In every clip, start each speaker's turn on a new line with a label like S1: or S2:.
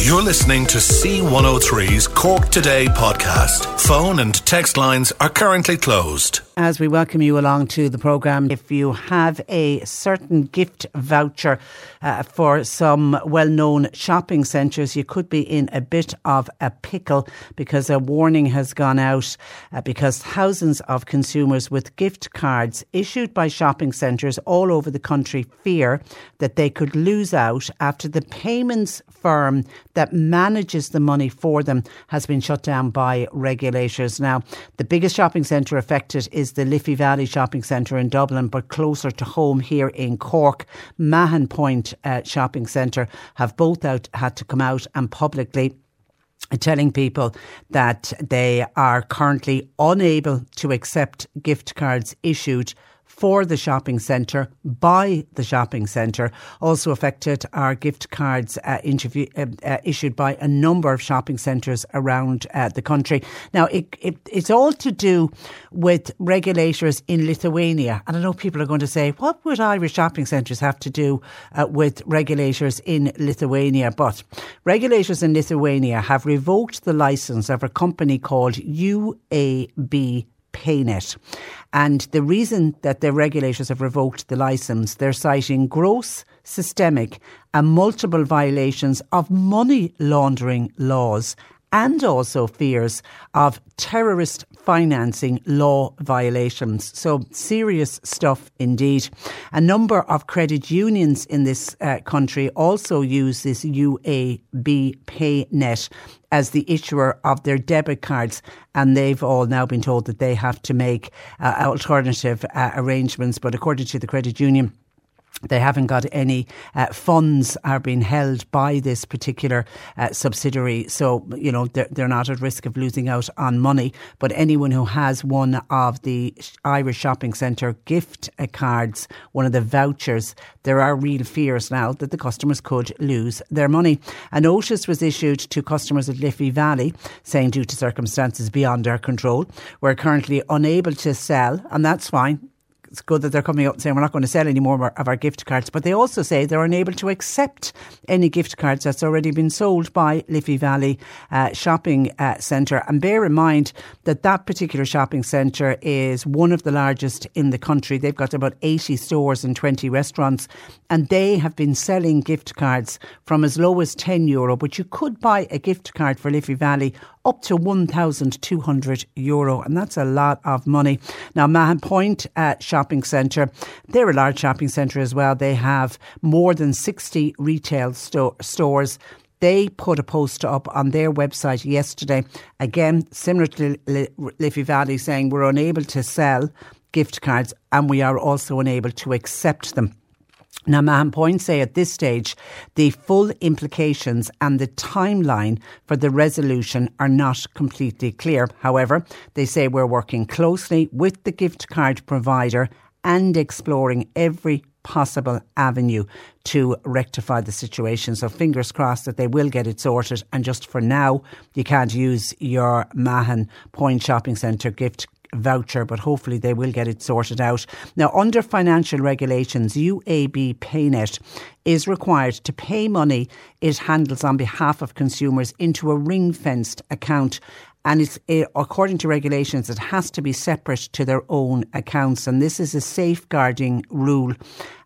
S1: You're listening to C103's Cork Today podcast. Phone and text lines are currently closed.
S2: As we welcome you along to the programme, if you have a certain gift voucher uh, for some well known shopping centres, you could be in a bit of a pickle because a warning has gone out uh, because thousands of consumers with gift cards issued by shopping centres all over the country fear that they could lose out after the payments firm that manages the money for them has been shut down by regulators. Now, the biggest shopping centre affected is the Liffey Valley Shopping Centre in Dublin, but closer to home here in Cork, Mahon Point uh, Shopping Centre have both out, had to come out and publicly telling people that they are currently unable to accept gift cards issued for the shopping centre by the shopping centre. Also affected are gift cards uh, interview, uh, uh, issued by a number of shopping centres around uh, the country. Now, it, it, it's all to do with regulators in Lithuania. And I know people are going to say, what would Irish shopping centres have to do uh, with regulators in Lithuania? But regulators in Lithuania have revoked the licence of a company called UAB PayrNet. And the reason that the regulators have revoked the licence, they're citing gross, systemic, and multiple violations of money laundering laws and also fears of terrorist financing law violations. So serious stuff indeed. A number of credit unions in this uh, country also use this UAB PayrNet as the issuer of their debit cards, and they've all now been told that they have to make uh, alternative uh, arrangements. But according to the credit union, they haven't got any uh, funds are being held by this particular uh, subsidiary. So, you know, they're, they're not at risk of losing out on money. But anyone who has one of the Irish Shopping Centre gift uh, cards, one of the vouchers, there are real fears now that the customers could lose their money. A notice was issued to customers at Liffey Valley saying, due to circumstances beyond our control, we're currently unable to sell, and that's fine it's good that they're coming out and saying we're not going to sell any more of our gift cards. But they also say they're unable to accept any gift cards that's already been sold by Liffey Valley uh, Shopping uh, Centre. And bear in mind that that particular shopping centre is one of the largest in the country. They've got about 80 stores and 20 restaurants, and they have been selling gift cards from as low as 10 euro. But you could buy a gift card for Liffey Valley up to 1,200 euro, and that's a lot of money. Now, Mahon Point uh, Shopping Centre, they're a large shopping centre as well. They have more than 60 retail sto- stores. They put a post up on their website yesterday, again, similar to Liffey Valley, saying we're unable to sell gift cards and we are also unable to accept them. Now, Mahon Point say at this stage the full implications and the timeline for the resolution are not completely clear. However, they say we're working closely with the gift card provider and exploring every possible avenue to rectify the situation. So fingers crossed that they will get it sorted. And just for now, you can't use your Mahon Point Shopping Centre gift voucher, but hopefully they will get it sorted out. Now, under financial regulations, UAB PayrNet is required to pay money it handles on behalf of consumers into a ring fenced account and it's it, according to regulations it has to be separate to their own accounts and this is a safeguarding rule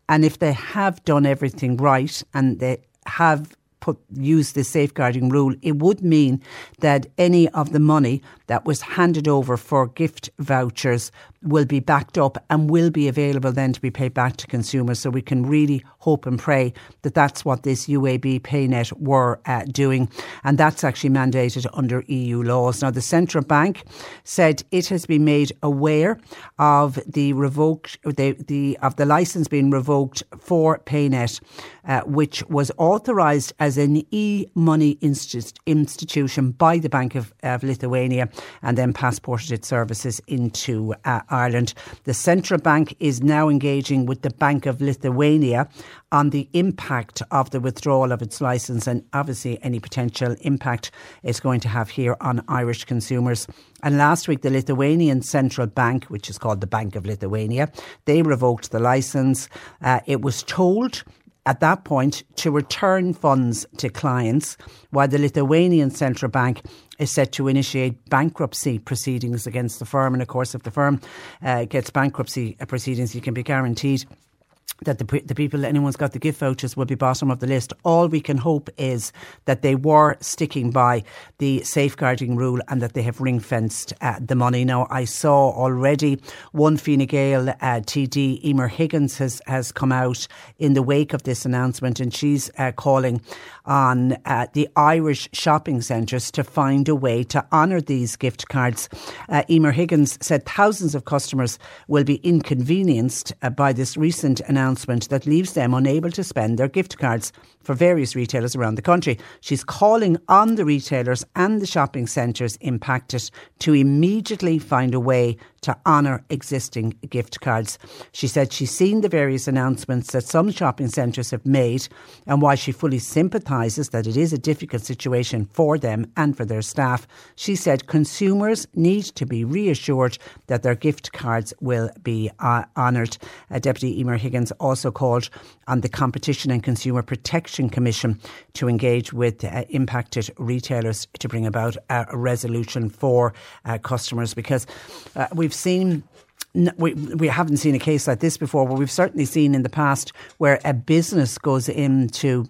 S2: And if they have done everything right and they have put use this safeguarding rule, it would mean that any of the money that was handed over for gift vouchers will be backed up and will be available then to be paid back to consumers. So we can really hope and pray that that's what this UAB PayrNet were uh, doing. And that's actually mandated under EU laws. Now, the central bank said it has been made aware of the revoked, the, the of the license being revoked for PayrNet, uh, which was authorised as an e-money insti- institution by the Bank of, of Lithuania and then passported its services into uh, Ireland. The central bank is now engaging with the Bank of Lithuania on the impact of the withdrawal of its licence and obviously any potential impact it's going to have here on Irish consumers. And last week, the Lithuanian Central Bank, which is called the Bank of Lithuania, they revoked the licence. Uh, it was told at that point to return funds to clients, while the Lithuanian Central Bank is set to initiate bankruptcy proceedings against the firm. And of course, if the firm uh, gets bankruptcy proceedings, you can be guaranteed that the, the people, anyone's got the gift vouchers, will be bottom of the list. All we can hope is that they were sticking by the safeguarding rule and that they have ring fenced uh, the money. Now, I saw already one Fine Gael uh, TD, Emer Higgins, has, has come out in the wake of this announcement and she's uh, calling on uh, the Irish shopping centres to find a way to honour these gift cards. Uh, Emer Higgins said thousands of customers will be inconvenienced uh, by this recent announcement that leaves them unable to spend their gift cards for various retailers around the country. She's calling on the retailers and the shopping centres impacted to immediately find a way to honour existing gift cards. She said she's seen the various announcements that some shopping centres have made, and while she fully sympathises that it is a difficult situation for them and for their staff, she said consumers need to be reassured that their gift cards will be uh, honoured. Uh, Deputy Emer Higgins also called on the Competition and Consumer Protection Commission to engage with uh, impacted retailers to bring about a resolution for uh, customers because uh, we've seen we we haven't seen a case like this before, but we've certainly seen in the past where a business goes into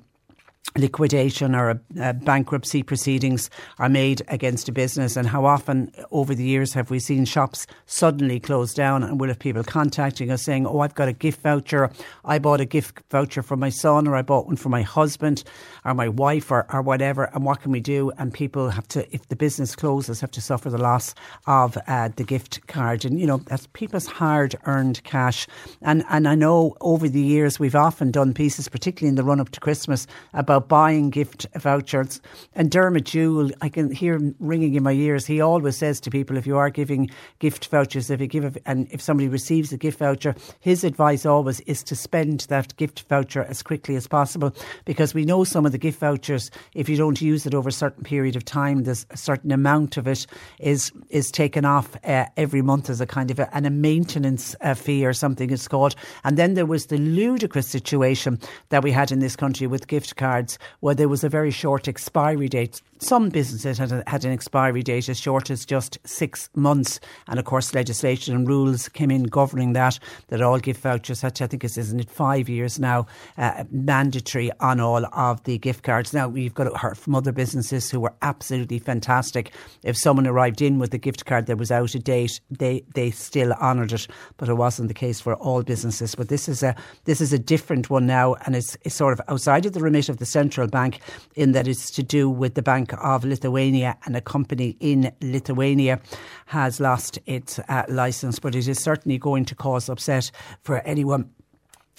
S2: liquidation or a, a bankruptcy proceedings are made against a business? And how often over the years have we seen shops suddenly close down? And we'll have people contacting us saying oh I've got a gift voucher. I bought a gift voucher for my son or I bought one for my husband or my wife or, or whatever and what can we do? And people have to if the business closes have to suffer the loss of uh, the gift card. And you know that's people's hard earned cash. And and I know over the years we've often done pieces particularly in the run up to Christmas about buying gift vouchers. And Dermot Jewell, I can hear him ringing in my ears. He always says to people, if you are giving gift vouchers, if you give a, and if somebody receives a gift voucher, his advice always is to spend that gift voucher as quickly as possible because we know some of the gift vouchers, if you don't use it over a certain period of time, there's a certain amount of it is is taken off uh, every month as a kind of a, and a maintenance uh, fee or something it's called. And then there was the ludicrous situation that we had in this country with gift cards where there was a very short expiry date. Some businesses had, a, had an expiry date as short as just six months. And of course, legislation and rules came in governing that, that all gift vouchers to, I think, isn't it five years now, uh, mandatory on all of the gift cards. Now, we've got heard from other businesses who were absolutely fantastic. If someone arrived in with a gift card that was out of date, they, they still honoured it. But it wasn't the case for all businesses. But this is a, this is a different one now, and it's, it's sort of outside of the remit of the central bank in that it's to do with the Bank of Lithuania and a company in Lithuania has lost its uh, license, but it is certainly going to cause upset for anyone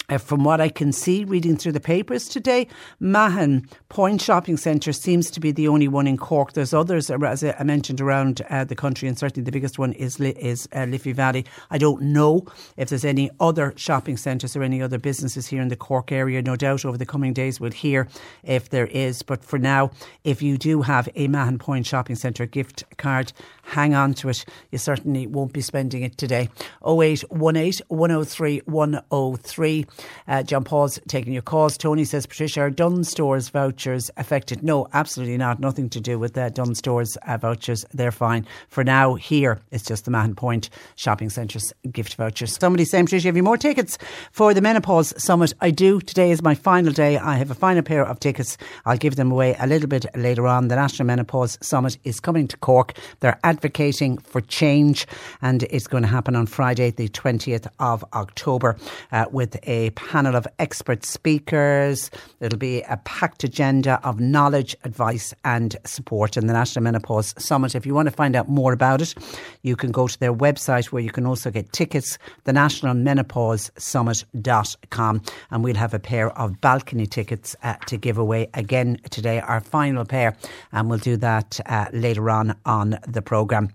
S2: uh, from what I can see reading through the papers today, Mahon Point Shopping Centre seems to be the only one in Cork. There's others, uh, as I mentioned, around uh, the country, and certainly the biggest one is is uh, Liffey Valley. I don't know if there's any other shopping centres or any other businesses here in the Cork area. No doubt over the coming days we'll hear if there is. But for now, if you do have a Mahon Point Shopping Centre gift card, hang on to it. You certainly won't be spending it today. 0818 103 103. Uh, John Paul's taking your calls. Tony says, Patricia, are Dunnes Stores vouchers affected? No, absolutely not. Nothing to do with the Dunnes Stores uh, vouchers. They're fine. For now, here, it's just the Mahon Point Shopping Centre's gift vouchers. Somebody saying, Patricia, have you more tickets for the Menopause Summit? I do. Today is my final day. I have a final pair of tickets. I'll give them away a little bit later on. The National Menopause Summit is coming to Cork. They're advocating for change and it's going to happen on Friday, the 20th of October, uh, with a panel of expert speakers. It'll be a packed agenda of knowledge, advice, and support in the National Menopause Summit. If you want to find out more about it, you can go to their website where you can also get tickets, the National Menopause Summit.com, and we'll have a pair of balcony tickets uh, to give away again today, our final pair, and we'll do that uh, later on on the programme.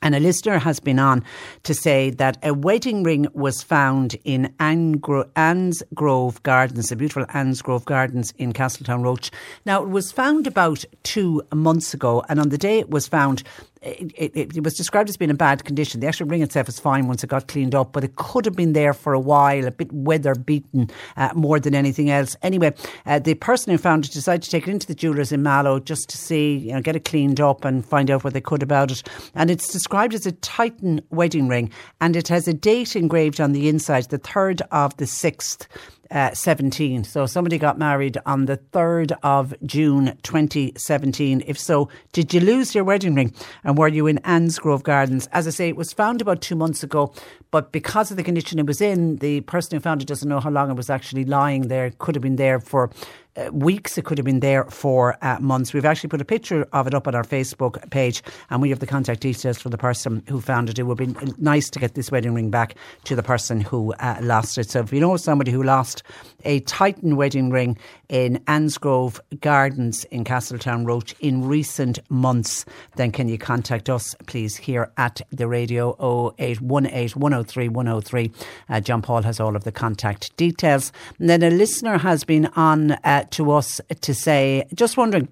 S2: And a listener has been on to say that a wedding ring was found in Anne's Grove Gardens, the beautiful Anne's Grove Gardens in Castletownroche. Now, it was found about two months ago, and on the day it was found, it, it, it, was described as being in bad condition. The actual ring itself is fine once it got cleaned up, but it could have been there for a while, a bit weather beaten uh, more than anything else. Anyway, uh, the person who found it decided to take it into the jewellers in Mallow just to see, you know, get it cleaned up and find out what they could about it. And it's described as a Titan wedding ring, and it has a date engraved on the inside, the 3rd of the 6th uh, 17. So somebody got married on the 3rd of June 2017. If so, did you lose your wedding ring? And were you in Anne's Grove Gardens? As I say, it was found about two months ago, but because of the condition it was in, the person who found it doesn't know how long it was actually lying there. It could have been there for uh, weeks. It could have been there for uh, months. We've actually put a picture of it up on our Facebook page, and we have the contact details for the person who found it. It would be nice to get this wedding ring back to the person who uh, lost it. So if you know somebody who lost a Titan wedding ring in Annes Grove Gardens in Castletownroche in recent months, then can you contact us, please, here at the radio 0818 103 103. Uh, John Paul has all of the contact details. And then a listener has been on uh, to us to say, just wondering,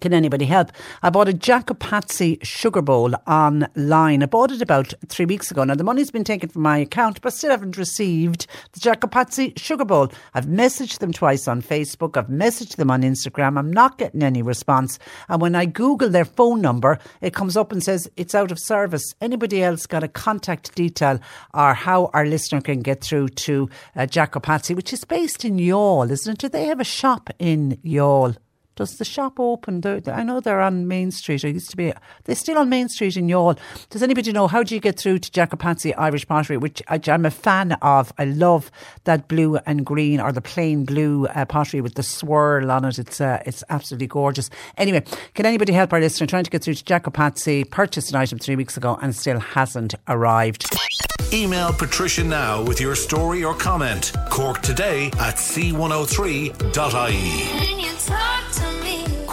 S2: can anybody help? I bought a Jack O'Patsy sugar bowl online. I bought it about three weeks ago. Now, the money's been taken from my account, but I still haven't received the Jack O'Patsy sugar bowl. I've messaged them twice on Facebook. I've messaged them on Instagram. I'm not getting any response. And when I Google their phone number, it comes up and says it's out of service. Anybody else got a contact detail or how our listener can get through to uh, Jack O'Patsy, which is based in Youghal, isn't it? Do they have a shop in Youghal? Does the shop open? They're, I know they're on Main Street. I used to be. They're still on Main Street in Youghal. Does anybody know how do you get through to Jack O'Patsy Irish Pottery, which I, am a fan of? I love that blue and green or the plain blue uh, pottery with the swirl on it. It's uh, it's absolutely gorgeous. Anyway, can anybody help our listener trying to get through to Jack O'Patsy? Purchased an item three weeks ago and still hasn't arrived.
S1: Email Patricia now with your story or comment. Cork today at c103.ie.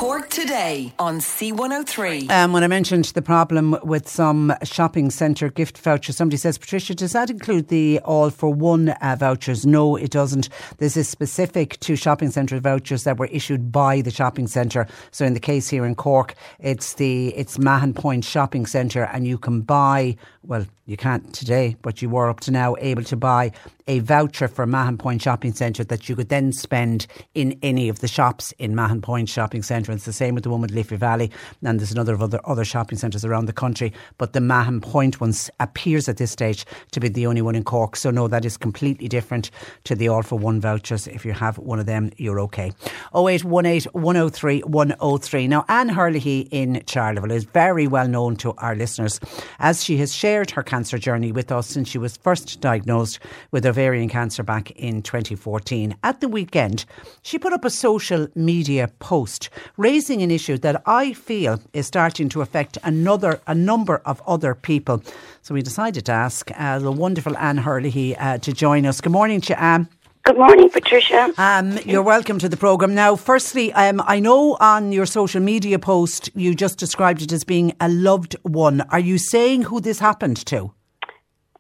S3: Cork today on C103.
S2: Um, when I mentioned the problem with some shopping centre gift vouchers, somebody says, Patricia, does that include the all for one uh, vouchers? No, it doesn't. This is specific to shopping centre vouchers that were issued by the shopping centre. So in the case here in Cork, it's the it's Mahon Point Shopping Centre, and you can buy well, you can't today, but you were up to now able to buy a voucher for Mahon Point Shopping Centre that you could then spend in any of the shops in Mahon Point Shopping Centre. It's the same with the one with Liffey Valley, and there's another of other, other shopping centres around the country. But the Mahon Point one appears at this stage to be the only one in Cork. So, no, that is completely different to the All for One vouchers. If you have one of them, you're okay. 0818 103 103. Now, Anne Hurley in Charleville is very well known to our listeners as she has shared shared her cancer journey with us since she was first diagnosed with ovarian cancer back in 2014. At the weekend, she put up a social media post raising an issue that I feel is starting to affect another a number of other people. So we decided to ask uh, the wonderful Anne Hurley uh, to join us. Good morning to Anne.
S4: Good morning, Patricia.
S2: Um, you're welcome to the programme. Now, firstly, um, I know on your social media post you just described it as being a loved one. Are you saying who this happened to?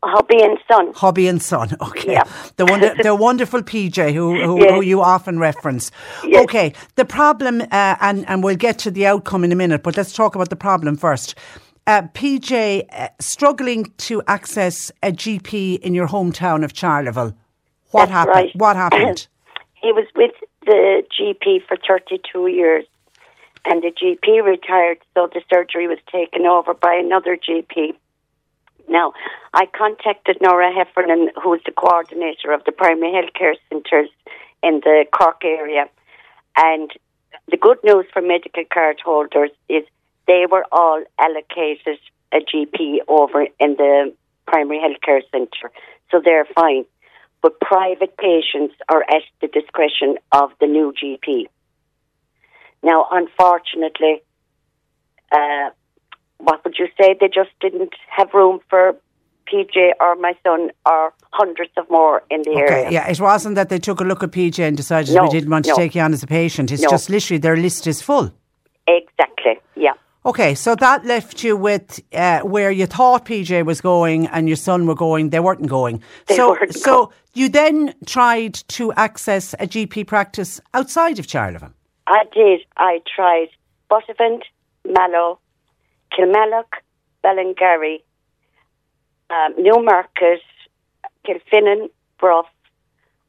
S4: Hubby and son.
S2: Hobby and son. Okay.
S4: Yeah.
S2: The wonder, the wonderful PJ who who, yes. who, you often reference.
S4: Yes.
S2: Okay. The problem, uh, and and we'll get to the outcome in a minute, but let's talk about the problem first. uh, PJ uh, struggling to access a GP in your hometown of Charleville. What
S4: That's
S2: happened?
S4: right.
S2: What happened?
S4: He was with the GP for 32 years, and the GP retired, so the surgery was taken over by another GP. Now, I contacted Nora Heffernan, who is the coordinator of the primary healthcare centres in the Cork area, and the good news for medical card holders is they were all allocated a GP over in the primary healthcare centre, so they're fine. But private patients are at the discretion of the new GP. Now, unfortunately, uh, what would you say? They just didn't have room for PJ or my son or hundreds of more in the
S2: Okay,
S4: area.
S2: yeah, it wasn't that they took a look at PJ and decided
S4: No,
S2: we didn't want to take you on as a patient. It's
S4: No.
S2: just literally their list is full.
S4: Exactly. Yeah.
S2: Okay, so that left you with uh, where you thought PJ was going and your son were going. They weren't going.
S4: They
S2: so,
S4: weren't
S2: so
S4: going.
S2: you then tried to access a GP practice outside of Charleville.
S4: I did. I tried Buttevant, Mallow, Kilmallock, Ballingarry, um, Newmarket, Kilfinane, Bruff.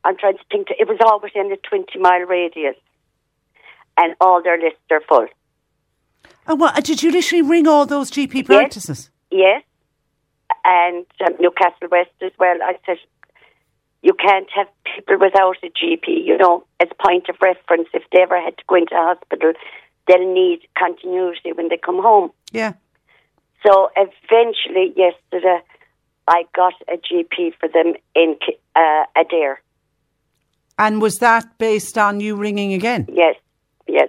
S4: I'm trying to think. it was all within a 20 mile radius, and all their lists are full.
S2: And what did you literally ring all those GP practices?
S4: Yes, and um, Newcastle West as well. I said you can't have people without a GP. You know, as a point of reference, if they ever had to go into hospital, they'll need continuity when they come home.
S2: Yeah.
S4: So eventually, yesterday, I got a GP for them in uh, Adare.
S2: And was that based on you ringing again?
S4: Yes, yes, yes.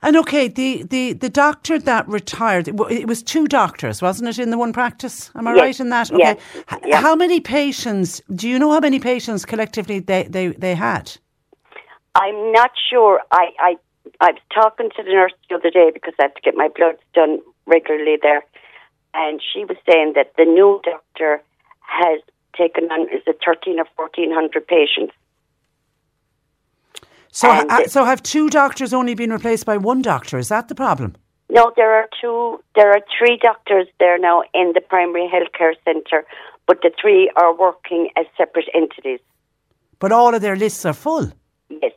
S2: And okay, the, the, the doctor that retired, it was two doctors, wasn't it, in the one practice? Am I
S4: Yes,
S2: right in that? Okay.
S4: yes, yeah.
S2: How many patients, do you know how many patients collectively they, they, they had?
S4: I'm not sure. I, I I was talking to the nurse the other day because I have to get my bloods done regularly there, and she was saying that the new doctor has taken on is it thirteen or fourteen hundred patients.
S2: So,
S4: And
S2: ha- so have two doctors only been replaced by one doctor? Is that the problem?
S4: No, there are two. There are three doctors there now in the primary healthcare centre, but the three are working as separate entities.
S2: But all of their lists are full.
S4: Yes.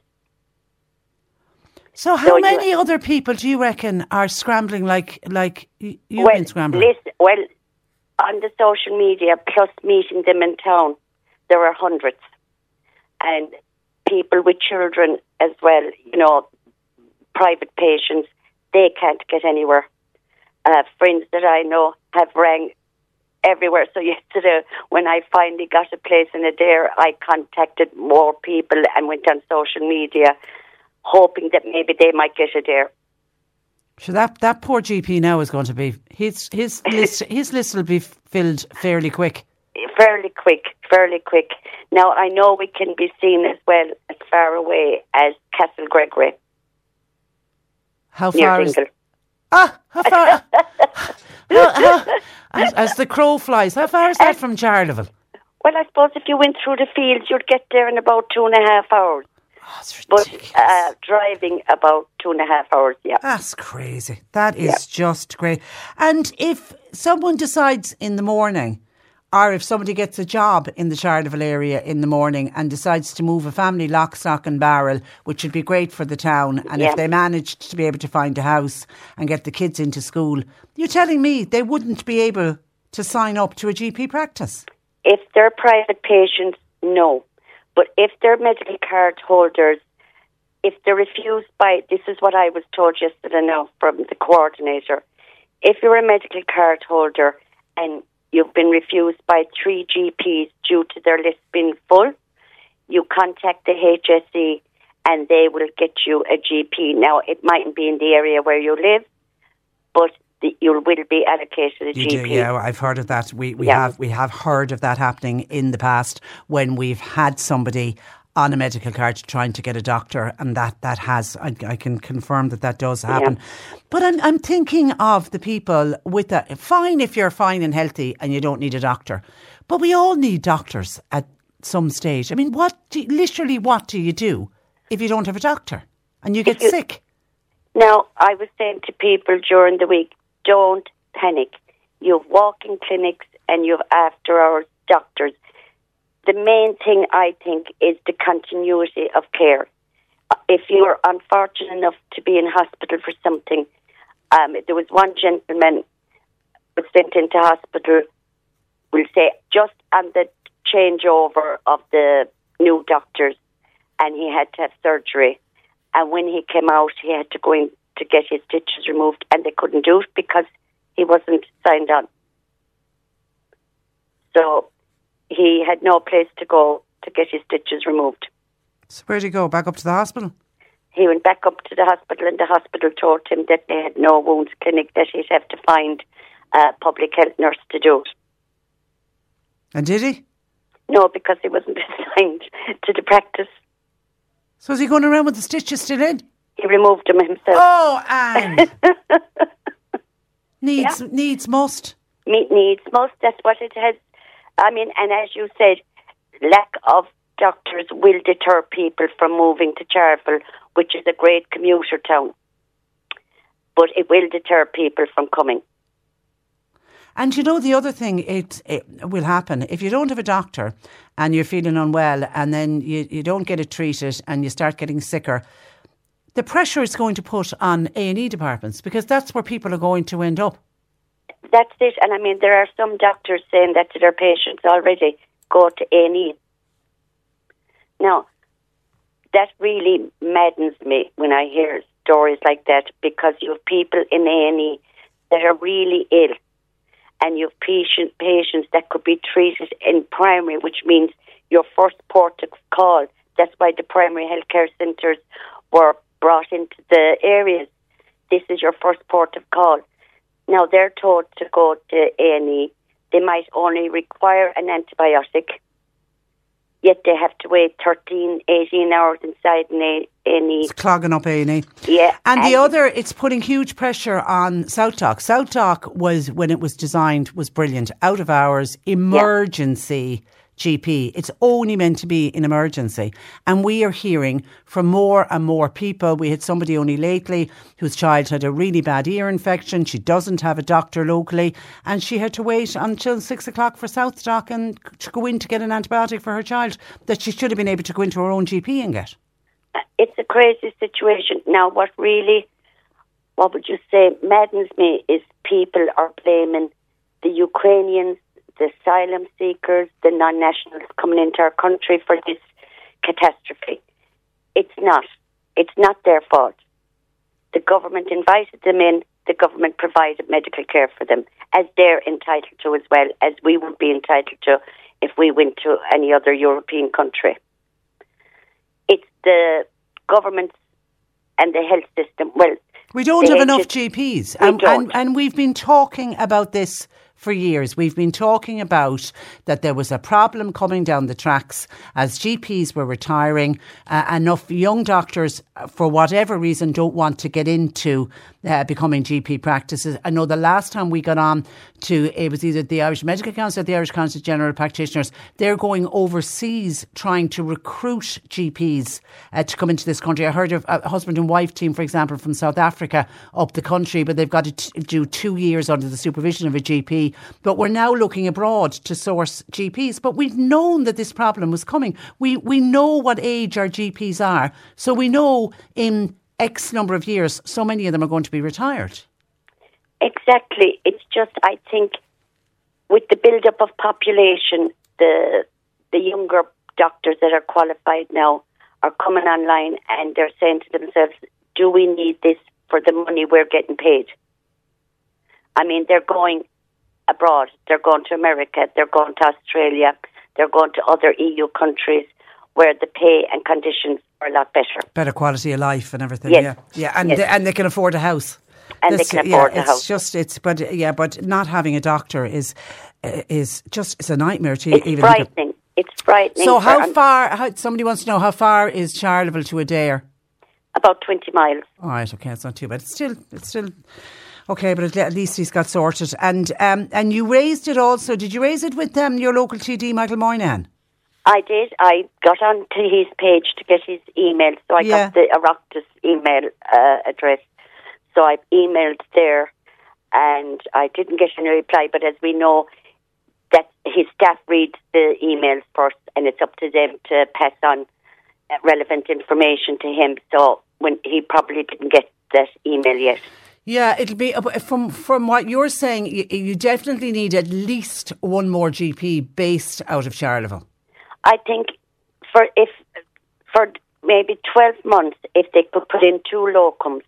S2: So how
S4: So you-
S2: many other people do you reckon are scrambling like like you've
S4: well,
S2: been scrambling?
S4: listen, well, on the social media, plus meeting them in town, there are hundreds. And people with children as well, you know, private patients, they can't get anywhere. Uh, friends that I know have rang everywhere. So yesterday, when I finally got a place in Adare, I contacted more people and went on social media, hoping that maybe they might get Adare.
S2: So that, that poor GP now is going to be his his list his list will be filled fairly quick.
S4: fairly quick, fairly quick. Now I know we can be seen as well as far away as Castlegregory
S2: How far is ah how far? how, how, as, as the crow flies, how far is that from Charleville?
S4: Well, I suppose if you went through the fields, you'd get there in about two and a half hours.
S2: Oh,
S4: But uh, driving about two and a half hours, yeah.
S2: That's crazy. That is just great. And if someone decides in the morning, or if somebody gets a job in the Charleville area in the morning and decides to move a family lock, stock and barrel, which would be great for the town, and
S4: Yeah.
S2: if they managed to be able to find a house and get the kids into school, you're telling me they wouldn't be able to sign up to a GP practice?
S4: If they're private patients, no. But if they're medical card holders, if they're refused by, this is what I was told yesterday now from the coordinator. If you're a medical card holder and you've been refused by three GPs due to their list being full, you contact the HSE and they will get you a GP. Now, it mightn't be in the area where you live, but the, you will be allocated a
S2: You
S4: GP.
S2: do, yeah. I've heard of that. We we
S4: Yeah.
S2: have we have heard of that happening in the past when we've had somebody on a medical card trying to get a doctor, and that that has I, I can confirm that that does happen. But I'm I'm thinking of the people with that. Fine if you're fine and healthy and you don't need a doctor, but we all need doctors at some stage. I mean, what do, literally what do you do if you don't have a doctor and you get
S4: you-
S2: sick?
S4: Now, I was saying to people during the week, don't panic. You have walking clinics and you have after hours doctors. The main thing I think is the continuity of care. If you're unfortunate enough to be in hospital for something, um, there was one gentleman was sent into hospital. We'll say just on the changeover of the new doctors, and he had to have surgery. And when he came out, he had to go in to get his stitches removed, and they couldn't do it because he wasn't signed on. So he had no place to go to get his stitches removed.
S2: So where'd he go? Back up to the hospital?
S4: He went back up to the hospital, and the hospital told him that they had no wounds clinic, that he'd have to find a public health nurse to do it.
S2: And did he?
S4: No, because he wasn't assigned to the practice.
S2: So is he going around with the stitches still in?
S4: He removed them himself.
S2: Oh, and needs needs most.
S4: Meet needs most. That's what it has. I mean, and as you said, lack of doctors will deter people from moving to Charleville, which is a great commuter town. But it will deter people from coming.
S2: And you know the other thing it, it will happen if you don't have a doctor and you're feeling unwell and then you, you don't get it treated and you start getting sicker. The pressure is going to put on A and E departments because that's where people are going to end up.
S4: That's it. And I mean, there are some doctors saying that to their patients already go to A&E. Now, that really maddens me when I hear stories like that because you have people in A&E that are really ill and you have patient, patients that could be treated in primary, which means your first port of call. That's why the primary healthcare centres were brought into the areas. This is your first port of call. Now they're told to go to A&E. They might only require an antibiotic, yet they have to wait 13, 18 hours inside an A&E.
S2: It's clogging up A and E.
S4: Yeah,
S2: And, the other, it's putting huge pressure on SouthDoc. South Dock was, when it was designed, was brilliant. Out of hours, emergency GP. It's only meant to be an emergency. And we are hearing from more and more people. We had somebody only lately whose child had a really bad ear infection. She doesn't have a doctor locally. And she had to wait until six o'clock for SouthDoc and to go in to get an antibiotic for her child that she should have been able to go into her own GP and get.
S4: Uh, it's a crazy situation. Now, what really, what would you say, maddens me is people are blaming the Ukrainians, the asylum seekers, the non nationals coming into our country for this catastrophe. It's not. It's not their fault. The government invited them in, the government provided medical care for them, as they're entitled to as well, as we would be entitled to if we went to any other European country it's the government and the health system. Well,
S2: We don't have enough GPs.
S4: We
S2: and. And, and we've been talking about this for years. We've been talking about that there was a problem coming down the tracks as GPs were retiring. Uh, enough young doctors, uh, for whatever reason, don't want to get into uh, becoming GP practices. I know the last time we got on to, it was either the Irish Medical Council or the Irish Council of General Practitioners, they're going overseas trying to recruit GPs uh, to come into this country. I heard of a husband and wife team, for example, from South Africa up the country, but they've got to t- do two years under the supervision of a GP. But we're now looking abroad to source GPs. But we've known that this problem was coming. We we know what age our GPs are, so we know in X number of years, so many of them are going to be retired.
S4: exactly. It's just, I think, with the build-up of population, the the younger doctors that are qualified now are coming online and they're saying to themselves, "Do we need this for the money we're getting paid?" I mean, they're going abroad. They're going to America. They're going to Australia. They're going to other EU countries where the pay and conditions are a lot better.
S2: Better quality of life and everything.
S4: Yes.
S2: Yeah, yeah, and
S4: Yes.
S2: they, and they can afford a house.
S4: And they
S2: That's-
S4: can
S2: yeah,
S4: afford a
S2: it's
S4: house.
S2: just it's but yeah, but not having a doctor is is just it's a nightmare to
S4: It's
S2: even.
S4: frightening. It's frightening.
S2: So how far? How, somebody wants to know how far is Charleville to Adare?
S4: About twenty miles.
S2: All right, okay, it's not too bad. It's still, it's still okay, but at least he's got sorted. And um, and you raised it also. Did you raise it with um, your local TD, Michael Moynihan?
S4: I did. I got on to his page to get his email, so I
S2: Yeah.
S4: got the Oireachtas email uh, address. So I've emailed there and I didn't get any reply. But as we know, that his staff reads the emails first and it's up to them to pass on uh, relevant information to him. So when he probably didn't get that email yet.
S2: Yeah, it'll be uh, from from what you're saying. You, you definitely need at least one more GP based out of Charleville.
S4: I think for if for maybe twelve months, if they could put in two locums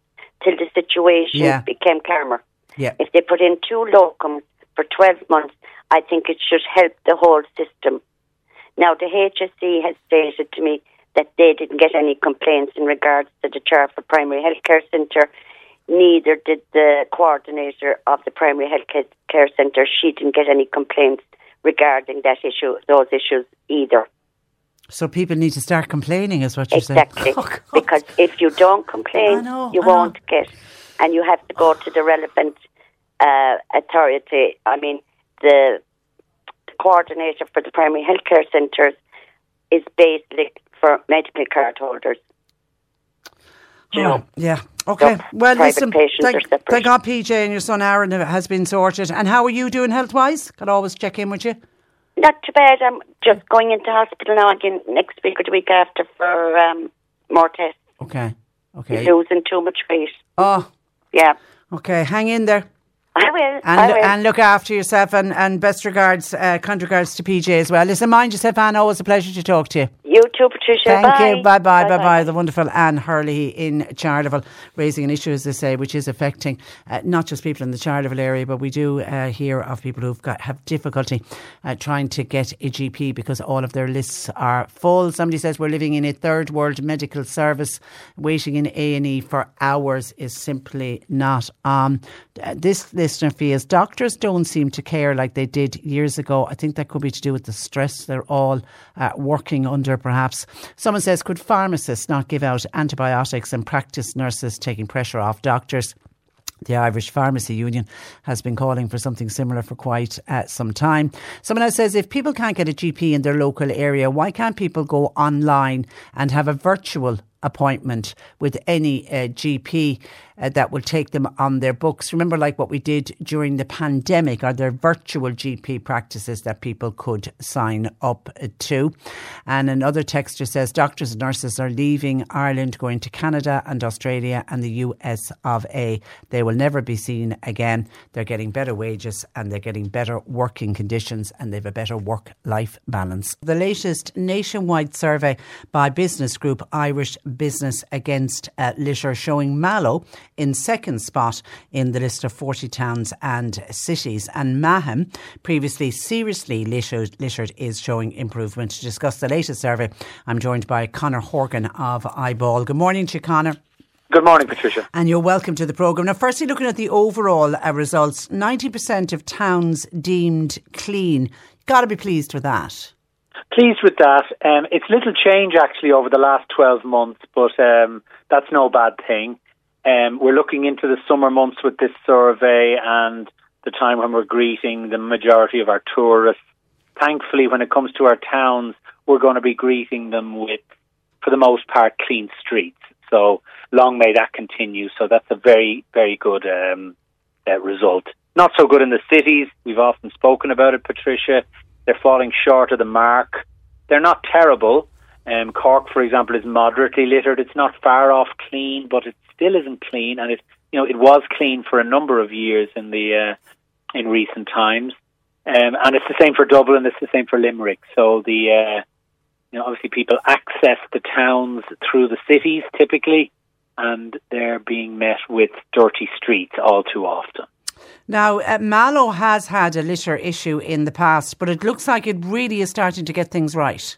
S4: till the situation
S2: Yeah.
S4: became calmer.
S2: Yeah.
S4: If they put in two locums for twelve months, I think it should help the whole system. Now the HSC has stated to me that they didn't get any complaints in regards to the Charleville Primary health care Centre. Neither did the coordinator of the Primary health care Centre. She didn't get any complaints regarding that issue, those issues either.
S2: So people need to start complaining, is what you're
S4: Exactly.
S2: saying. Oh,
S4: because if you don't complain,
S2: know,
S4: you
S2: I
S4: won't get, and you have to go to the relevant uh, authority. I mean, the coordinator for the primary health care centres is basically for medical card holders. Do you
S2: Oh,
S4: know?
S2: yeah. Okay.
S4: So,
S2: well, listen.
S4: patients are
S2: Thank, thank God PJ and your son Aaron has been sorted. And how are you doing health wise? Can always check in with you.
S4: Not too bad. I'm just going into hospital now again next week or the week after for um, more tests.
S2: Okay. Okay.
S4: Losing too much weight.
S2: Oh,
S4: Yeah,
S2: okay. Hang in there.
S4: I will.
S2: And,
S4: I will.
S2: and look after yourself and, and best regards, uh, kind regards to PJ as well. Listen, mind yourself, Anne. Always a pleasure to talk to you.
S4: you too, Patricia.
S2: Thank
S4: bye.
S2: you. Bye bye. Bye
S4: Bye-bye.
S2: The wonderful Anne Hurley in Charleville raising an issue, as they say, which is affecting uh, not just people in the Charleville area, but we do uh, hear of people who've got have difficulty uh, trying to get a GP because all of their lists are full. Somebody says we're living in a third world medical service. Waiting in A and E for hours is simply not on. Uh, this listener feels doctors don't seem to care like they did years ago. I think that could be to do with the stress they're all uh, working under, perhaps. Someone says, could pharmacists not give out antibiotics and practice nurses taking pressure off doctors? The Irish Pharmacy Union has been calling for something similar for quite uh, some time. Someone else says if people can't get a GP in their local area, why can't people go online and have a virtual appointment with any uh, GP uh, that will take them on their books? Remember, like what we did during the pandemic, are there virtual GP practices that people could sign up to? And another texter says doctors and nurses are leaving Ireland, going to Canada and Australia and the US of A. They will never be seen again. They're getting better wages and they're getting better working conditions and they've a better work life balance. The latest nationwide survey by business group Irish Business Against uh, Litter showing Mallow in second spot in the list of 40 towns and cities. And Mahon, previously seriously littered, littered is showing improvement. To discuss the latest survey, I'm joined by Conor Horgan of IBAL. Good morning to you, Conor.
S5: Good morning, Patricia.
S2: And you're welcome to the programme. Now, firstly, looking at the overall uh, results, 90% of towns deemed clean. Got to be pleased with that.
S5: Pleased with that. Um, it's little change actually over the last 12 months, but um, that's no bad thing. Um, we're looking into the summer months with this survey and the time when we're greeting the majority of our tourists. Thankfully, when it comes to our towns, we're going to be greeting them with, for the most part, clean streets. So long may that continue. So that's a very, very good um, uh, result. Not so good in the cities. We've often spoken about it, Patricia. They're falling short of the mark. They're not terrible. Um, Cork, for example, is moderately littered. It's not far off clean, but it still isn't clean, and it you know it was clean for a number of years in the uh, in recent times. Um, and it's the same for Dublin. It's the same for Limerick. So the uh, you know obviously people access the towns through the cities typically, and they're being met with dirty streets all too often.
S2: Now, uh, Mallow has had a litter issue in the past, but it looks like it really is starting to get things right.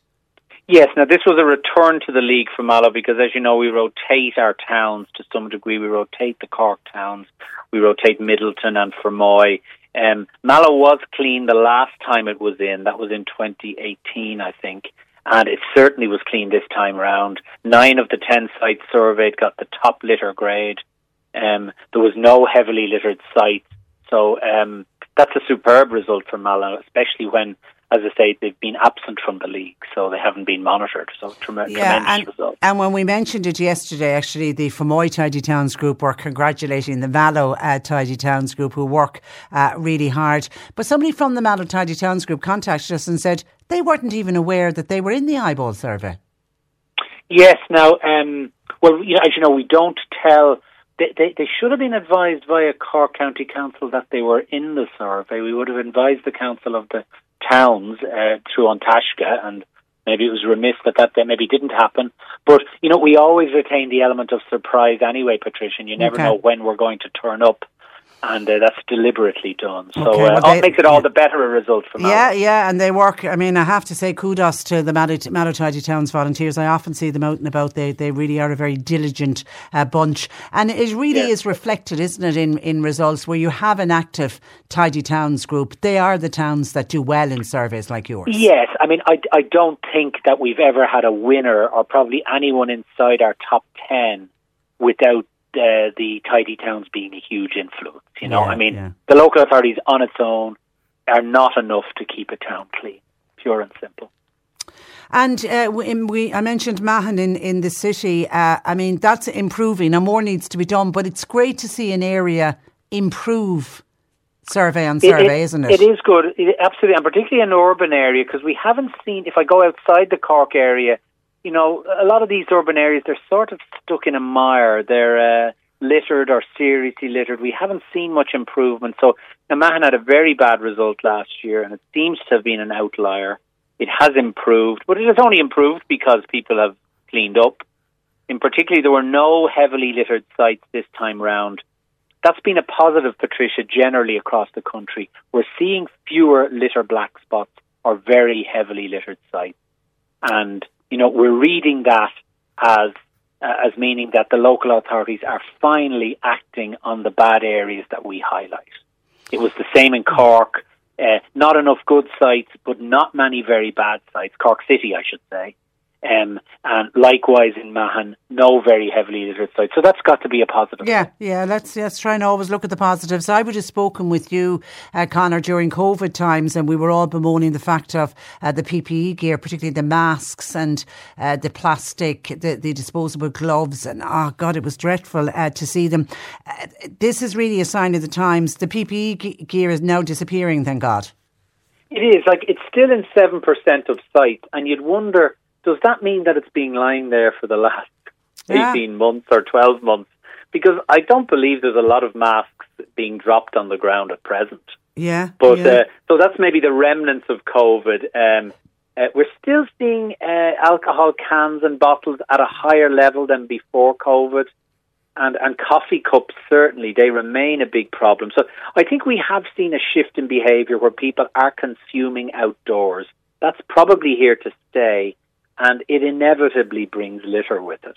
S5: Yes, now this was a return to the league for Mallow because, as you know, we rotate our towns to some degree. We rotate the Cork towns, we rotate Midleton and Fermoy. Um, Mallow was clean the last time it was in. That was in 2018, I think. And it certainly was clean this time round. Nine of the ten sites surveyed got the top litter grade. Um, there was no heavily littered sites. So um, that's a superb result for Mallow, especially when as I say, they've been absent from the league, so they haven't been monitored. So trem-
S2: Yeah,
S5: tremendous
S2: and,
S5: result.
S2: and when we mentioned it yesterday, actually, the Fermoy Tidy Towns group were congratulating the Mallow uh, Tidy Towns group who work uh, really hard. But somebody from the Mallow Tidy Towns group contacted us and said they weren't even aware that they were in the IBAL survey.
S5: Yes. Now, um, well, you know, as you know, we don't tell. They, they, they should have been advised via Cork County Council that they were in the survey. We would have advised the council of the towns uh, through An Taisce, and maybe it was remiss that that maybe didn't happen. But you know, we always retain the element of surprise anyway, Patricia. And you never
S2: Okay.
S5: know when we're going to turn up. And uh, that's deliberately done. So
S2: Okay,
S5: uh,
S2: well,
S5: all
S2: they-
S5: makes it all the better a result for
S2: that.
S5: Yeah,
S2: yeah, and they work. I mean, I have to say kudos to the Tidy Towns volunteers. I often see them out and about. They they really are a very diligent uh, bunch, and it really
S5: Yeah.
S2: is reflected, isn't it, in in results where you have an active Tidy Towns group. They are the towns that do well in surveys like yours.
S5: Yes, I mean, I, I don't think that we've ever had a winner or probably anyone inside our top 10 without uh, the tidy towns being a huge influence. You know,
S2: Yeah,
S5: I mean,
S2: yeah.
S5: the local authorities on its own are not enough to keep a town clean, pure and simple.
S2: And uh, we, we, I mentioned Mahon in, in the city. Uh, I mean, that's improving and more needs to be done, but it's great to see an area improve survey on survey, isn't it?
S5: It is good, it, absolutely, and particularly an urban area because we haven't seen. If I go outside the Cork area, you know, a lot of these urban areas they're sort of stuck in a mire. They're uh, littered or seriously littered. We haven't seen much improvement. So Namahan had a very bad result last year, and it seems to have been an outlier. It has improved, but it has only improved because people have cleaned up. In particular, there were no heavily littered sites this time round that's been a positive, Patricia, generally across the country. We're seeing fewer litter black spots or very heavily littered sites. And, you know, we're reading that as, uh, as meaning that the local authorities are finally acting on the bad areas that we highlight. It was the same in Cork. Uh, not enough good sites, but not many very bad sites. Cork City, I should say. Um, and likewise in Mahon, no very heavily littered sites. So that's got to be a positive.
S2: Yeah, yeah. Let's let's try and always look at the positives. I would have spoken with you, uh, Conor, during COVID times, and we were all bemoaning the fact of uh, the PPE gear, particularly the masks and uh, the plastic, the, the disposable gloves, and oh god, it was dreadful uh, to see them. Uh, this is really a sign of the times. The PPE ge- gear is now disappearing. Thank God.
S5: It is like it's still in seven percent of sites, and you'd wonder does that mean that it's been lying there for the last
S2: Yeah.
S5: eighteen months or twelve months? Because I don't believe there's a lot of masks being dropped on the ground at present.
S2: Yeah,
S5: But
S2: yeah.
S5: uh, so that's maybe the remnants of COVID. Um, uh, we're still seeing uh, alcohol cans and bottles at a higher level than before COVID, and and coffee cups certainly they remain a big problem. So I think we have seen a shift in behaviour where people are consuming outdoors. That's probably here to stay, and it inevitably brings litter with it.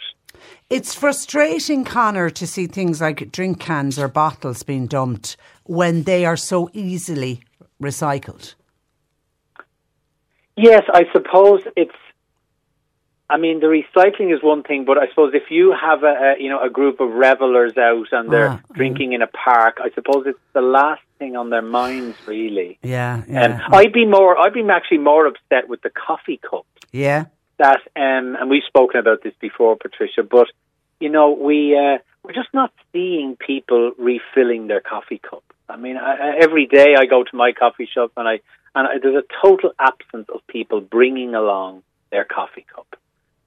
S2: It's frustrating, Conor, to see things like drink cans or bottles being dumped when they are so easily recycled.
S5: Yes, I suppose it's. I mean, the recycling is one thing, but I suppose if you have a, a you know a group of revelers out and they're
S2: Ah,
S5: drinking in a park, I suppose it's the last thing on their minds, really.
S2: Yeah,
S5: And
S2: yeah,
S5: I'd be more, I'd be actually more upset with the coffee cup
S2: yeah.
S5: That, um, and we've spoken about this before, Patricia, but you know, we uh, we're just not seeing people refilling their coffee cup. I mean, I, every day I go to my coffee shop and I and I, there's a total absence of people bringing along their coffee cup.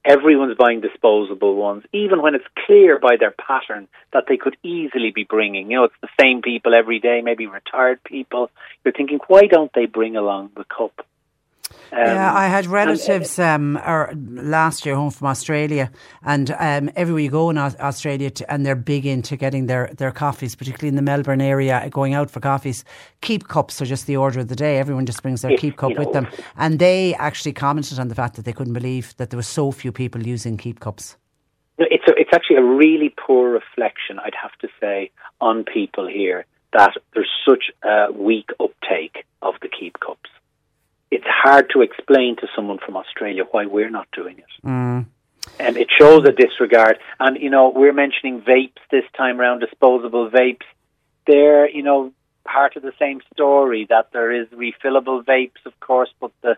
S5: Everyone's buying disposable ones, even when it's clear by their pattern that they could easily be bringing. You know, it's the same people every day, maybe retired people. You're thinking, why don't they bring along the cup? Um,
S2: yeah, I had
S5: and, uh,
S2: relatives um, or last year home from Australia, and um, everywhere you go in Australia, to, and they're big into getting their, their coffees, particularly in the Melbourne area, going out for coffees. Keep cups are just the order of the day. Everyone just brings their
S5: Yeah,
S2: keep cup
S5: you
S2: with them, and they actually commented on the fact that they couldn't believe that there were so few people using keep cups.
S5: No, it's a, it's actually a really poor reflection, I'd have to say, on people here that there's such a weak uptake of the keep cups. It's hard to explain to someone from Australia why we're not doing it.
S2: Mm.
S5: And it shows a disregard. And you know, we're mentioning vapes this time around, disposable vapes. They're you know part of the same story that there is refillable vapes, of course, but the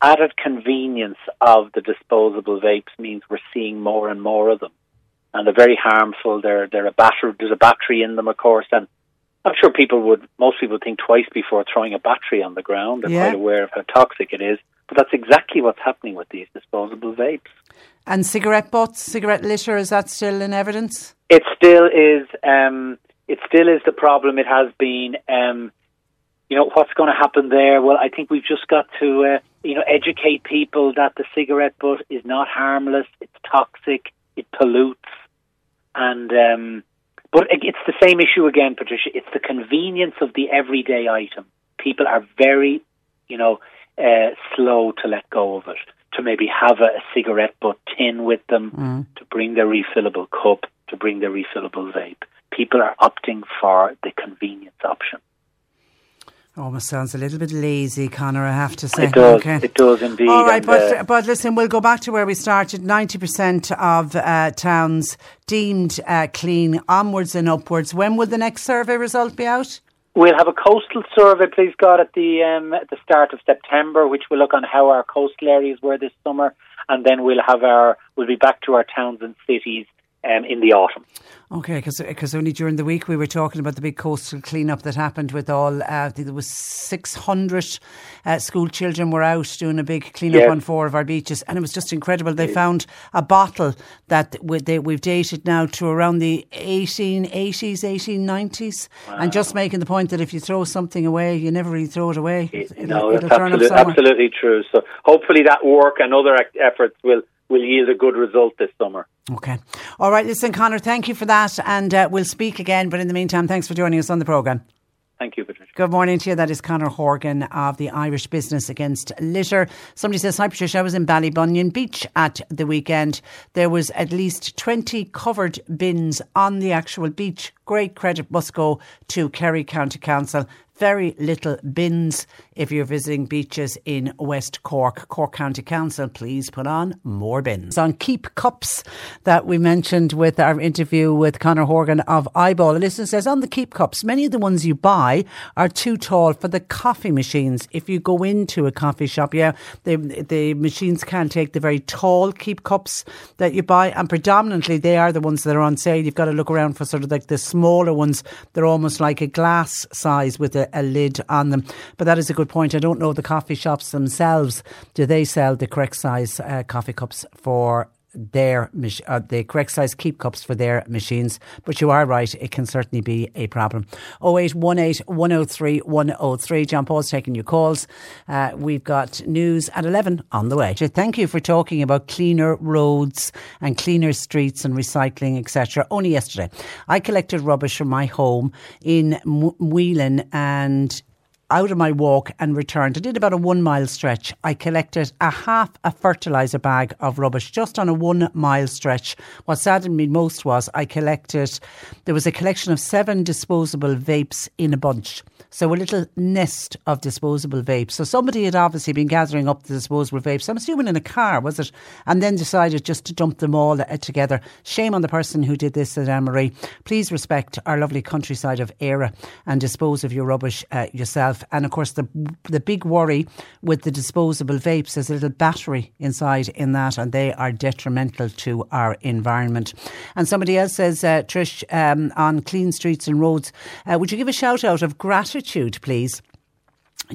S5: added convenience of the disposable vapes means we're seeing more and more of them, and they're very harmful. They're they're a battery. There's a battery in them, of course, and I'm sure people would most people think twice before throwing a battery on the ground. They're
S2: Yeah.
S5: quite aware of how toxic it is, but that's exactly what's happening with these disposable vapes.
S2: And cigarette butts, cigarette litter, is that still in evidence?
S5: It still is. Um, it still is the problem. It has been. Um, you know what's going to happen there? Well, I think we've just got to, uh, you know, educate people that the cigarette butt is not harmless. It's toxic. It pollutes, and um, but it's the same issue again, Patricia. It's the convenience of the everyday item. People are very, you know, uh, slow to let go of it. To maybe have a, a cigarette butt tin with them, to bring their refillable cup, to bring their refillable vape. People are opting for the convenience option.
S2: Almost sounds a little bit lazy, Conor, I have to say.
S5: It does.
S2: Okay.
S5: It does indeed.
S2: All right,
S5: and,
S2: but,
S5: uh,
S2: but listen, we'll go back to where we started. 90% of uh, towns deemed uh, clean, onwards and upwards. When will the next survey result be out?
S5: We'll have a coastal survey, please God, at the um, at the start of September, which will look on how our coastal areas were this summer, and then we'll have our we'll be back to our towns and cities um, in the autumn.
S2: Okay, because only during the week we were talking about the big coastal cleanup that happened with all, uh, I think there was 600 uh, school children were out doing a big cleanup
S5: Yes.
S2: on four of our beaches and it was just incredible. They found a bottle that we- they, we've dated now to around the 1880s, 1890s and just making the point that if you throw something away, you never really throw it away. It'll,
S5: no,
S2: it'll
S5: that's
S2: turn
S5: absolute,
S2: somewhere.
S5: absolutely true. So hopefully that work and other ac- efforts will will yield a good result this summer.
S2: Okay. All right, listen, Conor, thank you for that and uh, we'll speak again. But in the meantime, thanks for joining us on the programme.
S5: Thank you, Patricia.
S2: Good morning to you. That is Conor Horgan of the Irish Business Against Litter. Somebody says, Hi Patricia, I was in Ballybunion Beach at the weekend. There was at least 20 covered bins on the actual beach. Great credit must go to Kerry County Council. Very little bins if you're visiting beaches in West Cork. Cork County Council, please put on more bins. On Keep Cups that we mentioned with our interview with Conor Horgan of IBAL, a listener says, on the Keep Cups, many of the ones you buy are too tall for the coffee machines. If you go into a coffee shop, yeah, the, the machines can take the very tall Keep Cups that you buy, and predominantly they are the ones that are on sale. You've got to look around for sort of like the smaller ones. They're almost like a glass size with a, a lid on them. But that is a good point. I don't know the coffee shops themselves. Do they sell the correct size uh, coffee cups for their uh, the correct size keep cups for their machines. But you are right, it can certainly be a problem. 0818 103 103. John Paul's taking your calls. Uh, we've got news at 11 on the way. So thank you for talking about cleaner roads and cleaner streets and recycling, etc. Only yesterday, I collected rubbish from my home in Whelan and out of my walk and returned. I did about a one mile stretch. I collected a half a fertiliser bag of rubbish just on a one mile stretch. What saddened me most was I collected, there was a collection of seven disposable vapes in a bunch. So a little nest of disposable vapes. So somebody had obviously been gathering up the disposable vapes. I'm assuming in a car, was it? And then decided just to dump them all uh, together. Shame on the person who did this at Anne-Marie. Please respect our lovely countryside of Era and dispose of your rubbish uh, yourself. And of course, the the big worry with the disposable vapes is a little battery inside in that, and they are detrimental to our environment. And somebody else says, uh, Trish, um, on clean streets and roads, uh, would you give a shout out of gratitude, please?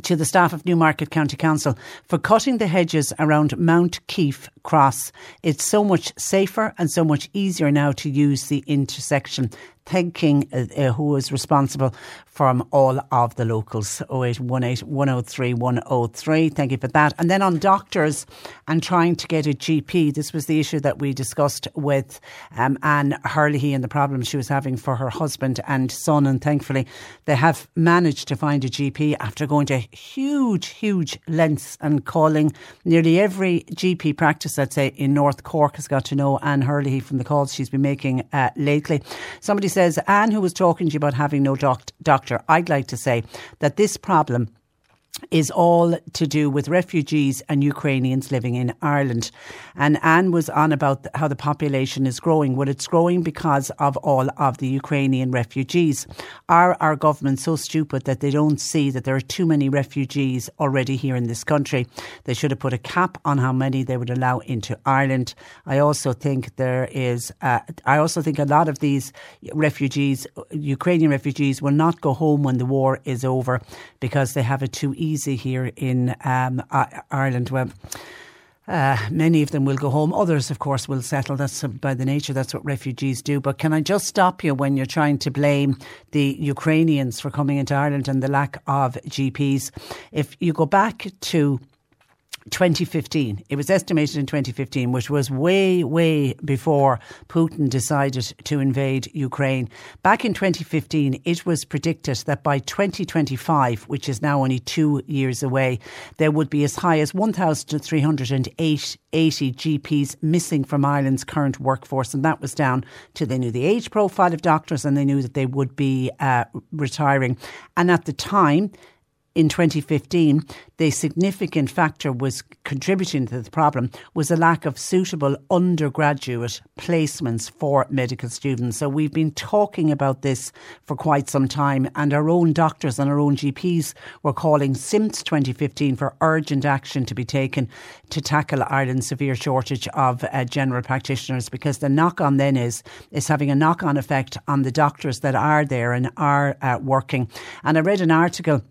S2: to the staff of Newmarket County Council for cutting the hedges around Mount Keefe Cross. It's so much safer and so much easier now to use the intersection. Thanking uh, uh, who is responsible from all of the locals. 0818 103 103. Thank you for that. And then on doctors and trying to get a GP, this was the issue that we discussed with um, Anne Hurley and the problem she was having for her husband and son. And thankfully, they have managed to find a GP after going to huge, huge lengths and calling nearly every GP practice, I'd say, in North Cork has got to know Anne Hurley from the calls she's been making uh, lately. Somebody says, Anne, who was talking to you about having no doc- doctor, I'd like to say that this problem is all to do with refugees and Ukrainians living in Ireland. And Anne was on about how the population is growing. Well, it's growing because of all of the Ukrainian refugees. Are our government so stupid that they don't see that there are too many refugees already here in this country? They should have put a cap on how many they would allow into Ireland. I also think there is, uh, I also think a lot of these refugees, Ukrainian refugees, will not go home when the war is over because they have it too easy easy here in um, Ireland. Well, uh, many of them will go home. Others, of course, will settle. That's by the nature. That's what refugees do. But can I just stop you when you're trying to blame the Ukrainians for coming into Ireland and the lack of GPs? If you go back to 2015. It was estimated in 2015, which was way, way before Putin decided to invade Ukraine. Back in 2015, it was predicted that by 2025, which is now only two years away, there would be as high as 1,380 GPs missing from Ireland's current workforce. And that was down to they knew the age profile of doctors and they knew that they would be uh, retiring. And at the time, in 2015, the significant factor was contributing to the problem was a lack of suitable undergraduate placements for medical students. So we've been talking about this for quite some time, and our own doctors and our own GPs were calling since 2015 for urgent action to be taken to tackle Ireland's severe shortage of uh, general practitioners because the knock on then is is having a knock on effect on the doctors that are there and are uh, working. And I read an article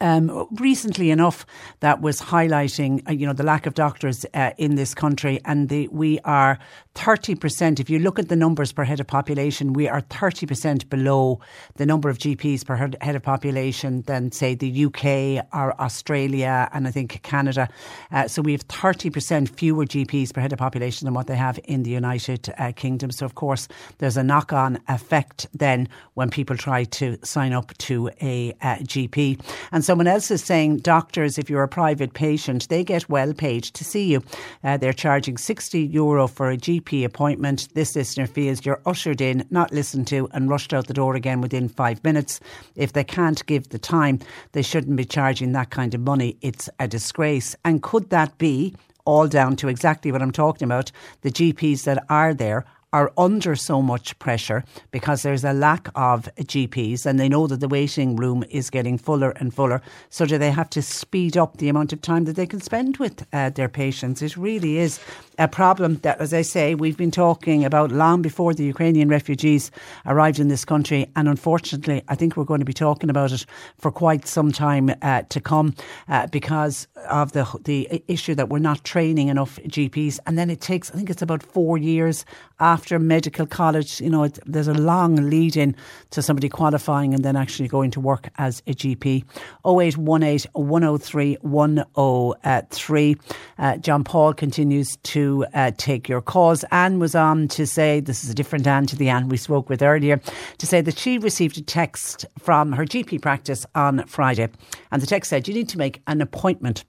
S2: um, recently enough, that was highlighting, uh, you know, the lack of doctors uh, in this country, and the, we are thirty percent. If you look at the numbers per head of population, we are thirty percent below the number of GPs per head of population than, say, the UK or Australia, and I think Canada. Uh, so we have thirty percent fewer GPs per head of population than what they have in the United uh, Kingdom. So of course, there's a knock-on effect then when people try to sign up to a uh, GP. And someone else is saying doctors, if you're a private patient, they get well paid to see you. Uh, they're charging 60 euro for a GP appointment. This listener feels you're ushered in, not listened to, and rushed out the door again within five minutes. If they can't give the time, they shouldn't be charging that kind of money. It's a disgrace. And could that be all down to exactly what I'm talking about? The GPs that are there are under so much pressure because there's a lack of GPs and they know that the waiting room is getting fuller and fuller. So do they have to speed up the amount of time that they can spend with uh, their patients? It really is a problem that, as I say, we've been talking about long before the Ukrainian refugees arrived in this country. And unfortunately, I think we're going to be talking about it for quite some time uh, to come uh, because of the, the issue that we're not training enough GPs. And then it takes, I think it's about four years after medical college. You know, there's a long lead in to somebody qualifying and then actually going to work as a GP. 0818 103 103. Uh, John Paul continues to uh, take your calls. Anne was on to say, this is a different Anne to the Anne we spoke with earlier, to say that she received a text from her GP practice on Friday. And the text said, You need to make an appointment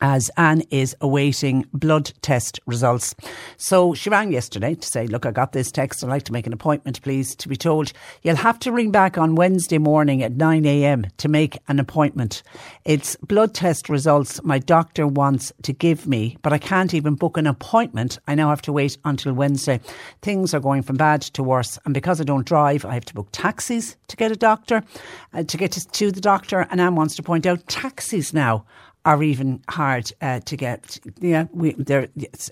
S2: as Anne is awaiting blood test results. So she rang yesterday to say, Look, I got this text. I'd like to make an appointment, please, to be told you'll have to ring back on Wednesday morning at 9 a.m. to make an appointment. It's blood test results my doctor wants to give me, but I can't even book an appointment. I now have to wait until Wednesday. Things are going from bad to worse. And because I don't drive, I have to book taxis to get a doctor, uh, to get to, to the doctor. And Anne wants to point out taxis now are even hard uh, to get. Yeah, we there.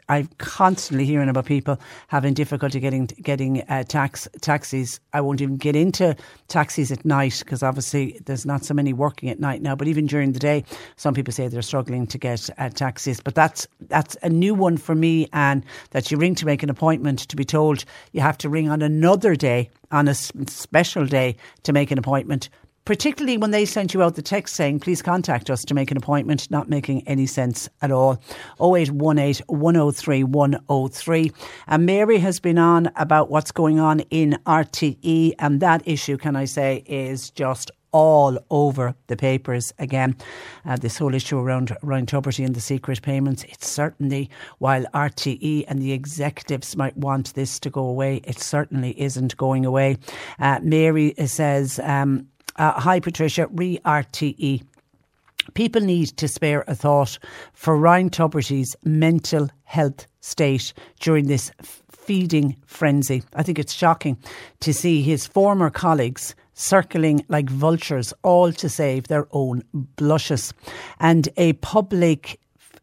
S2: I'm constantly hearing about people having difficulty getting getting uh, tax taxis. I won't even get into taxis at night because obviously there's not so many working at night now. But even during the day, some people say they're struggling to get uh, taxis. But that's that's a new one for me, and that you ring to make an appointment to be told you have to ring on another day on a special day to make an appointment particularly when they sent you out the text saying, please contact us to make an appointment, not making any sense at all. 0818 103 103. And Mary has been on about what's going on in RTE, and that issue, can I say, is just all over the papers again. Uh, this whole issue around Ryan Tubridy and the secret payments, it's certainly, while RTE and the executives might want this to go away, it certainly isn't going away. Uh, Mary says, um, uh, hi, Patricia, re RTE People need to spare a thought for Ryan Tubridy's mental health state during this feeding frenzy. I think it's shocking to see his former colleagues circling like vultures, all to save their own blushes. And a public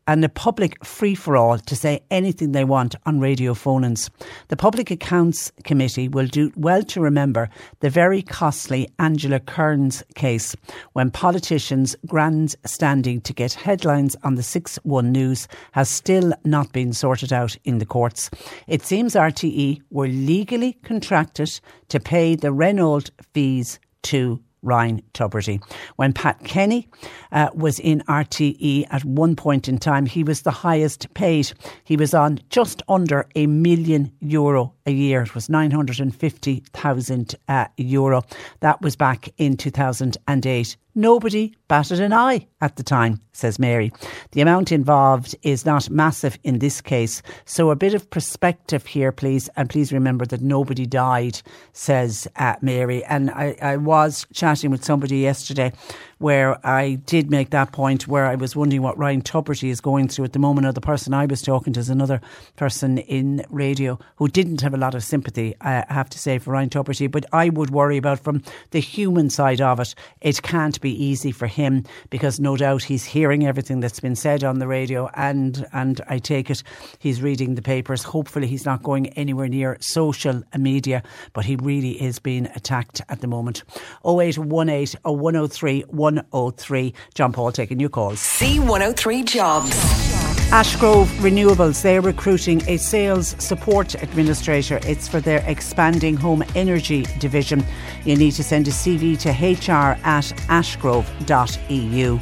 S2: and a public free for all to say anything they want on radio phone ins. The Public Accounts Committee will do well to remember the very costly Angela Kerins case when politicians' grandstanding to get headlines on the 6 1 News has still not been sorted out in the courts. It seems RTE were legally contracted to pay the Renault fees to Ryan Tubridy. When Pat Kenny uh, was in RTE at one point in time, he was the highest paid. He was on just under a million euro a year. It was 950,000 uh, euro. That was back in 2008. Nobody batted an eye at the time, says Mary. The amount involved is not massive in this case. So a bit of perspective here, please. And please remember that nobody died, says uh, Mary. And I, I was chatting with somebody yesterday where I did make that point where I was wondering what Ryan Tubridy is going through at the moment. Or the person I was talking to is another person in radio who didn't have a lot of sympathy, I have to say, for Ryan Tubridy. But I would worry about from the human side of it. It can't be easy for him because no doubt he's hearing everything that's been said on the radio and and I take it he's reading the papers. Hopefully he's not going anywhere near social media, but he really is being attacked at the moment. 0818 103 103. John Paul taking your calls.
S3: C103 Jobs.
S2: Ashgrove Renewables, they're recruiting a sales support administrator. It's for their expanding home energy division. You need to send a CV to hr at ashgrove.eu.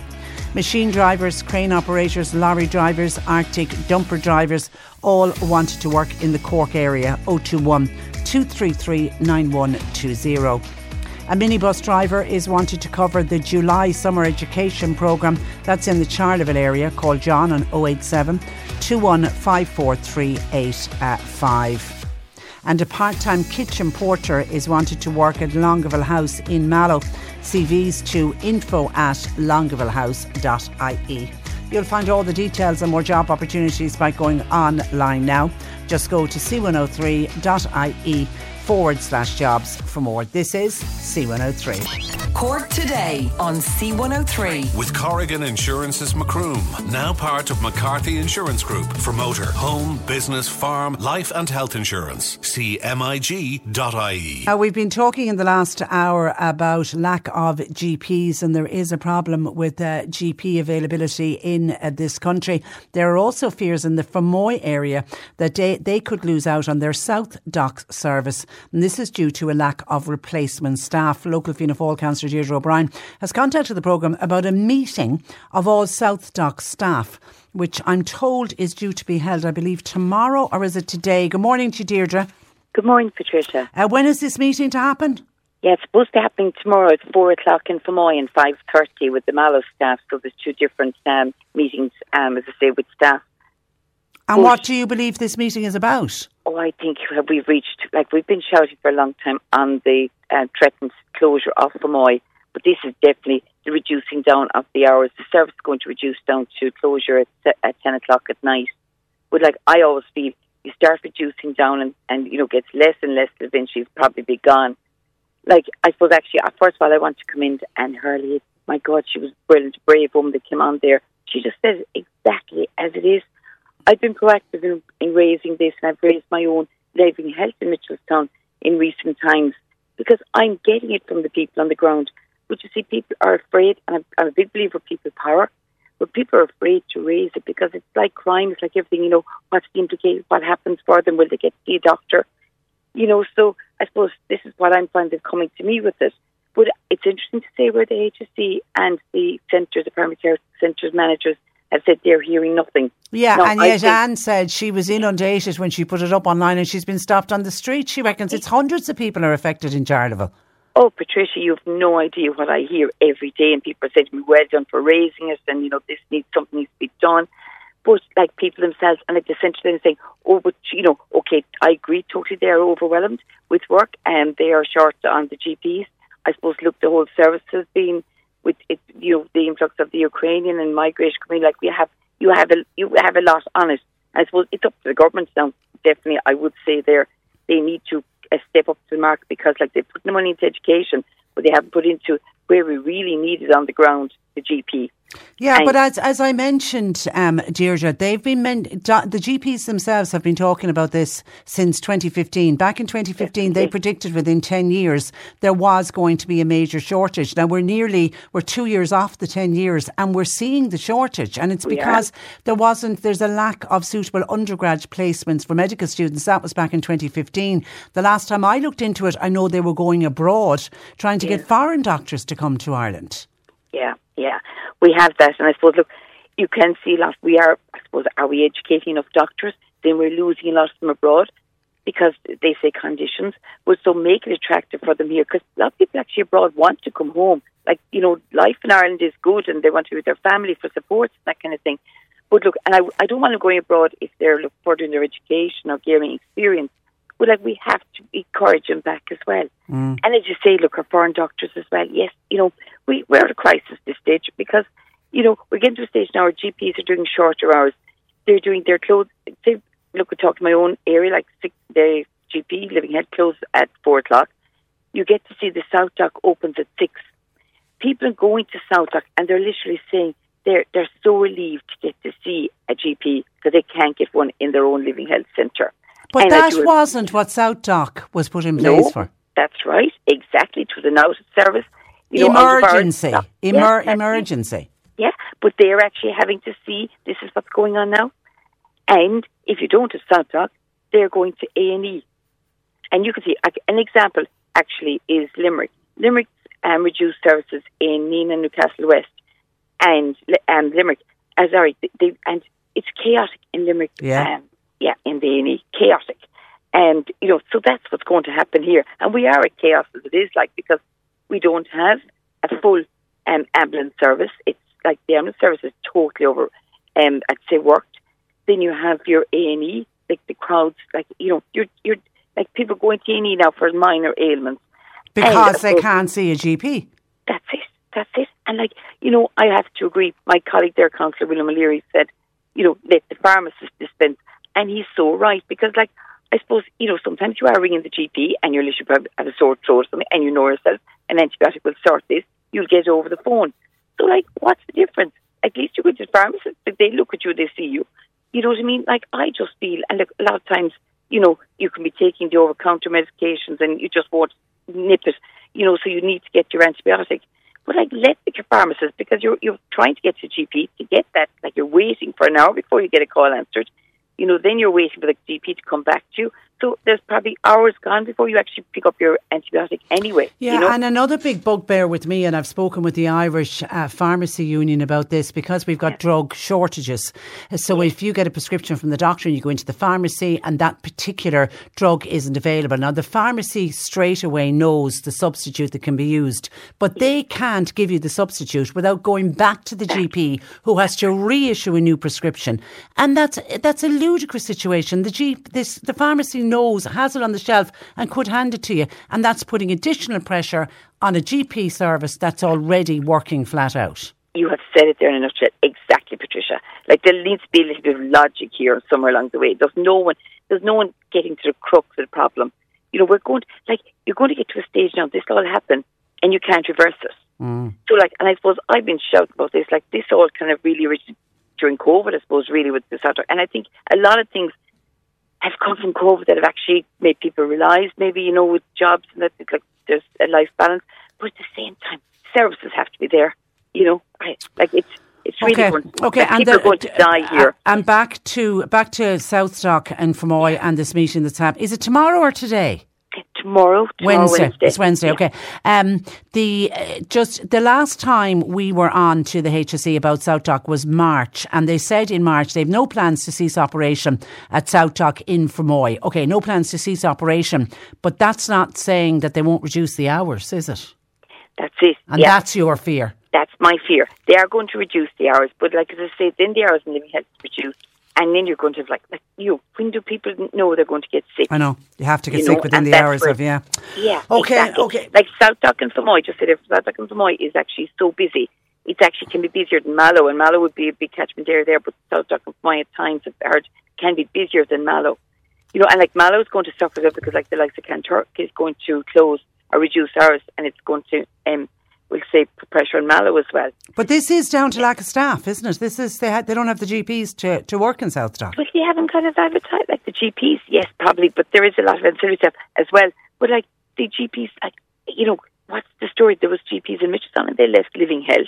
S2: Machine drivers, crane operators, lorry drivers, Arctic dumper drivers all want to work in the Cork area. 021 233 9120. A minibus driver is wanted to cover the July summer education programme that's in the Charleville area. Call John on 087 21543885. And a part time kitchen porter is wanted to work at Longueville House in Mallow. CVs to info at longuevillehouse.ie. You'll find all the details and more job opportunities by going online now. Just go to c103.ie forward slash jobs for more. This is C103.
S3: Cork today on C103.
S1: With Corrigan Insurance's Macroom, now part of McCarthy Insurance Group for motor, home, business, farm, life and health insurance. See MIG.ie.
S2: Uh, we've been talking in the last hour about lack of GPs and there is a problem with uh, GP availability in uh, this country. There are also fears in the Fermoy area that they, they could lose out on their South Dock service and this is due to a lack of replacement staff. Local Fianna Fáil Councillor Deirdre O'Brien has contacted the programme about a meeting of all SouthDoc staff which I'm told is due to be held, I believe, tomorrow or is it today? Good morning to you, Deirdre.
S6: Good morning, Patricia.
S2: Uh, when is this meeting to happen?
S6: Yeah, it's supposed to happen tomorrow at four o'clock in Fermoy and five thirty with the Mallow staff. So there's two different um, meetings, um, as I say, with staff.
S2: And but, what do you believe this meeting is about?
S6: Oh, I think we've reached, like, we've been shouting for a long time on the uh, threatened closure of Fermoy, but this is definitely the reducing down of the hours. The service is going to reduce down to closure at, at 10 o'clock at night. But, like, I always feel you start reducing down and, and you know, gets less and less, eventually probably be gone. Like, I suppose actually, uh, first of all, I want to come in Anne Hurley, my God, she was brilliant, brave woman that came on there. She just said it exactly as it is. I've been proactive in, in raising this and I've raised my own living health in Mitchelstown in recent times because I'm getting it from the people on the ground. But you see, people are afraid, and I'm, I'm a big believer of people power, but people are afraid to raise it because it's like crime, it's like everything, you know, what's the implication, what happens for them, will they get to see a doctor? You know, so I suppose this is what I'm finding coming to me with it. But it's interesting to say where the HSE and the centres, the primary care centres managers have said they're hearing nothing.
S2: Yeah, no, and yet Anne said she was inundated when she put it up online and she's been stopped on the street. She reckons it's hundreds of people are affected in Charleville.
S6: Oh, Patricia, you have no idea what I hear every day, and people are saying to me, "Well done for raising it," and you know this needs something needs to be done. But like people themselves, and like the central then saying, "Oh, but you know, okay, I agree totally. They are overwhelmed with work, and they are short on the GPs. I suppose. Look, the whole service has been with it, you know the influx of the Ukrainian and migration coming, like we have you have a you have a lot on it. I suppose it's up to the government now. Definitely, I would say there they need to uh, step up to the mark because like they put the money into education, but they haven't put into where we really need it on the ground, the GP.
S2: Yeah,
S6: And-
S2: but as as I mentioned, um, Deirdre, they've been men- the GPs themselves have been talking about this since 2015. Back in 2015, they predicted within 10 years there was going to be a major shortage. Now we're nearly we're two years off the 10 years, and we're seeing the shortage, and it's because there wasn't there's a lack of suitable undergrad placements for medical students. That was back in 2015. The last time I looked into it, I know they were going abroad trying to get foreign doctors to come to Ireland.
S6: Yeah, yeah, we have that, and I suppose look, you can see a lot. We are, I suppose, are we educating enough doctors? Then we're losing a lot of them abroad because they say conditions. But so make it attractive for them here, because a lot of people actually abroad want to come home. Like you know, life in Ireland is good, and they want to be with their family for support, that kind of thing. But look, and I, I don't want them going abroad if they're look, furthering their education or gaining experience. But like we have to encourage them back as well. Mm. And as you say, look, our foreign doctors as well. Yes, you know, we, we're at a crisis this stage because, you know, we're getting to a stage now where GPs are doing shorter hours. They're doing their clothes. They, look, we talk to my own area, like six, the GP living head close at four o'clock. You get to see the SouthDoc opens at six. People are going to SouthDoc and they're literally saying they're they're so relieved to get to see a GP that they can't get one in their own living health centre.
S2: But
S6: And
S2: that wasn't what SouthDoc was put in
S6: No,
S2: place for.
S6: That's right, exactly. To the out service. You know,
S2: Emergency.
S6: Yeah,
S2: Emer-
S6: it.
S2: emergency.
S6: Yeah, but they're actually having to see this is what's going on now. And if you don't have SouthDoc, they're going to A and E. And you can see an example actually is Limerick. Limerick um, reduced services in Nenagh Newcastle West and um, Limerick. Uh, sorry, they, they, and it's chaotic in Limerick.
S2: Yeah.
S6: Um, yeah, in the A&E, chaotic. And, you know, so that's what's going to happen here. And we are at chaos as it is, like, because we don't have a full um, ambulance service. It's like the ambulance service is totally over, um, I'd say, worked. Then you have your A&E, like the crowds, like, you know, you're, you're like people going to A&E now for minor ailments.
S2: Because
S6: And,
S2: they
S6: uh,
S2: can't see a GP.
S6: That's it. That's it. And like, you know, I have to agree. My colleague there, Councillor William O'Leary, said, you know, let the pharmacist dispense. And he's so right because, like, I suppose, you know, sometimes you are ringing the GP and you're literally have a sore throat or something and you know yourself an antibiotic will sort this. You'll get over the phone. So, like, what's the difference? At least you go to the pharmacist. They look at you, they see you. You know what I mean? Like, I just feel, and look, a lot of times, you know, you can be taking the over counter medications and you just won't nip it, you know, so you need to get your antibiotic. But like, let the pharmacist because you're you're trying to get to GP to get that. Like, you're waiting for an hour before you get a call answered. You know, then you're waiting for the GP to come back to you. So there's probably hours gone before you actually pick up your antibiotic anyway.
S2: Yeah,
S6: you know?
S2: and another big bugbear with me, and I've spoken with the Irish uh, Pharmacy Union about this because we've got drug shortages. Uh, So if you get a prescription from the doctor and you go into the pharmacy and that particular drug isn't available, now the pharmacy straight away knows the substitute that can be used, but they can't give you the substitute without going back to the GP who has to reissue a new prescription, and that's that's a ludicrous situation. The G, this the pharmacy knows has it on the shelf and could hand it to you, and that's putting additional pressure on a GP service that's already working flat out.
S6: you have said it there in a nutshell. Exactly, Patricia. Like there needs to be a little bit of logic here somewhere along the way. There's no one. There's no one getting to the crux of the problem. You know, we're going to, like you're going to get to a stage now. This all happen, and you can't reverse it. Mm. So, like, and I suppose I've been shouting about this. Like, this all kind of really originated during COVID. I suppose really with this other, and I think a lot of things have come from COVID that have actually made people realise maybe you know with jobs and that it's like there's a life balance, but at the same time, services have to be there. You know, I, like it's it's really
S2: Okay,
S6: going,
S2: okay,
S6: like, people
S2: the-
S6: are going to uh, die here.
S2: Uh, and back to back to SouthDoc and Fermoy and this meeting that's happening. Is it tomorrow or today?
S6: Tomorrow, tomorrow
S2: Wednesday.
S6: Wednesday.
S2: It's Wednesday.
S6: Yeah.
S2: Okay. Um, the uh, just the last time we were on to the HSE about SouthDoc was March, and they said in March they've no plans to cease operation at SouthDoc in Fermoy. Okay, no plans to cease operation, but that's not saying that they won't reduce the hours, is it?
S6: That's it.
S2: And
S6: yeah.
S2: that's your fear.
S6: That's my fear. They are going to reduce the hours, but like as I say, then the hours living health is reduced. And then you're going to have like, like you know, when do people know they're going to get sick?
S2: I know you have to get
S6: You
S2: sick
S6: know,
S2: within
S6: and
S2: the hours of yeah.
S6: Yeah.
S2: Okay,
S6: exactly.
S2: okay.
S6: Like SouthDoc and Fermoy, just said if SouthDoc and Fermoy is actually so busy, it actually can be busier than Mallow, and Mallow would be a big catchment area there, but SouthDoc and Fermoy at times I've heard can be busier than Mallow. You know, and like Mallow is going to suffer though because like the likes of Kanturk is going to close or reduce hours, and it's going to um, we'll say pressure on Mallow as well.
S2: But this is down to lack of staff, isn't it? This is they ha- they don't have the GPs to, to work in SouthDoc.
S6: Well, you haven't kind of advertised like the GPs, yes, probably, but there is a lot of ancillary stuff as well. But like the GPs, like you know, what's the story? There was GPs in Mitchelstown and they left Living Health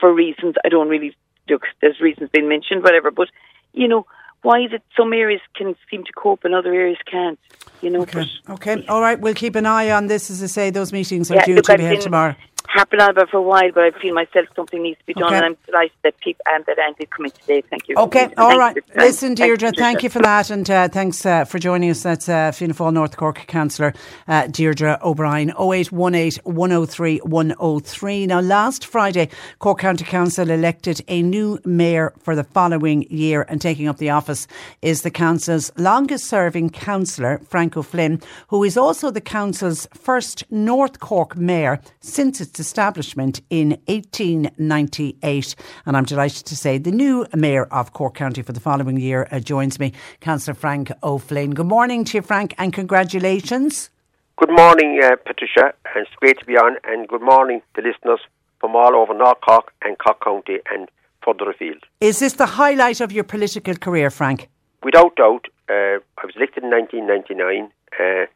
S6: for reasons I don't really look. There's reasons been mentioned, whatever. But you know, why is it some areas can seem to cope and other areas can't? You know,
S2: Okay. Okay. All right. We'll keep an eye on this. As I say, those meetings are
S6: Yeah,
S2: due
S6: look,
S2: to be held tomorrow.
S6: On about for a while, but I feel myself something needs to be done,
S2: Okay.
S6: and I'm delighted that people and that Andy's coming today. Thank you.
S2: Okay, all
S6: thank
S2: right. Listen, Deirdre, thank
S6: Patricia.
S2: you for that, and uh, thanks uh, for joining us. That's uh, Fianna Fáil North Cork Councillor uh, Deirdre O'Brien, 0818 103 103. Now, last Friday, Cork County Council elected a new mayor for the following year, and taking up the office is the council's longest serving councillor, Frank O'Flynn, who is also the council's first North Cork mayor since its establishment in 1898. And I'm delighted to say the new Mayor of Cork County for the following year uh, joins me, Councillor Frank O'Flynn. Good morning to you, Frank, and congratulations.
S7: Good morning, uh, Patricia, and it's great to be on, and good morning to listeners from all over North Cork and Cork County and further afield.
S2: Is this the highlight of your political career, Frank?
S7: Without doubt, uh, I was elected in 1999, uh,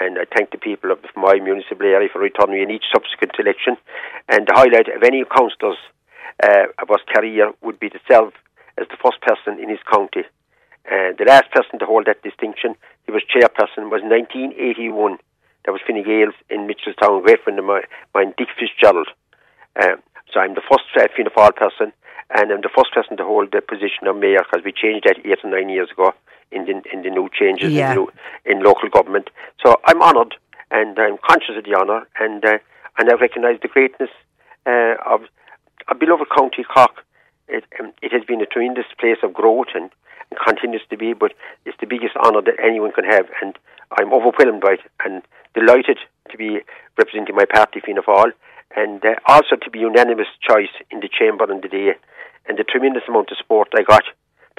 S7: and I thank the people of my municipal area for returning me in each subsequent election. And the highlight of any councillor's uh, his career would be serve as the first person in his county. Uh, the last person to hold that distinction, he was chairperson, was 1981. That was Fine Gaels in Mitchelstown, a great friend of mine Dick Fitzgerald. Um, so I'm the first uh, Fianna Fáil person, and I'm the first person to hold the position of mayor because we changed that eight or nine years ago in the in the new changes
S2: Yeah.
S7: in, new- in local government. So I'm honoured and I'm conscious of the honour, and uh, and I recognise the greatness uh, of a beloved county Cork. It, um, it has been a tremendous place of growth and, and continues to be, but it's the biggest honour that anyone can have, and I'm overwhelmed by it and delighted to be representing my party, Fianna Fáil, and uh, also to be unanimous choice in the chamber on the day, and the tremendous amount of support I got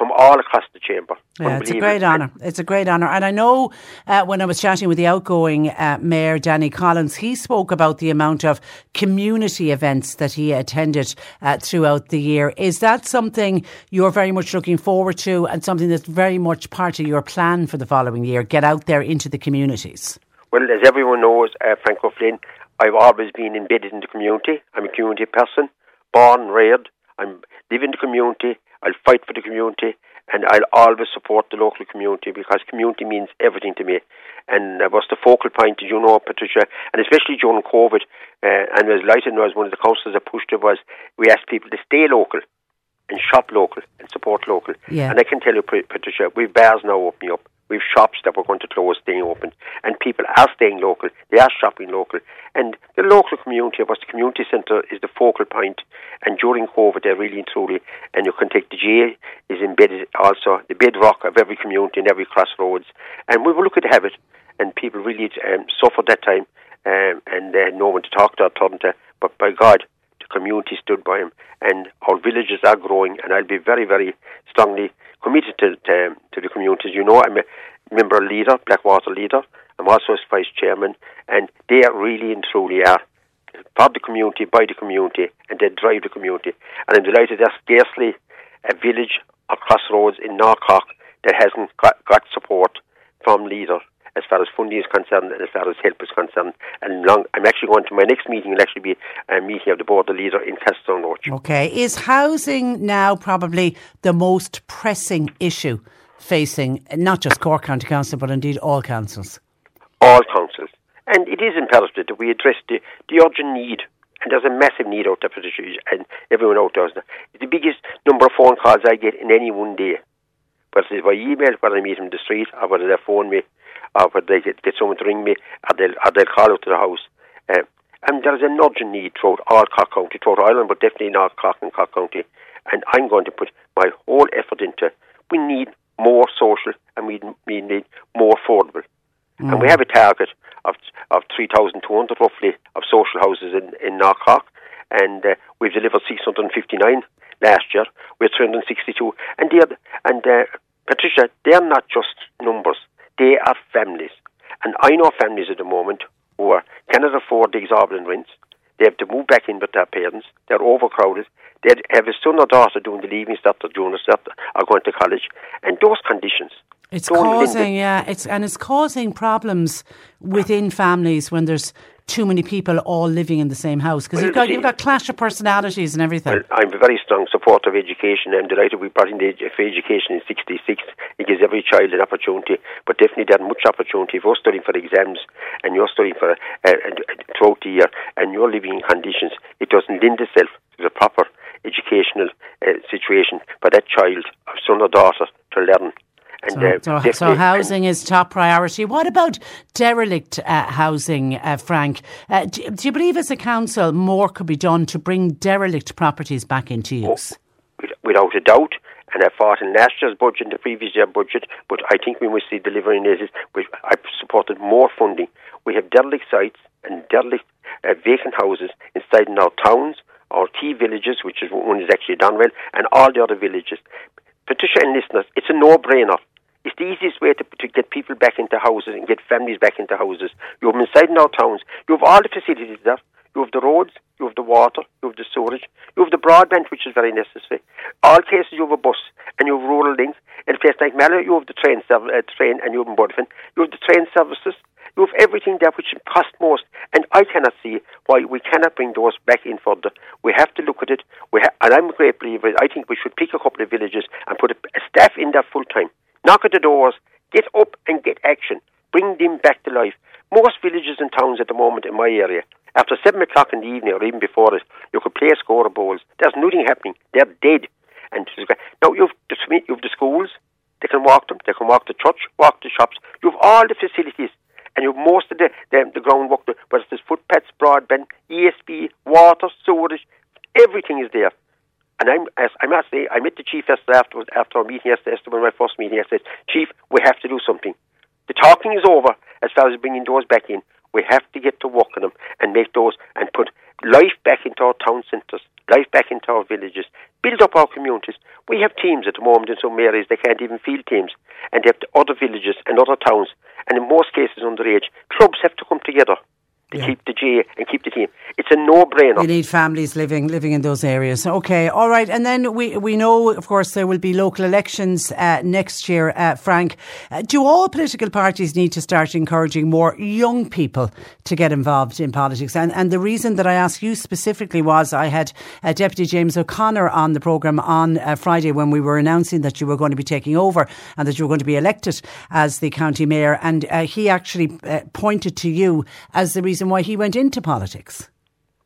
S7: from all across the chamber.
S2: Yeah, it's a great honour. It's a great honour. And I know uh, when I was chatting with the outgoing uh, Mayor, Danny Collins, he spoke about the amount of community events that he attended uh, throughout the year. Is that something you're very much looking forward to and something that's very much part of your plan for the following year? Get out there into the communities.
S7: Well, as everyone knows, uh, Frank O'Flynn, I've always been embedded in the community. I'm a community person, born, reared. I'm live in the community. I'll fight for the community, and I'll always support the local community because community means everything to me. And that was the focal point, you know, Patricia, and especially during COVID. Uh, and as Lighton was one of the councillors that pushed it was we asked people to stay local and shop local and support local.
S2: Yeah.
S7: And I can tell you, Patricia, we've bars now opening up. We've shops that we're going to close staying open. And people are staying local. They are shopping local. And the local community of us, the community centre is the focal point. And during COVID, they're really and truly, and you can take the GAA is embedded also, the bedrock of every community and every crossroads. And we were lucky to have it. And people really um, suffered that time. Um, and they had no one to talk to or turn to. But by God, the community stood by him, and our villages are growing. And I'll be very, very strongly committed to to, to the communities. You know, I'm a member leader, Blackwater leader. I'm also vice chairman, and they are really and truly are for the community, by the community, and they drive the community. And I'm delighted there's scarcely a village or crossroads in North Cork that hasn't got, got support from leader as far as funding is concerned and as far as help is concerned. And long, I'm actually going to my next meeting will actually be a meeting of the board of leader in Roach.
S2: Okay. Is housing now probably the most pressing issue facing not just Cork County Council, but indeed all councils?
S7: all councils. And it is imperative that we address the, the urgent need. And there's a massive need out there for the streets, and everyone out there. knows. It's the biggest number of phone calls I get in any one day. Whether it's by email, whether I meet them in the street, or whether they phone me, or whether they get, get someone to ring me, or they'll, or they'll call out to the house. Uh, and there's an urgent need throughout all Cork County, throughout Ireland, but definitely North Cork and Cork County. And I'm going to put my whole effort into we need more social and we, we need more affordable.
S2: Mm.
S7: And we have a target of of 3,200 roughly of social houses in, in North Cork. And uh, we've delivered 659 last year. We're 362. And, they're, and uh, Patricia, they're not just numbers, they are families. And I know families at the moment who are, cannot afford the exorbitant rents. They have to move back in with their parents. They're overcrowded. They have a son or daughter doing the leaving cert or junior stuff, or going to college. And those conditions.
S2: It's causing, yeah, it's and it's causing problems within families when there's too many people all living in the same house because you've got you've got clash of personalities and everything.
S7: Well, I'm a very strong supporter of education. I'm delighted we brought in the of education in 66. It gives every child an opportunity, but definitely not much opportunity. If you're studying for exams and you're studying for uh, uh, throughout the year and you're living in conditions, it doesn't lend itself to the proper educational uh, situation for that child, son or daughter, to learn. And,
S2: So,
S7: uh,
S2: so, so housing is top priority. What about derelict uh, housing, uh, Frank? Uh, do, do you believe, as a council, more could be done to bring derelict properties back into use?
S7: with- without a doubt. And I fought in last year's budget, the previous year budget, but I think we must see delivering this. Is I supported more funding. We have derelict sites and derelict uh, vacant houses inside in our towns, our key villages, which is one is actually Donwell, and all the other villages. Patricia and listeners, it's a no-brainer. It's the easiest way to, to get people back into houses and get families back into houses. You have inside in our towns. You have all the facilities there. You have the roads, you have the water, you have the storage, you have the broadband, which is very necessary. All cases you have a bus and you have rural links. In a place like Mallow, you have the train, uh, train and you have in Buttevant. You have the train services. You have everything there which cost most. And I cannot see why we cannot bring those back in further. We have to look at it. We ha- and I'm a great believer. I think we should pick a couple of villages and put a, a staff in there full time. Knock at the doors, get up and get action. Bring them back to life. Most villages and towns at the moment in my area, after seven o'clock in the evening or even before it, you could play a score of balls. There's nothing happening. They're dead. And now you've the, you've the schools. They can walk them. They can walk the church, walk the shops. You have all the facilities, and you have most of the the, the groundwork. Whether it's footpaths, broadband, ESB, water, sewerage, everything is there. And I'm, as I must say, I met the chief yesterday after, after our meeting yesterday, yesterday, my first meeting. I said, Chief, we have to do something. The talking is over as far as bringing those back in. We have to get to work on them and make those and put life back into our town centres, life back into our villages, build up our communities. We have teams at the moment in some areas, they can't even field teams. And they have to other villages and other towns, and in most cases underage. Clubs have to come together to keep the G and keep the team. It's a no-brainer.
S2: You need families living living in those areas. Okay, all right. And then we, we know, of course, there will be local elections uh, next year, uh, Frank. Uh, do all political parties need to start encouraging more young people to get involved in politics? And, and the reason that I asked you specifically was I had uh, Deputy James O'Connor on the programme on uh, Friday when we were announcing that you were going to be taking over and that you were going to be elected as the county mayor. And uh, he actually uh, pointed to you as the reason why he went into politics.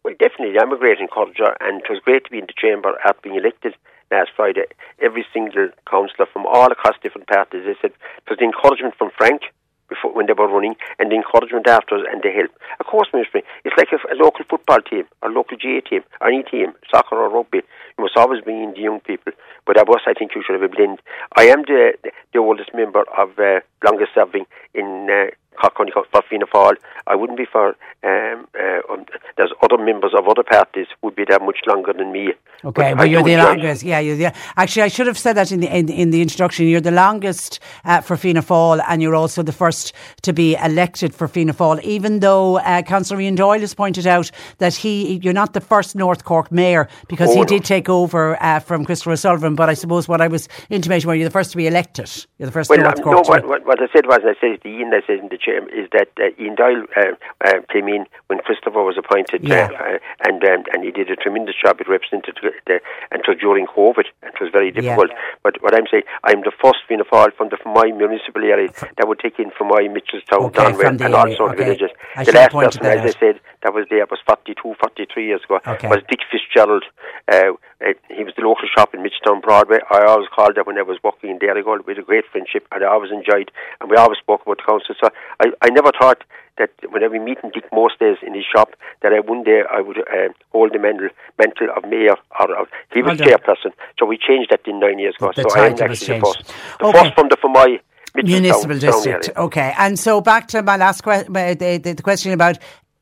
S7: Well, definitely, I'm a great encourager, and it was great to be in the chamber after being elected last Friday. Every single councillor from all across different parties, they said it was the encouragement from Frank before when they were running, and the encouragement afterwards, and the help. Of course, Ministry, it's like a, a local football team, a local GAA team, or any team, soccer or rugby. You must always bring in the young people. But at I think you should have a blend. I am the the oldest member of uh, longest serving in. Uh, For Fianna Fáil. I wouldn't be for. Um, uh, um, there's other members of other parties would be there much longer than me.
S2: Okay,
S7: But
S2: you're the longest. Yeah, you're the, actually, I should have said that in the in, in the introduction. You're the longest uh, for Fianna Fáil, and you're also the first to be elected for Fianna Fáil. Even though uh, Councillor Ian Doyle has pointed out that he, you're not the first North Cork mayor because
S7: Oh,
S2: he
S7: no.
S2: did take over uh, from Christopher O'Sullivan. But I suppose what I was intimating, where you're the first to be elected, you're the first
S7: Well,
S2: North
S7: um,
S2: Cork.
S7: no, what, what, what I said was, I said the Ian, I said in the is that uh, Ian Doyle uh, uh, came in when Christopher was appointed,
S2: Yeah.
S7: uh, uh, and um, and he did a tremendous job. It represented the, until during COVID, and it was very difficult. But what I'm saying, I'm the first Fianna Fáil from, the, from my municipal area that would take in from my Mitchelstown,
S2: Okay,
S7: Donwell, and
S2: area,
S7: also the
S2: okay.
S7: villages.
S2: I
S7: the last person, as
S2: out.
S7: I said, that was there was 42, 43 years ago.
S2: Okay.
S7: Was Dick Fitzgerald. Uh, uh, he was the local shop in Mitchelstown Broadway. I always called that when I was working in Dairygold. We had a great friendship, and I always enjoyed, and we always spoke about the council. So I, I never thought that whenever we meet in Dick most days in his shop, that I one day I would uh, hold the medal mantle of mayor, or, or he was
S2: Well
S7: chairperson. So we changed that in nine years ago.
S2: The
S7: so I am actually the first. The
S2: Okay.
S7: first from the for my
S2: Municipal district. Okay. And so back to my last question, the, the, the question about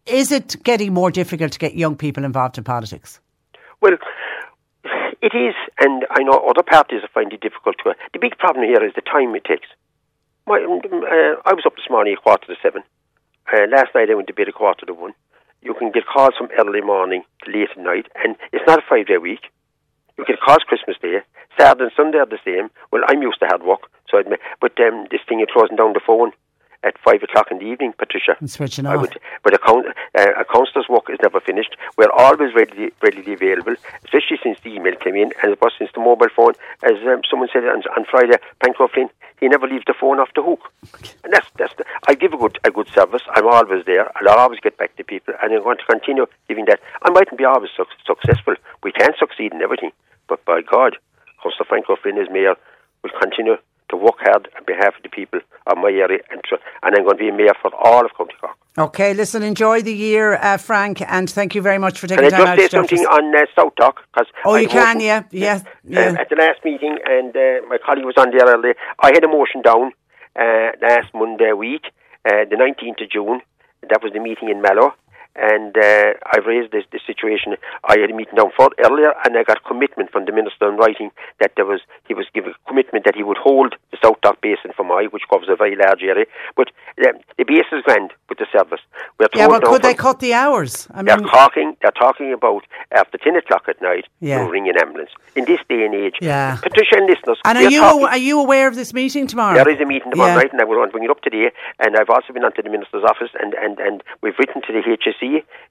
S2: is it getting more difficult to get young people involved in politics?
S7: Well, it is, and I know other parties find it difficult to. The big problem here is the time it takes. My, um, uh, I was up this morning at quarter to seven. Uh, last night I went to bed at quarter to one. You can get calls from early morning to late at night, and it's not a five day week. You get calls Christmas Day. Saturday and Sunday are the same. Well, I'm used to hard work, so I'd, but um, this thing of closing down the phone at five o'clock in the evening, Patricia.
S2: And switching
S7: I
S2: off.
S7: would, but a, coun- uh, a councillor's work is never finished. We're always readily, readily available, especially since the email came in, and course since the mobile phone, as um, someone said on, on Friday, Frank O'Flynn, he never leaves the phone off the hook. And that's, that's the, I give a good, a good service. I'm always there. I'll always get back to people, and I'm going to continue giving that. I mightn't be always suc successful. We can't succeed in everything, but by God, Councillor Frank O'Flynn as mayor will continue to work hard on behalf of the people of my area, and, tr- and I'm going to be a mayor for all of County Cork.
S2: Okay, listen, enjoy the year, uh, Frank, and thank you very much for taking
S7: Can I
S2: time out
S7: just say
S2: to talk to
S7: something on uh, SouthDoc? Cause
S2: Oh,
S7: I
S2: you can, yeah, yeah,
S7: um, at the last meeting, and uh, my colleague was on there earlier. I had a motion down uh, last Monday week, uh, the 19th of June. That was the meeting in Mallow. And uh, I raised this, this situation. I had a meeting down for earlier, and I got commitment from the minister in writing that there was he was given commitment that he would hold the SouthDoc Basin Fermoy, which covers a very large area. But um, the base is grand with the service. We're
S2: Yeah, but could they cut the hours? I
S7: they're
S2: mean,
S7: talking. They're talking about after ten o'clock at night.
S2: Yeah.
S7: You ring an ambulance in this day and age.
S2: Yeah.
S7: Patricia and listeners.
S2: and are you
S7: talking-
S2: are you aware of this meeting tomorrow?
S7: there is a meeting tomorrow
S2: Yeah.
S7: night, and I will bring it up today. And I've also been on to the minister's office, and, and, and we've written to the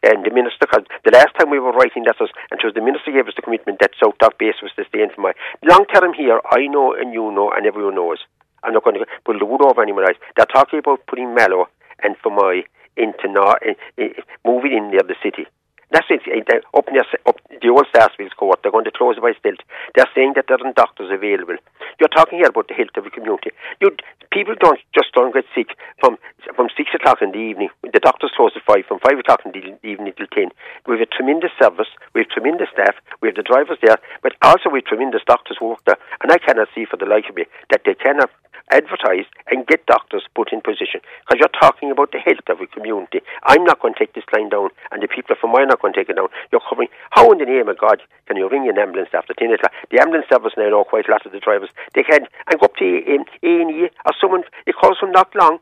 S7: And the minister. Because the last time we were writing letters, and it was the minister gave us the commitment that SouthDoc Base was to stay in Fermoy long term here. I know, and you know, and everyone knows. I'm not going to pull the wood over anyone's eyes. They're talking about putting Mallow and Fermoy into Nor- in, in, moving in near the city. That's it. Up uh, near up the old Sarsfields Court, they're going to close by stealth. They're saying that there aren't doctors available. You're talking here about the health of the community. You people don't just don't get sick from from six o'clock in the evening. The doctors close at five. From five o'clock in the evening till ten. We have a tremendous service. We have tremendous staff. We have the drivers there, but also we have tremendous doctors who work there. And I cannot see for the life of me that they cannot advertise and get doctors put in position. Because you're talking about the health of a community. I'm not going to take this line down, and the people from mine are not going to take it down. You're covering. How in the name of God can you ring an ambulance after 10 o'clock? The ambulance service now know quite a lot of the drivers. They can and go up to um, A&E or someone, it calls from not Long,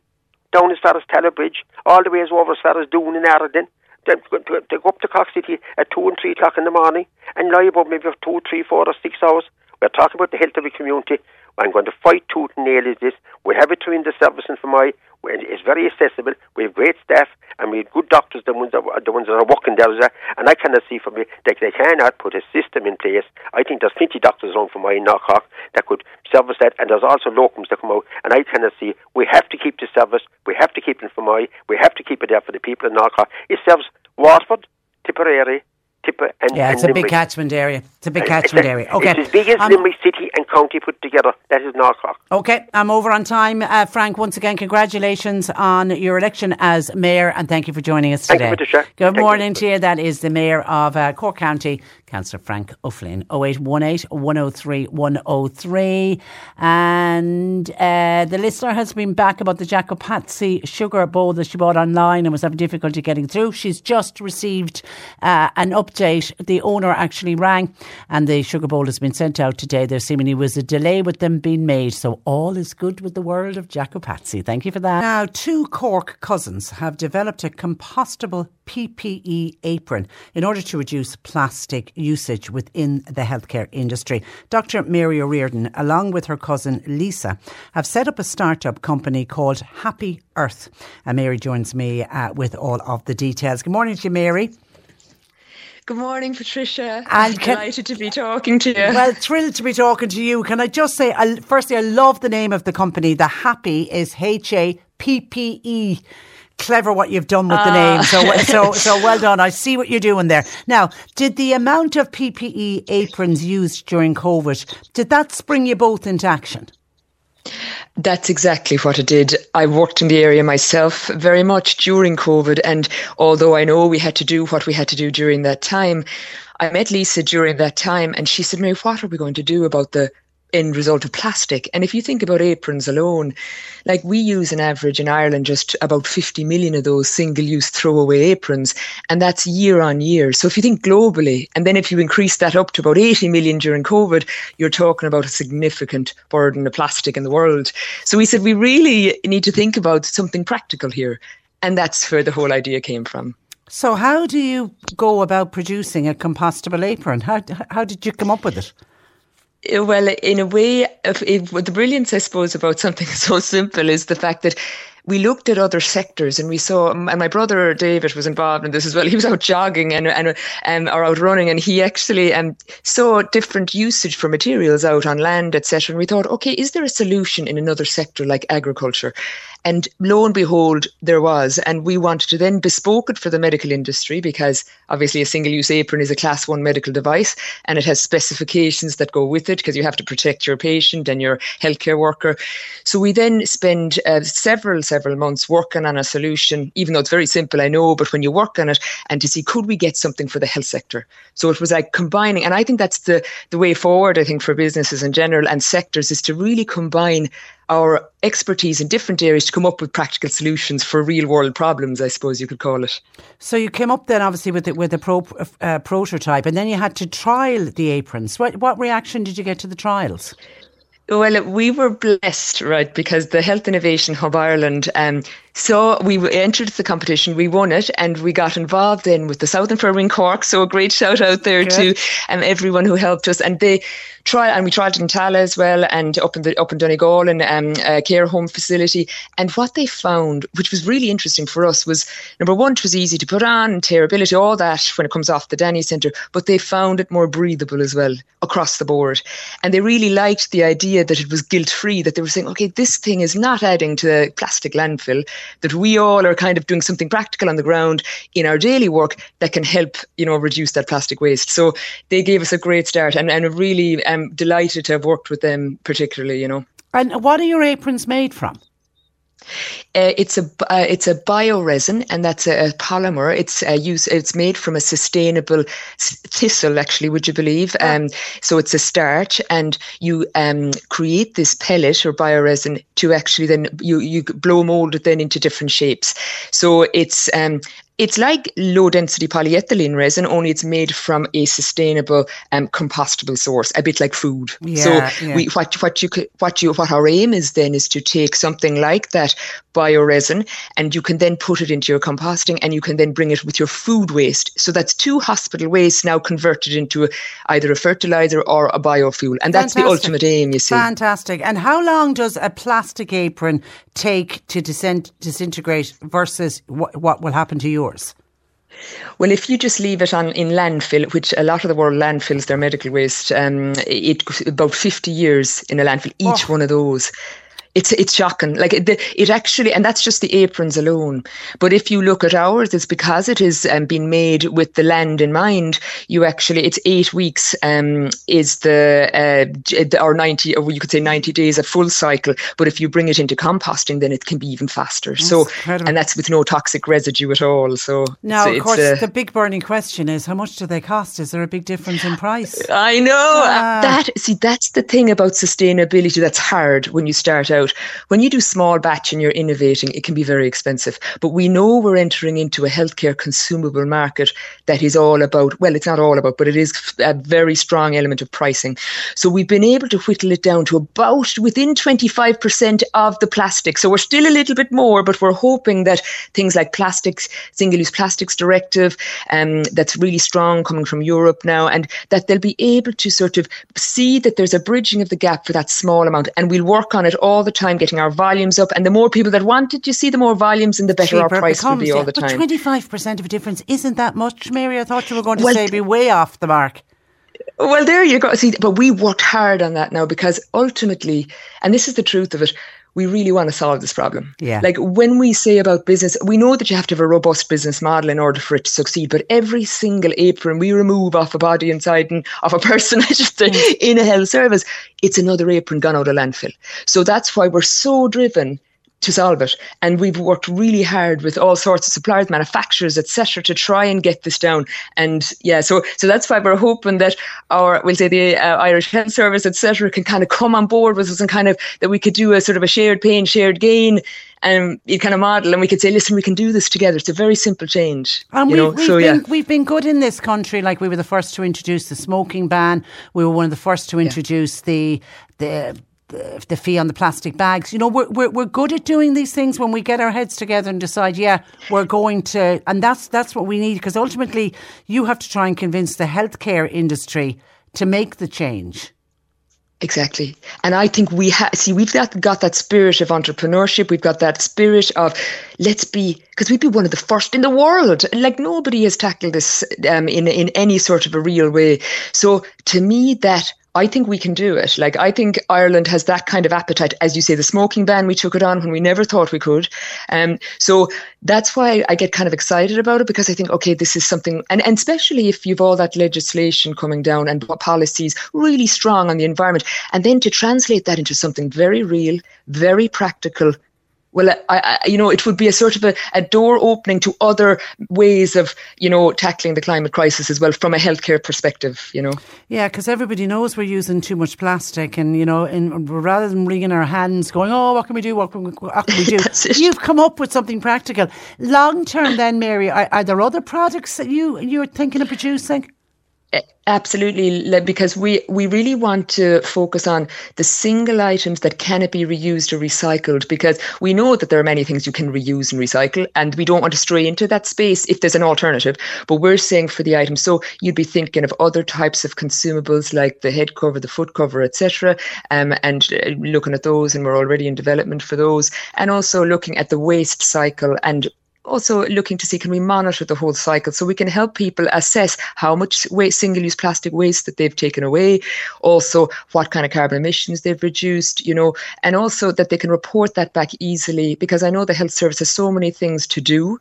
S7: down as far as Bridge, all the way over as far as Doon and Arden. They go, up to Cork City at 2 and 3 o'clock in the morning and lie about maybe for 2, 3, 4 or 6 hours. We're talking about the health of the community. I'm going to fight tooth and nail is this. We have it in the service and Fermoy it's very accessible. We have great staff and we have good doctors, the ones that, the ones that are working there. And I cannot see for me that they cannot put a system in place. I think there's 20 doctors around Fermoy in North Cork that could service that, and there's also locums that come out. And I cannot see. We have to keep the service. We have to keep it Fermoy. We have to keep it there for the people in North Cork. It serves Waterford, Tipperary, Tipper, and
S2: yeah, it's
S7: and
S2: a big catchment area. It's a big catchment area. Okay.
S7: It's as big as
S2: Um,
S7: Limerick City and County put together. That is North Cork.
S2: Okay, I'm over on time. Uh, Frank, once again, congratulations on your election as Mayor and thank you for joining us
S7: Thank you,
S2: today.
S7: Patricia.
S2: Good
S7: Thank you.
S2: morning to you. That is the Mayor of uh, Cork County, Councillor Frank O'Flynn. 0818 103 103. And uh, the listener has been back about the Jack O'Patsy sugar bowl that she bought online and was having difficulty getting through. She's just received uh, an update. The owner actually rang and the sugar bowl has been sent out today. There seemingly was a delay with them being made. So all is good with the world of Jack O'Patsy. Thank you for that. Now, two Cork cousins have developed a compostable PPE apron in order to reduce plastic usage within the healthcare industry. Dr. Mary O'Riordan, along with her cousin Lisa, have set up a startup company called Happy Earth. And Mary joins me uh, with all of the details. Good morning to you, Mary.
S8: Good morning, Patricia.
S2: And
S8: I'm
S2: can-
S8: delighted to be talking to you.
S2: Well, thrilled to be talking to you. Can I just say, I, firstly, I love the name of the company. The Happy is H A P P E. Clever what you've done with the ah. name. So, so, so well done. I see what you're doing there. Now, did the amount of PPE aprons used during COVID, did that spring you both into action?
S8: That's exactly what I did. I worked in the area myself very much during COVID. And although I know we had to do what we had to do during that time, I met Lisa during that time and she said, Mary, what are we going to do about the end result of plastic. And if you think about aprons alone, like we use an average in Ireland just about 50 million of those single use throwaway aprons, and that's year on year. So if you think globally, and then if you increase that up to about 80 million during COVID, you're talking about a significant burden of plastic in the world. So we said we really need to think about something practical here. And that's where the whole idea came from.
S2: So, how do you go about producing a compostable apron? How, how did you come up with it?
S8: Well, in a way, if, if, the brilliance, I suppose, about something so simple is the fact that we looked at other sectors and we saw, and my brother David was involved in this as well. He was out jogging and, and um, or out running, and he actually um, saw different usage for materials out on land, etc. And we thought, okay, is there a solution in another sector like agriculture? And lo and behold, there was. And we wanted to then bespoke it for the medical industry because obviously a single use apron is a class one medical device and it has specifications that go with it because you have to protect your patient and your healthcare worker. So we then spend uh, several, several months working on a solution, even though it's very simple, I know, but when you work on it and to see could we get something for the health sector? So it was like combining, and I think that's the, the way forward, I think, for businesses in general and sectors is to really combine our expertise in different areas to come up with practical solutions for real world problems, I suppose you could call it.
S2: So you came up then obviously with the, with a pro, uh, prototype and then you had to trial the aprons. What, what reaction did you get to the trials?
S8: Well, we were blessed, right, because the Health Innovation Hub Ireland um, so we entered the competition, we won it, and we got involved in with the South Infirmary in Cork. So a great shout out there Good. to um, everyone who helped us. And they try, and we tried in Tallaght as well, and up in the up in Donegal and um, a care home facility. And what they found, which was really interesting for us, was number one, it was easy to put on, tearability, all that when it comes off the Danny Centre. But they found it more breathable as well across the board, and they really liked the idea that it was guilt free. That they were saying, okay, this thing is not adding to the plastic landfill that we all are kind of doing something practical on the ground in our daily work that can help, you know, reduce that plastic waste. So they gave us a great start and, and really am delighted to have worked with them particularly, you know.
S2: And what are your aprons made from?
S8: Uh, it's a uh, it's a bioresin, and that's a, a polymer. It's a use. It's made from a sustainable thistle, actually. Would you believe? Oh. Um, so it's a starch, and you um, create this pellet or bioresin to actually then you you blow mold it then into different shapes. So it's um, it's like low density polyethylene resin, only it's made from a sustainable um, compostable source, a bit like food. Yeah, so yeah. we what what you what you what our aim is then is to take something like that bioresin and you can then put it into your composting and you can then bring it with your food waste. So that's two hospital waste now converted into a, either a fertilizer or a biofuel. And that's Fantastic. the ultimate aim, you see.
S2: Fantastic. And how long does a plastic apron take to disintegrate versus what, what will happen to yours?
S8: Well, if you just leave it on in landfill, which a lot of the world landfills their medical waste, um, it about fifty years in a landfill each oh. one of those it's it's shocking. Like it, it actually, and that's just the aprons alone. But if you look at ours, it's because it has um, been made with the land in mind. You actually, it's eight weeks um, is the uh, or ninety, or you could say ninety days at full cycle. But if you bring it into composting, then it can be even faster. That's so, incredible. and that's with no toxic residue at all. So
S2: now, of course, uh, the big burning question is how much do they cost? Is there a big difference in price?
S8: I know ah. that. See, that's the thing about sustainability. That's hard when you start out out. When you do small batch and you're innovating, it can be very expensive. But we know we're entering into a healthcare consumable market that is all about, well, it's not all about, but it is a very strong element of pricing. So we've been able to whittle it down to about within 25% of the plastic. So we're still a little bit more, but we're hoping that things like plastics, single use plastics directive, um, that's really strong coming from Europe now, and that they'll be able to sort of see that there's a bridging of the gap for that small amount. And we'll work on it all the the time, getting our volumes up. And the more people that want it, you see, the more volumes and the better Cheaper our price becomes, will be all the time.
S2: But 25% of a difference isn't that much, Mary. I thought you were going to well, say be way off the mark.
S8: Well, there you go. See, but we worked hard on that now because ultimately, and this is the truth of it, we really want to solve this problem.
S2: Yeah.
S8: Like when we say about business, we know that you have to have a robust business model in order for it to succeed. But every single apron we remove off a body inside and of a person, I should say,
S2: Mm.
S8: in a health service, it's another apron gone out of landfill. So that's why we're so driven to solve it. And we've worked really hard with all sorts of suppliers, manufacturers, etc., to try and get this down. And yeah, so so that's why we're hoping that our we'll say the uh, Irish Health Service, etc., can kind of come on board with us and kind of that we could do a sort of a shared pain, shared gain. Um, you kind of model, and we could say, "Listen, we can do this together." It's a very simple change,
S2: And
S8: you
S2: we,
S8: know.
S2: we've,
S8: so
S2: been,
S8: yeah,
S2: we've been good in this country. Like we were the first to introduce the smoking ban. We were one of the first to introduce the the. The, the fee on the plastic bags. You know, we're, we're we're good at doing these things when we get our heads together and decide, yeah, we're going to, and that's that's what we need because ultimately you have to try and convince the healthcare industry to make the change.
S8: Exactly. And I think we have, see, we've got, got that spirit of entrepreneurship. We've got that spirit of let's be, because we'd be one of the first in the world. Like nobody has tackled this um, in, in any sort of a real way. So to me, that I think we can do it. Like I think Ireland has that kind of appetite. As you say, the smoking ban, we took it on when we never thought we could. Um, so that's why I get kind of excited about it because I think, okay, this is something, and, and especially if you've all that legislation coming down and policies really strong on the environment, and then to translate that into something very real, very practical, well, I, I, you know, it would be a sort of a, a door opening to other ways of, you know, tackling the climate crisis as well from a healthcare perspective, you know.
S2: Yeah, because everybody knows we're using too much plastic, and you know, in, rather than wringing our hands, going, "Oh, what can we do? What can we, what can we do?" You've come up with something practical. Long term, then, Mary, are, are there other products that you you're thinking of producing?
S8: Absolutely, because we, we really want to focus on the single items that cannot be reused or recycled because we know that there are many things you can reuse and recycle, and we don't want to stray into that space if there's an alternative. But we're saying for the items, so you'd be thinking of other types of consumables like the head cover, the foot cover, etc., um, and uh, looking at those, and we're already in development for those, and also looking at the waste cycle and also looking to see can we monitor the whole cycle so we can help people assess how much single-use plastic waste that they've taken away also what kind of carbon emissions they've reduced you know and also that they can report that back easily because i know the health service has so many things to do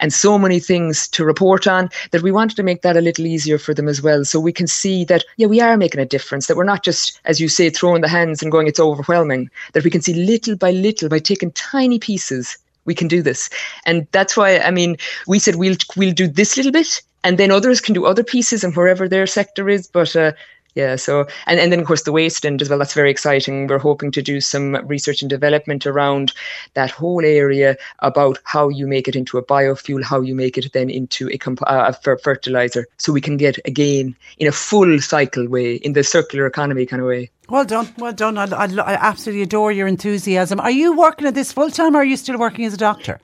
S8: and so many things to report on that we wanted to make that a little easier for them as well. So we can see that yeah we are making a difference that we're not just as you say throwing the hands and going it's overwhelming that we can see little by little by taking tiny pieces we can do this. And that's why i mean we said we'll we'll do this little bit and then others can do other pieces and wherever their sector is but uh, yeah so and, and then of course the waste end as well that's very exciting we're hoping to do some research and development around that whole area about how you make it into a biofuel how you make it then into a, comp- a fertilizer so we can get again in a full cycle way in the circular economy kind of way
S2: well done, well done. I, I, I absolutely adore your enthusiasm. Are you working at this full time or are you still working as a doctor?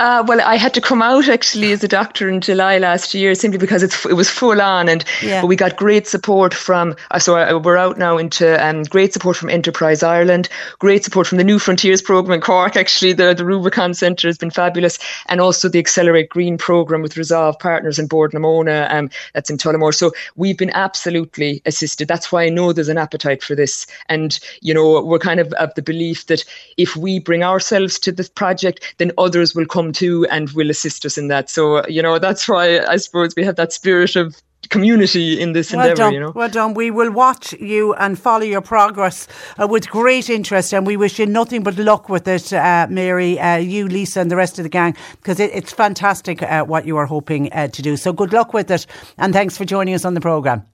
S8: Uh, well, I had to come out actually as a doctor in July last year simply because it's, it was full on, and
S2: yeah.
S8: but we got great support from. Uh, so I, we're out now into um, great support from Enterprise Ireland, great support from the New Frontiers program in Cork. Actually, the the Rubicon Centre has been fabulous, and also the Accelerate Green program with Resolve Partners and Bord na Móna, um, that's in Tullamore. So we've been absolutely assisted. That's why I know there's an appetite for this, and you know we're kind of of the belief that if we bring ourselves to this project, then others will come to and will assist us in that. So, you know, that's why I suppose we have that spirit of community in this
S2: well
S8: endeavour,
S2: done,
S8: you know.
S2: Well done. We will watch you and follow your progress uh, with great interest, and we wish you nothing but luck with it, uh, Mary, uh, you, Lisa, and the rest of the gang, because it, it's fantastic uh, what you are hoping uh, to do. So good luck with it, and thanks for joining us on the programme.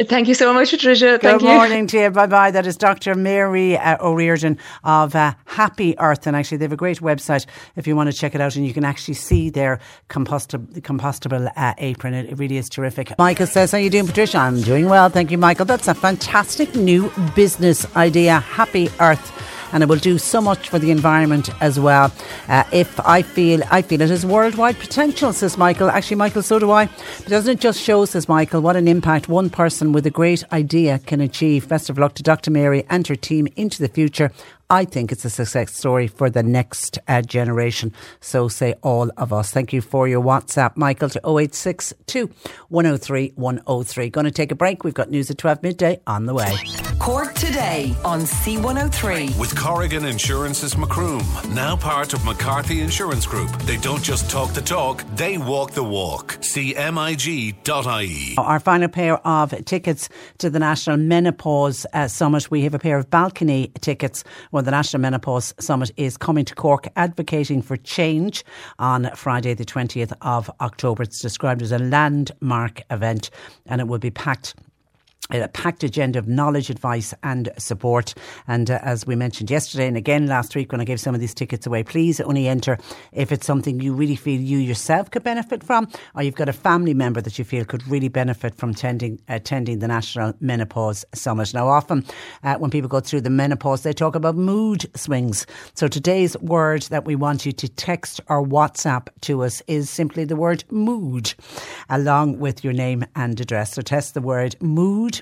S8: Thank you so much, Patricia.
S2: Thank Good
S8: Thank
S2: morning to you. Bye bye. That is Dr. Mary uh, O'Riordan of uh, Happy Earth. And actually, they have a great website if you want to check it out. And you can actually see their compostable, compostable uh, apron. It, it, really is terrific. Michael says, How are you doing, Patricia? I'm doing well. Thank you, Michael. That's a fantastic new business idea. Happy Earth and it will do so much for the environment as well. Uh, if I feel, I feel it has worldwide potential, says Michael. Actually, Michael, so do I. But doesn't it just show, says Michael, what an impact one person with a great idea can achieve? Best of luck to Dr. Mary and her team into the future. I think it's a success story for the next uh, generation. So say all of us. Thank you for your WhatsApp, Michael, to 0862 103 103. Going to take a break. We've got news at 12 midday on the way.
S3: Cork today on C103.
S1: With Corrigan Insurance's Macroom, now part of McCarthy Insurance Group. They don't just talk the talk, they walk the walk. CMIG.ie.
S2: Our final pair of tickets to the National Menopause uh, Summit. We have a pair of balcony tickets. Well, the National Menopause Summit is coming to Cork, advocating for change on Friday, the 20th of October. It's described as a landmark event and it will be packed a packed agenda of knowledge, advice, and support. And uh, as we mentioned yesterday and again last week when I gave some of these tickets away, please only enter if it's something you really feel you yourself could benefit from, or you've got a family member that you feel could really benefit from attending, attending the National Menopause Summit. Now, often uh, when people go through the menopause, they talk about mood swings. So today's word that we want you to text or WhatsApp to us is simply the word mood, along with your name and address. So test the word mood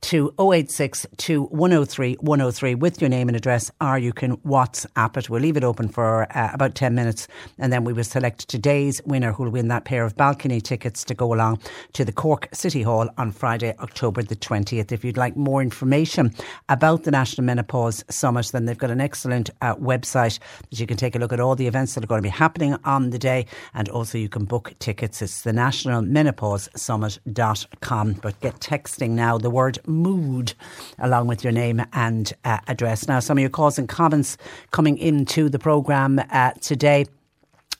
S2: to 086 103 103 with your name and address, or you can WhatsApp it. We'll leave it open for uh, about 10 minutes and then we will select today's winner who will win that pair of balcony tickets to go along to the Cork City Hall on Friday, October the 20th. If you'd like more information about the National Menopause Summit, then they've got an excellent uh, website that you can take a look at all the events that are going to be happening on the day and also you can book tickets. It's the National Menopause Summit.com. But get texting now the word mood along with your name and uh, address. Now, some of your calls and comments coming into the programme uh, today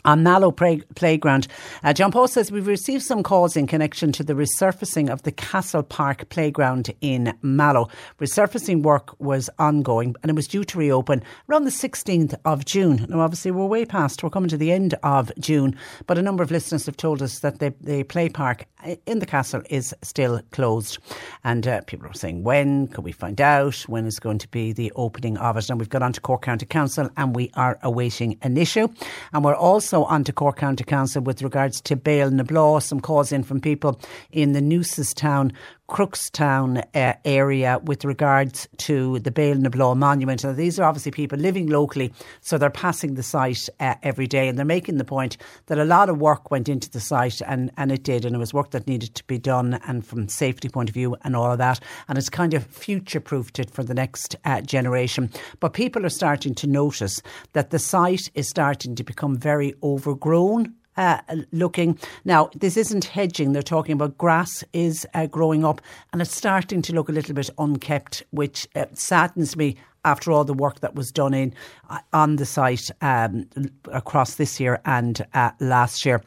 S2: on Mallow Play- Playground. Uh, John Paul says we've received some calls in connection to the resurfacing of the Castle Park Playground in Mallow. Resurfacing work was ongoing and it was due to reopen around the 16th of June. Now, obviously, we're way past, we're coming to the end of June, but a number of listeners have told us that the, the play park in the castle is still closed. And uh, people are saying, when can we find out? When is going to be the opening of it? And we've got on to Cork County Council and we are awaiting an issue. And we're also on to Cork County Council with regards to Béal-na-Bláth. Some calls in from people in the Newcestown Crookstown uh, area with regards to the Béal-na-Bláth monument. Now, these are obviously people living locally, so they're passing the site uh, every day and they're making the point that a lot of work went into the site and, and it did, and it was work that needed to be done and from safety point of view and all of that. And it's kind of future proofed it for the next uh, generation. But people are starting to notice that the site is starting to become very overgrown uh, looking. Now, this isn't hedging. They're talking about grass is uh, growing up and it's starting to look a little bit unkept, which uh, saddens me after all the work that was done in uh, on the site um, across this year and uh, last year.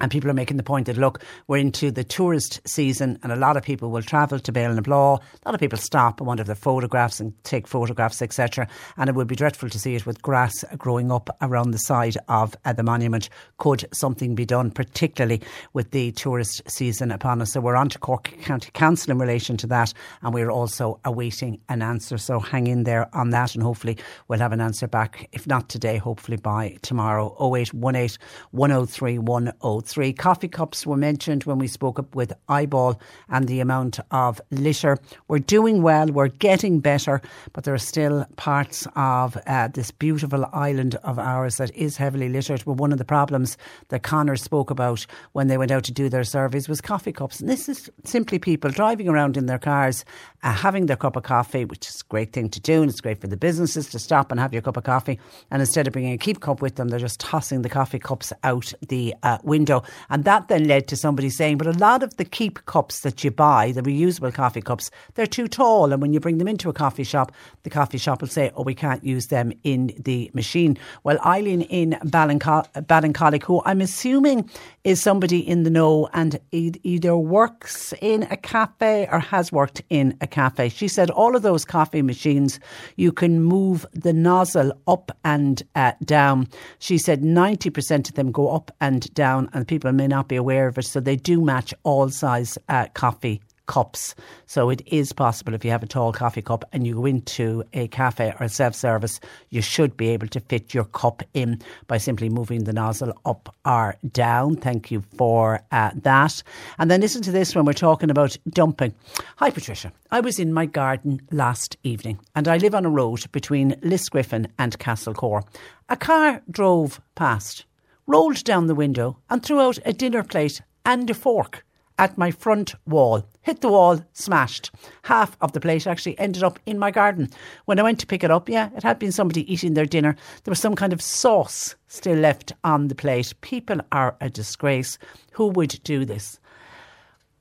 S2: And people are making the point that, look, we're into the tourist season and a lot of people will travel to Béal-na-Bláth. A lot of people stop and want to have their photographs and take photographs, etc. And it would be dreadful to see it with grass growing up around the side of uh, the monument. Could something be done, particularly with the tourist season upon us? So we're on to Cork County Council in relation to that. And we're also awaiting an answer. So hang in there on that and hopefully we'll have an answer back, if not today, hopefully by tomorrow. 0818 103 103 three. Coffee cups were mentioned when we spoke up with IBAL and the amount of litter. We're doing well, we're getting better, but there are still parts of uh, this beautiful island of ours that is heavily littered. But one of the problems that Conor spoke about when they went out to do their surveys was coffee cups. And this is simply people driving around in their cars, uh, having their cup of coffee, which is a great thing to do, and it's great for the businesses to stop and have your cup of coffee. And instead of bringing a keep cup with them, they're just tossing the coffee cups out the uh, window. And that then led to somebody saying, but a lot of the keep cups that you buy, the reusable coffee cups, they're too tall. And when you bring them into a coffee shop, the coffee shop will say, oh, we can't use them in the machine. Well, Eileen in Ballincollig, who I'm assuming is somebody in the know and either works in a cafe or has worked in a cafe. She said all of those coffee machines, you can move the nozzle up and uh, down. She said 90% of them go up and down and people may not be aware of it. So they do match all size uh, coffee cups. So it is possible if you have a tall coffee cup and you go into a cafe or a self service, you should be able to fit your cup in by simply moving the nozzle up or down. Thank you for uh, that. And then listen to this when we're talking about dumping. Hi, Patricia. I was in my garden last evening and I live on a road between Lisgriffin and Castlecor. A car drove past, rolled down the window and threw out a dinner plate and a fork at my front wall. Hit the wall, smashed. Half of the plate actually ended up in my garden. When I went to pick it up, yeah, it had been somebody eating their dinner. There was some kind of sauce still left on the plate. People are a disgrace. Who would do this?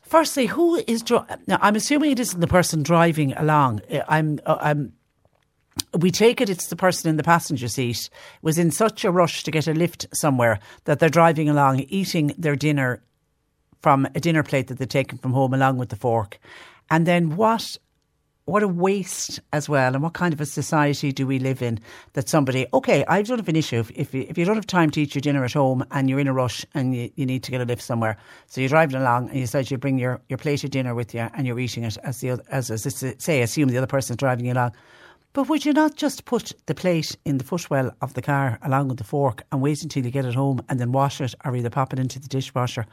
S2: Firstly, who is dri- now? I'm assuming it isn't the person driving along. I'm, uh, I'm we take it it's the person in the passenger seat was in such a rush to get a lift somewhere that they're driving along eating their dinner from a dinner plate that they've taken from home along with the fork. And then what what a waste as well. And what kind of a society do we live in that somebody, okay, I don't have an issue if, if, you, if you don't have time to eat your dinner at home and you're in a rush and you, you need to get a lift somewhere. So you're driving along and you said you bring your, your plate of dinner with you and you're eating it as the as, as say, assume the other person's driving you along. But would you not just put the plate in the footwell of the car along with the fork and wait until you get it home and then wash it or either pop it into the dishwasher?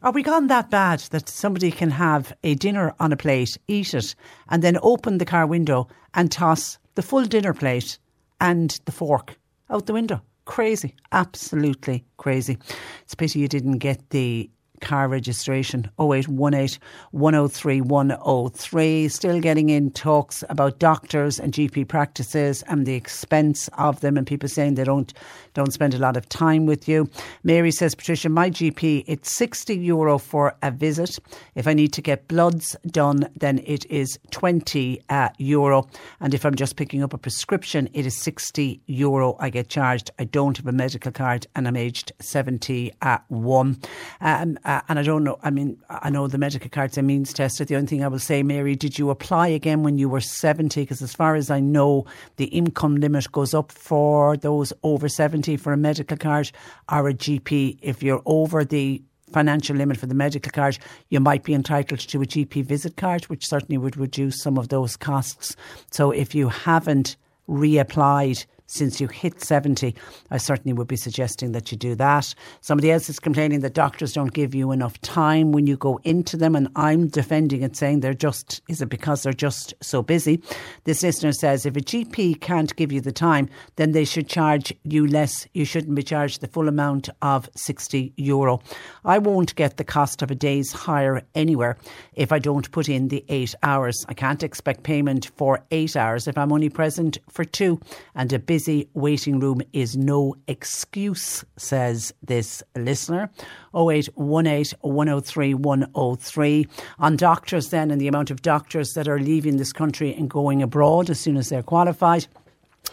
S2: Are we gone that bad that somebody can have a dinner on a plate, eat it, and then open the car window and toss the full dinner plate and the fork out the window? Crazy. Absolutely crazy. It's a pity you didn't get the car registration 0818 103 103. Still getting in talks about doctors and GP practices and the expense of them, and people saying they don't don't spend a lot of time with you. Mary says, Patricia, my GP, it's 60 euro for a visit. If I need to get bloods done, then it is 20 uh, euro. And if I'm just picking up a prescription, it is 60 euro I get charged. I don't have a medical card and I'm aged 71. Um, uh, Uh, and I don't know, I mean, I know the medical card's a means tested. The only thing I will say, Mary, did you apply again when you were 70? Because as far as I know, the income limit goes up for those over 70 for a medical card or a GP. If you're over the financial limit for the medical card, you might be entitled to a GP visit card, which certainly would reduce some of those costs. So if you haven't reapplied since you hit 70, I certainly would be suggesting that you do that. Somebody else is complaining that doctors don't give you enough time when you go into them, and I'm defending it, saying they're just, is it because they're just so busy? This listener says if a GP can't give you the time, then they should charge you less. You shouldn't be charged the full amount of 60 euro. I won't get the cost of a day's hire anywhere if I don't put in the eight hours. I can't expect payment for eight hours if I'm only present for two, and a busy waiting room is no excuse, says this listener. 0818 103 103. On doctors, then, and the amount of doctors that are leaving this country and going abroad as soon as they're qualified.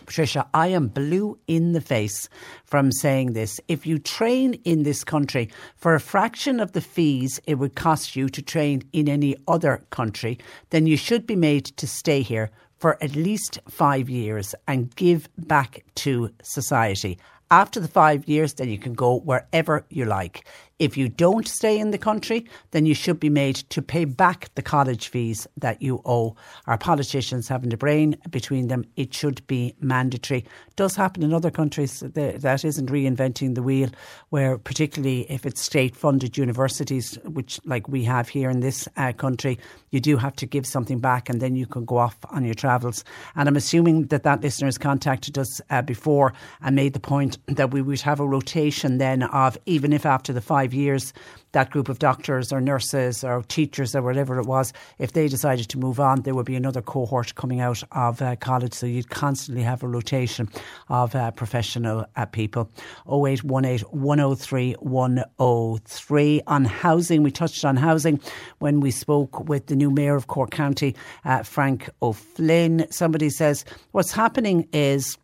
S2: Patricia, I am blue in the face from saying this. If you train in this country for a fraction of the fees it would cost you to train in any other country, then you should be made to stay here for at least five years and give back to society. After the five years, then you can go wherever you like. If you don't stay in the country, then you should be made to pay back the college fees that you owe. Our politicians having a brain between them, it should be mandatory. It does happen in other countries. That isn't reinventing the wheel, where particularly if it's state funded universities, which like we have here in this uh, country, you do have to give something back and then you can go off on your travels. And I'm assuming that that listener has contacted us uh, before and made the point that we would have a rotation then of even if after the five five years, that group of doctors or nurses or teachers or whatever it was, if they decided to move on, there would be another cohort coming out of uh, college. So you'd constantly have a rotation of uh, professional uh, people. 0818 103 103. On housing, we touched on housing when we spoke with the new mayor of Cork County, uh, Frank O'Flynn. Somebody says, what's happening is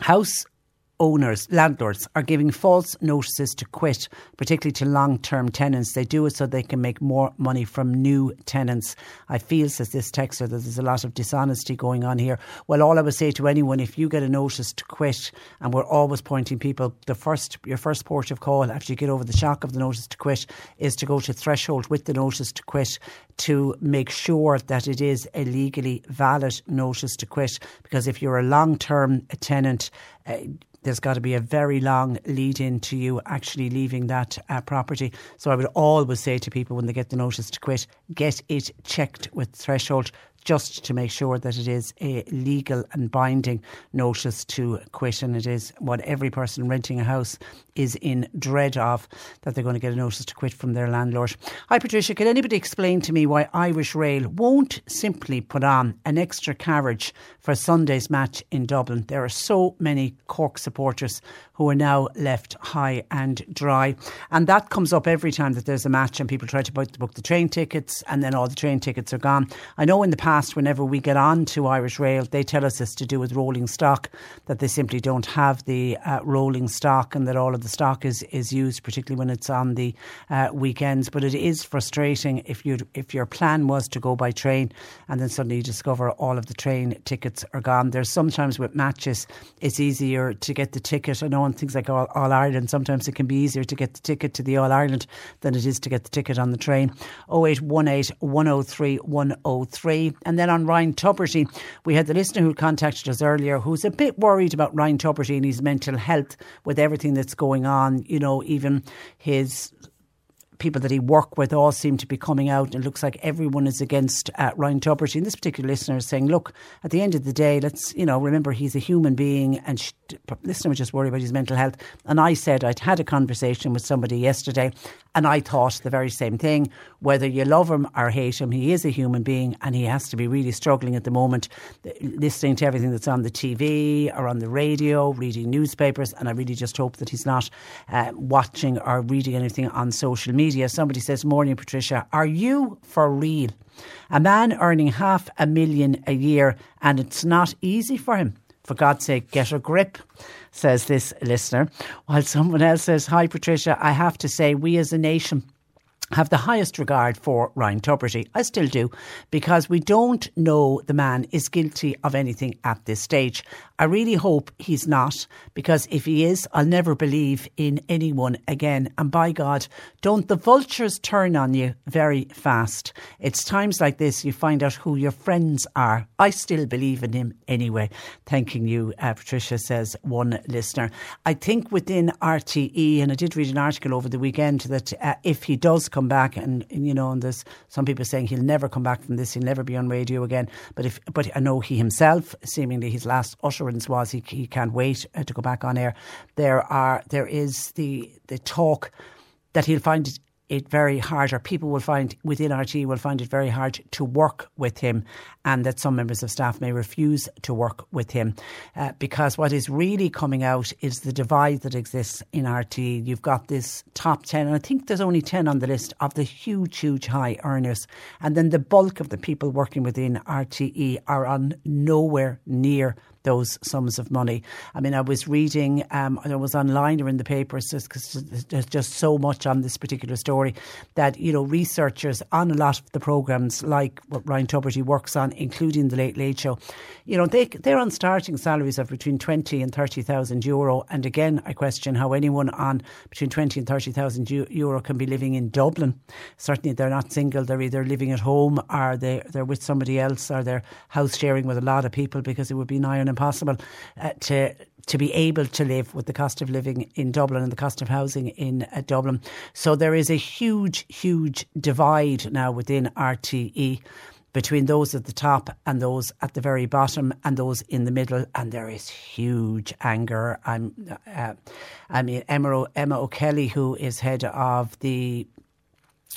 S2: house owners, landlords, are giving false notices to quit, particularly to long term tenants. They do it so they can make more money from new tenants. I feel, says this texter, that there's a lot of dishonesty going on here. Well, all I would say to anyone, if you get a notice to quit, and we're always pointing people, the first your first port of call after you get over the shock of the notice to quit is to go to threshold with the notice to quit to make sure that it is a legally valid notice to quit. Because if you're a long term tenant, uh, there's got to be a very long lead in to you actually leaving that uh, property. So I would always say to people when they get the notice to quit, get it checked with threshold just to make sure that it is a legal and binding notice to quit. And it is what every person renting a house is in dread of that they're going to get a notice to quit from their landlord. Hi, Patricia. Can anybody explain to me why Irish Rail won't simply put on an extra carriage for Sunday's match in Dublin? There are so many Cork supporters who are now left high and dry. And that comes up every time that there's a match and people try to book the train tickets and then all the train tickets are gone. I know in the past, whenever we get on to Irish Rail, they tell us it's to do with rolling stock, that they simply don't have the uh, rolling stock and that all of the stock is, is used, particularly when it's on the uh, weekends. But it is frustrating if you if your plan was to go by train and then suddenly you discover all of the train tickets are gone. There's sometimes with matches, it's easier to get the ticket. I know on things like All, All Ireland, sometimes it can be easier to get the ticket to the All Ireland than it is to get the ticket on the train. 0818 103 103. And then on Ryan Tubridy, we had the listener who contacted us earlier who's a bit worried about Ryan Tubridy and his mental health with everything that's going on. You know, even his people that he work with all seem to be coming out. And it looks like everyone is against uh, Ryan Tubridy. And this particular listener is saying, look, at the end of the day, let's, you know, remember he's a human being and listener was just worried about his mental health. And I said I'd had a conversation with somebody yesterday and I thought the very same thing. Whether you love him or hate him, he is a human being and he has to be really struggling at the moment, listening to everything that's on the TV or on the radio, reading newspapers. And I really just hope that he's not uh, watching or reading anything on social media. Somebody says, Morning, Patricia, are you for real? A man earning half a million a year and it's not easy for him. For God's sake, get a grip says this listener. While someone else says, Hi, Patricia, I have to say, we as a nation have the highest regard for Ryan Tubridy. I still do, because we don't know the man is guilty of anything at this stage. I really hope he's not, because if he is, I'll never believe in anyone again. And by God, don't the vultures turn on you very fast. It's times like this you find out who your friends are. I still believe in him anyway. Thanking you, uh, Patricia, says one listener. I think within RTE, and I did read an article over the weekend that uh, if he does come back, and, and, you know, and there's some people saying he'll never come back from this, he'll never be on radio again. But if, but I know he himself, seemingly his last utterance was he, he can't wait uh, to go back on air. There are, there is the the talk that he'll find it it very hard, or people will find within RT will find it very hard to work with him, and that some members of staff may refuse to work with him. Uh, because what is really coming out is the divide that exists in RT. You've got this top 10, and I think there's only 10 on the list of the huge, huge high earners. And then the bulk of the people working within RTE are on nowhere near those sums of money. I mean, I was reading, um, I was online or in the papers because there's just so much on this particular story that, you know, researchers on a lot of the programmes like what Ryan Tubridy works on, including the Late Late Show, you know, they, they're on starting salaries of between 20 and 30,000 euro. And again, I question how anyone on between 20 and 30,000 euro can be living in Dublin. Certainly they're not single, they're either living at home or they, they're with somebody else or they're house sharing with a lot of people because it would be nigh on impossible uh, to to be able to live with the cost of living in Dublin and the cost of housing in uh, Dublin. So there is a huge, huge divide now within RTE between those at the top and those at the very bottom and those in the middle. And there is huge anger. I'm, uh, I mean, Emma, Emma O'Kelly, who is head of the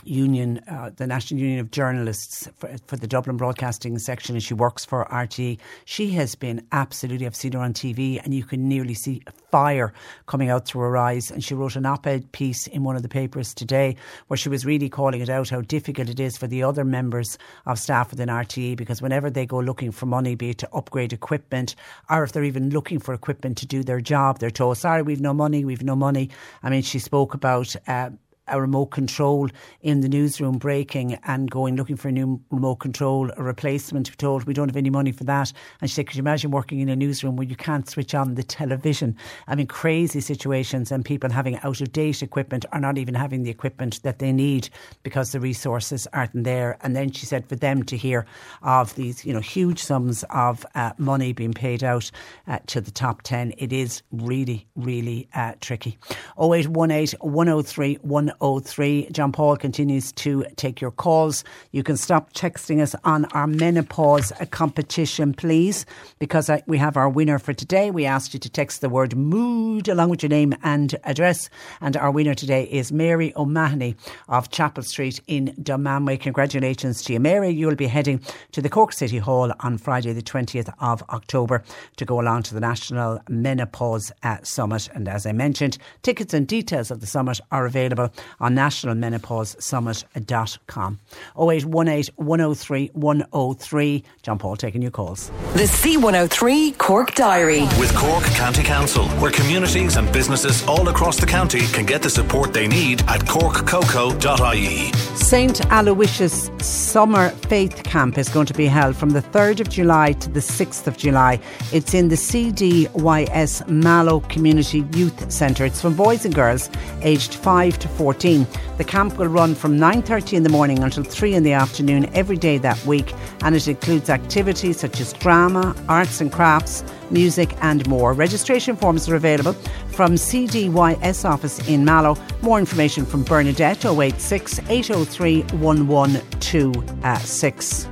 S2: union, uh, the National Union of Journalists for, for, the Dublin Broadcasting section, and she works for RTE. She has been absolutely, I've seen her on TV, and you can nearly see fire coming out through her eyes. And she wrote an op ed piece in one of the papers today where she was really calling it out how difficult it is for the other members of staff within RTE because whenever they go looking for money, be it to upgrade equipment or if they're even looking for equipment to do their job, they're told, sorry, we've no money, we've no money. I mean, she spoke about. Uh, a remote control in the newsroom breaking and going looking for a new remote control, a replacement. We told we don't have any money for that. And she said, Could you imagine working in a newsroom where you can't switch on the television? I mean, crazy situations and people having out of date equipment or not even having the equipment that they need because the resources aren't there. And then she said, for them to hear of these, you know, huge sums of uh, money being paid out uh, to the top 10, it is really, really uh, tricky. 0818 103 03. John Paul continues to take your calls. You can stop texting us on our menopause competition, please, because I, we have our winner for today. We asked you to text the word mood along with your name and address. And our winner today is Mary O'Mahony of Chapel Street in Dunmanway. Congratulations to you, Mary. You'll be heading to the Cork City Hall on Friday, the 20th of October, to go along to the National Menopause uh, Summit. And as I mentioned, tickets and details of the summit are available on nationalmenopausesummit.com. 0818 103 103. John Paul taking your calls.
S3: The C103 Cork Diary.
S1: With Cork County Council, where communities and businesses all across the county can get the support they need at corkcoco.ie.
S2: St. Aloysius Summer Faith Camp is going to be held from the 3rd of July to the 6th of July. It's in the CDYS Mallow Community Youth Centre. It's from boys and girls aged 5 to 14 the camp will run from 9.30 in the morning until 3 in the afternoon every day that week and it includes activities such as drama, arts and crafts, music and more. Registration forms are available from CDYS office in Mallow. More information from Bernadette 086 803 1126.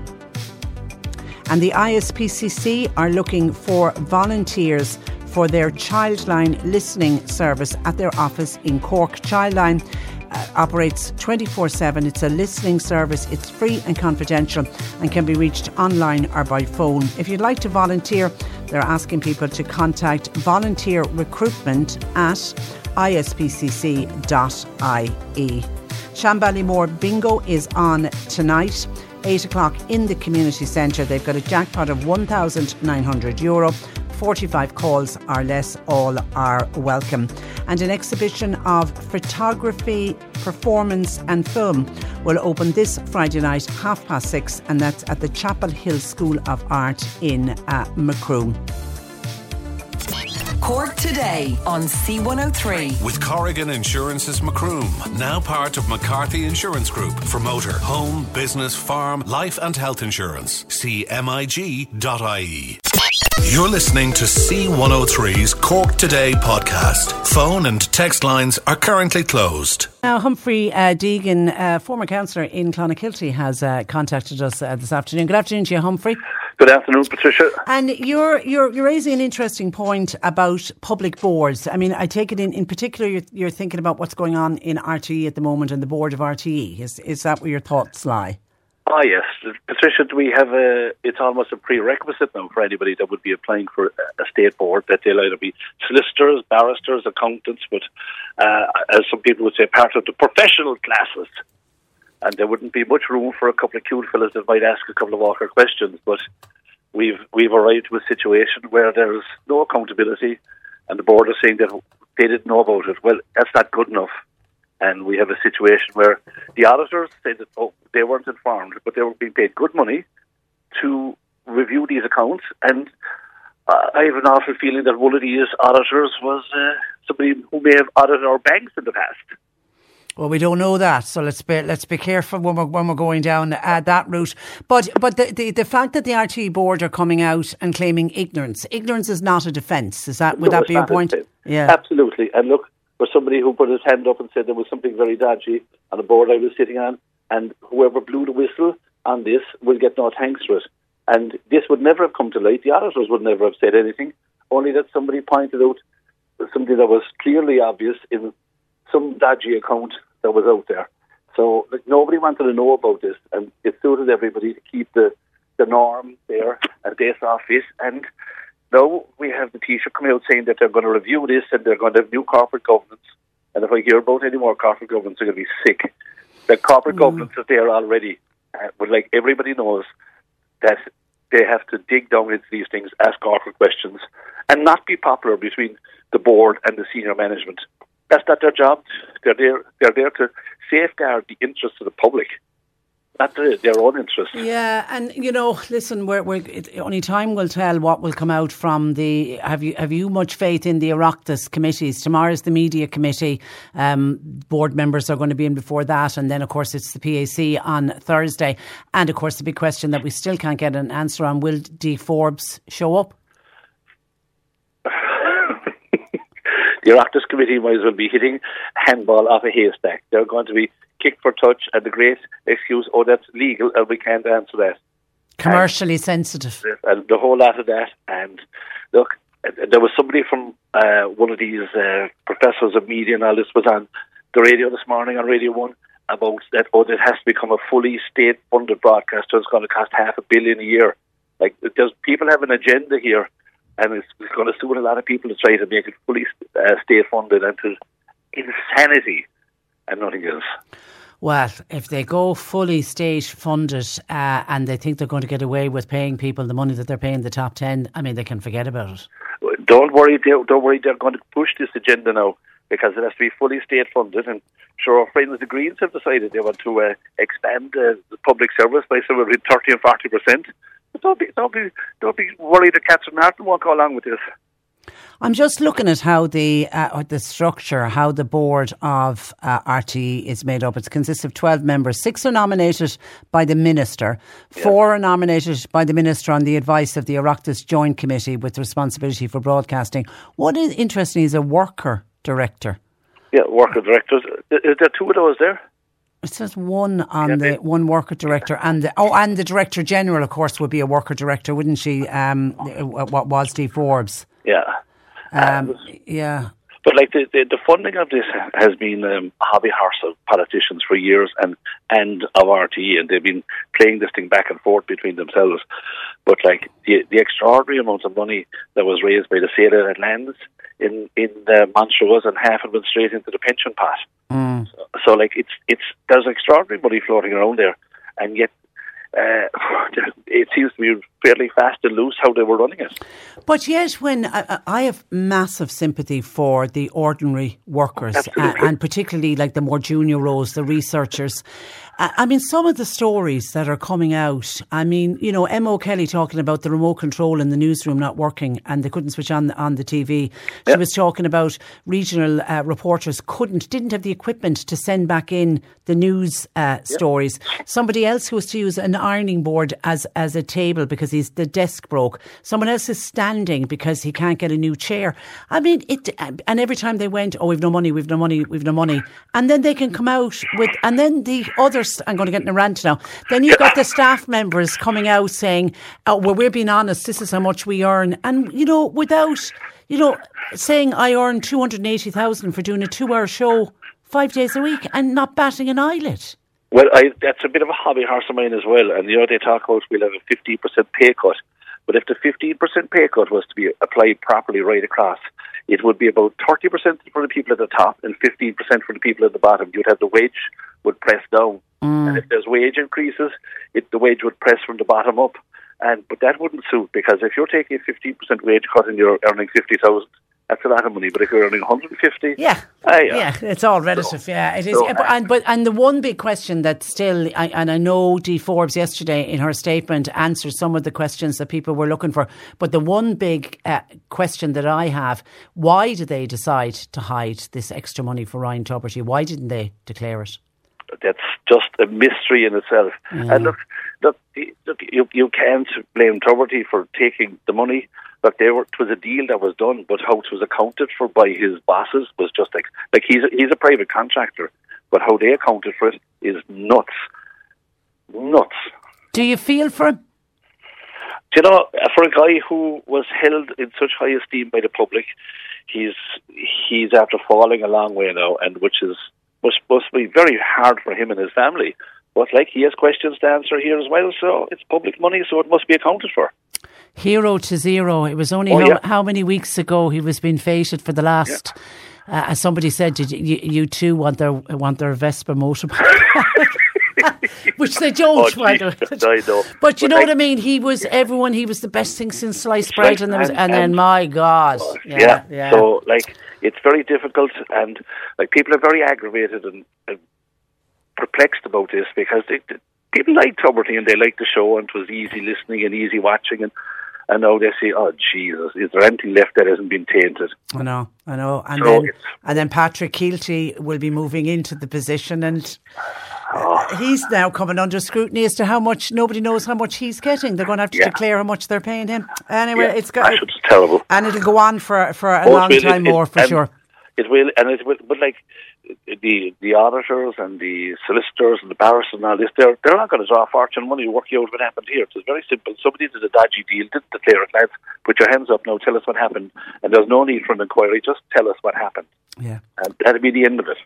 S2: And the ISPCC are looking for volunteers for their Childline listening service at their office in Cork. Childline uh, operates 24 7. It's a listening service, it's free and confidential and can be reached online or by phone. If you'd like to volunteer, they're asking people to contact volunteer recruitment at ispcc.ie. Shanballymore Bingo is on tonight. 8 o'clock in the community centre. They've got a jackpot of €1,900. Euro. 45 calls or less, all are welcome. And an exhibition of photography, performance, and film will open this Friday night, half past six, and that's at the Chapel Hill School of Art in uh, Macroom.
S3: Cork today on C103.
S1: With Corrigan Insurance's Macroom, now part of McCarthy Insurance Group for motor, home, business, farm, life, and health insurance. See MIG.ie. You're listening to C103's Cork Today podcast. Phone and text lines are currently closed.
S2: Now, Humphrey uh, Deegan, uh, former councillor in Clonakilty, has uh, contacted us uh, this afternoon. Good afternoon to you, Humphrey.
S9: Good afternoon, Patricia.
S2: And you're, you're, you're raising an interesting point about public boards. I mean, I take it in, in particular, you're, you're thinking about what's going on in RTE at the moment and the board of RTE. Is, is that where your thoughts lie?
S9: Ah, yes. Patricia, we have a, it's almost a prerequisite now for anybody that would be applying for a state board that they'll either be solicitors, barristers, accountants, but uh, as some people would say, part of the professional classes. And there wouldn't be much room for a couple of cute fellas that might ask a couple of awkward questions. But we've we've arrived to a situation where there's no accountability, and the board is saying that they didn't know about it. Well, that's not good enough and we have a situation where the auditors say that oh, they weren't informed, but they were being paid good money to review these accounts. And uh, I have an awful feeling that one of these auditors was uh, somebody who may have audited our banks in the past.
S2: Well, we don't know that, so let's be let's be careful when we're when we're going down uh, that route. But but the, the, the fact that the RTE board are coming out and claiming ignorance, ignorance is not a defence. Is that would
S9: no,
S2: that be your point?
S9: Yeah, absolutely. And look, for somebody who put his hand up and said there was something very dodgy on the board I was sitting on, and whoever blew the whistle on this will get no thanks for it. And this would never have come to light. The auditors would never have said anything, only that somebody pointed out something that was clearly obvious in some dodgy account that was out there. So like, nobody wanted to know about this, and it suited everybody to keep the the norm there and this office. And now we have the Taoiseach coming out saying that they're going to review this and they're going to have new corporate governance. And if I hear about any more corporate governance, I'm going to be sick. The corporate mm. governance is there already, uh, but like everybody knows that they have to dig down into these things, ask corporate questions, and not be popular between the board and the senior management. That's not their job. They're there. They're there to safeguard the interests of the public not their own interest.
S2: Yeah, and you know, listen, we're, we're it, only time will tell what will come out from the. Have you have you much faith in the Oireachtas committees? Tomorrow's the media committee. Um, board members are going to be in before that, and then of course it's the PAC on Thursday. And of course, the big question that we still can't get an answer on: Will Dee Forbes show up?
S9: The Oireachtas committee might as well be hitting handball off a haystack. They're going to be kick for touch and the great excuse, oh, that's legal and we can't answer that.
S2: Commercially and, sensitive.
S9: And the whole lot of that. And look, there was somebody from uh, one of these uh, professors of media and all this was on the radio this morning on Radio 1 about that, oh, it has to become a fully state funded broadcaster. It's going to cost half a billion a year. Like, there's people have an agenda here, and it's, it's going to suit a lot of people to try to make it fully uh, state funded and to insanity and nothing else.
S2: Well, if they go fully state funded uh, and they think they're going to get away with paying people the money that they're paying the top 10, I mean, they can forget about it.
S9: Don't worry, don't worry, they're going to push this agenda now because it has to be fully state funded. And sure, our friends the Greens have decided they want to uh, expand uh, the public service by somewhere between 30 and 40%. But don't be, don't be, don't be worried that Catherine Martin won't go along with this.
S2: I'm just looking at how the uh, the structure, how the board of uh, RTE is made up. It consists of 12 members. Six are nominated by the minister. Four are nominated by the minister on the advice of the Oireachtas Joint Committee with responsibility for broadcasting. What is interesting is a worker director.
S9: Yeah, worker directors. Is there two of those there?
S2: It says one on yeah, the one worker director and the oh and the director general of course would be a worker director, wouldn't she? Um, what was Steve Forbes?
S9: Yeah.
S2: Um, yeah.
S9: But like the, the, the funding of this has been um, a hobby horse of politicians for years, and and of RTE, and they've been playing this thing back and forth between themselves. But like the the extraordinary amount of money that was raised by the sale of lands in in the Montrose, and half of it went straight into the pension pot.
S2: Mm.
S9: So, so like it's it's there's extraordinary money floating around there, and yet uh, it seems to be fairly fast and loose how they were running it.
S2: But yet, when I, I have massive sympathy for the ordinary workers, uh, and particularly like the more junior roles, the researchers, I mean, some of the stories that are coming out, I mean, you know, Emma O'Kelly talking about the remote control in the newsroom not working and they couldn't switch on on the TV. She yep. was talking about regional uh, reporters couldn't, didn't have the equipment to send back in the news uh, stories. Somebody else who was to use an ironing board as, as a table because he's, the desk broke. Someone else is standing because he can't get a new chair. I mean, it, and every time they went, oh, we've no money, we've no money, we've no money. And then they can come out with, and then the other I'm going to get in a rant now. Then you've got the staff members coming out saying, oh, well, we're being honest, this is how much we earn. And, you know, without, you know, saying I earn 280,000 for doing a two hour show five days a week and not batting an eyelid.
S9: Well, I, that's a bit of a hobby horse of mine as well. And, you know, they talk about we'll have a 50% pay cut. But if the 15% pay cut was to be applied properly right across, it would be about 30% for the people at the top and 15% for the people at the bottom. You'd have the wage would press down. Mm. And if there's wage increases, it, the wage would press from the bottom up. And but that wouldn't suit because if you're taking a fifteen percent wage cut and you're earning fifty thousand, that's a lot of money. But if you're earning 150,
S2: yeah, uh, yeah, yeah, it's all relative. So, yeah, it is. So, but, and but and the one big question that still, I, and I know Dee Forbes yesterday in her statement answered some of the questions that people were looking for. But the one big uh, question that I have: Why did they decide to hide this extra money for Ryan Tubridy? Why didn't they declare it?
S9: That's just a mystery in itself. Mm. And look, look, look, you you can't blame Tubridy for taking the money. Look, there were, it was a deal that was done, but how it was accounted for by his bosses was just like like he's a, he's a private contractor, but how they accounted for it is nuts, nuts.
S2: Do you feel for him?
S9: Do you know, for a guy who was held in such high esteem by the public, he's he's after falling a long way now, and which is must must be very hard for him and his family. But like he has questions to answer here as well, so it's public money, so it must be accounted for.
S2: Hero to zero. It was only
S9: Oh,
S2: how,
S9: yeah.
S2: how many weeks ago he was being fated for the last. Uh, as somebody said, did you, you too want their want their Vespa motorbike? Which they don't.
S9: Oh,
S2: by the way.
S9: I.
S2: But you know
S9: like,
S2: what I mean? He was everyone. He was the best thing since sliced bread, and, there was,
S9: and-
S2: and, then my God, yeah,
S9: yeah.
S2: yeah.
S9: So like it's very difficult, and like people are very aggravated and, and perplexed about this because they, they- people like Tubridy and they like the show, and it was easy listening and easy watching, and and now they say, oh Jesus, is there anything left that hasn't been tainted?
S2: I know, I know, and
S9: So
S2: then and then Patrick Kielty will be moving into the position, and
S9: Oh.
S2: he's now coming under scrutiny as to how much nobody knows how much he's getting. They're going to have to
S9: Yeah.
S2: declare how much they're paying him. Anyway,
S9: Yeah,
S2: it's got
S9: It's terrible.
S2: and it'll go on for for a
S9: Oh,
S2: long
S9: will,
S2: time
S9: it-
S2: more for sure.
S9: It will, and it will, but like the the auditors and the solicitors and the barristers and all this, they're they're not going to draw a fortune money to work out what happened here. It's very simple. Somebody did a dodgy deal, didn't declare it, lads. Put your hands up now. Tell us what happened, and there's no need for an inquiry. Just tell us what happened,
S2: Yeah.
S9: and that'll be the end of it.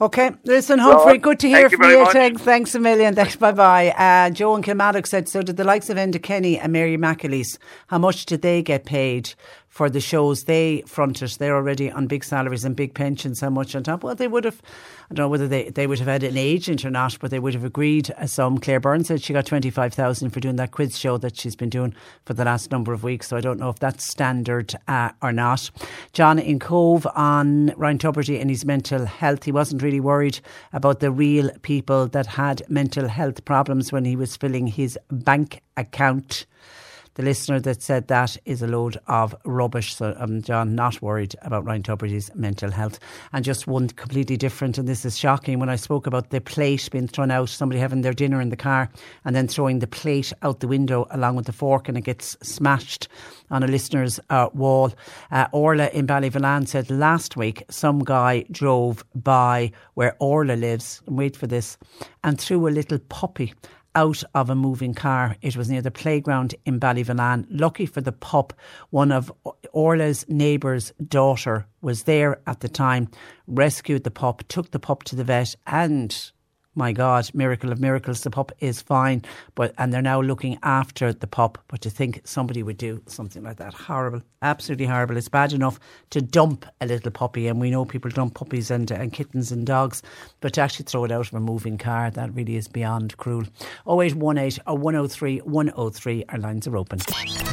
S2: Okay, listen, Humphrey, good to
S9: Thank
S2: hear
S9: you
S2: from
S9: very
S2: you.
S9: much.
S2: Thanks, thanks a million. Thanks, bye bye. Uh, Joe and Kilmaddock said, so did the likes of Enda Kenny and Mary McAleese, how much did they get paid for the shows they fronted? They're already on big salaries and big pensions. How much on top? Well, they would have, I don't know whether they, they would have had an agent or not, but they would have agreed a sum. Claire Byrne said she got 25000 for doing that quiz show that she's been doing for the last number of weeks. So I don't know if that's standard uh, or not. John in Cobh on Ryan Tubridy and his mental health. He wasn't really worried about the real people that had mental health problems when he was filling his bank account. The listener that said that is a load of rubbish. So, um, John, not worried about Ryan Tubridy's mental health. And just one completely different, and this is shocking. When I spoke about the plate being thrown out, somebody having their dinner in the car and then throwing the plate out the window along with the fork and it gets smashed on a listener's uh, wall. Uh, Orla in Ballyvolane said last week some guy drove by where Orla lives, and wait for this, and threw a little puppy out of a moving car. It was near the playground in Ballyvolane. Lucky for the pup, one of Orla's neighbour's daughter was there at the time, rescued the pup, took the pup to the vet, and my God, miracle of miracles, the pup is fine. But and they're now looking after the pup. But to think somebody would do something like that, horrible, absolutely horrible. It's bad enough to dump a little puppy, and we know people dump puppies and, and kittens and dogs, but to actually throw it out of a moving car, that really is beyond cruel. 0818 or uh, 103 103, our lines are open.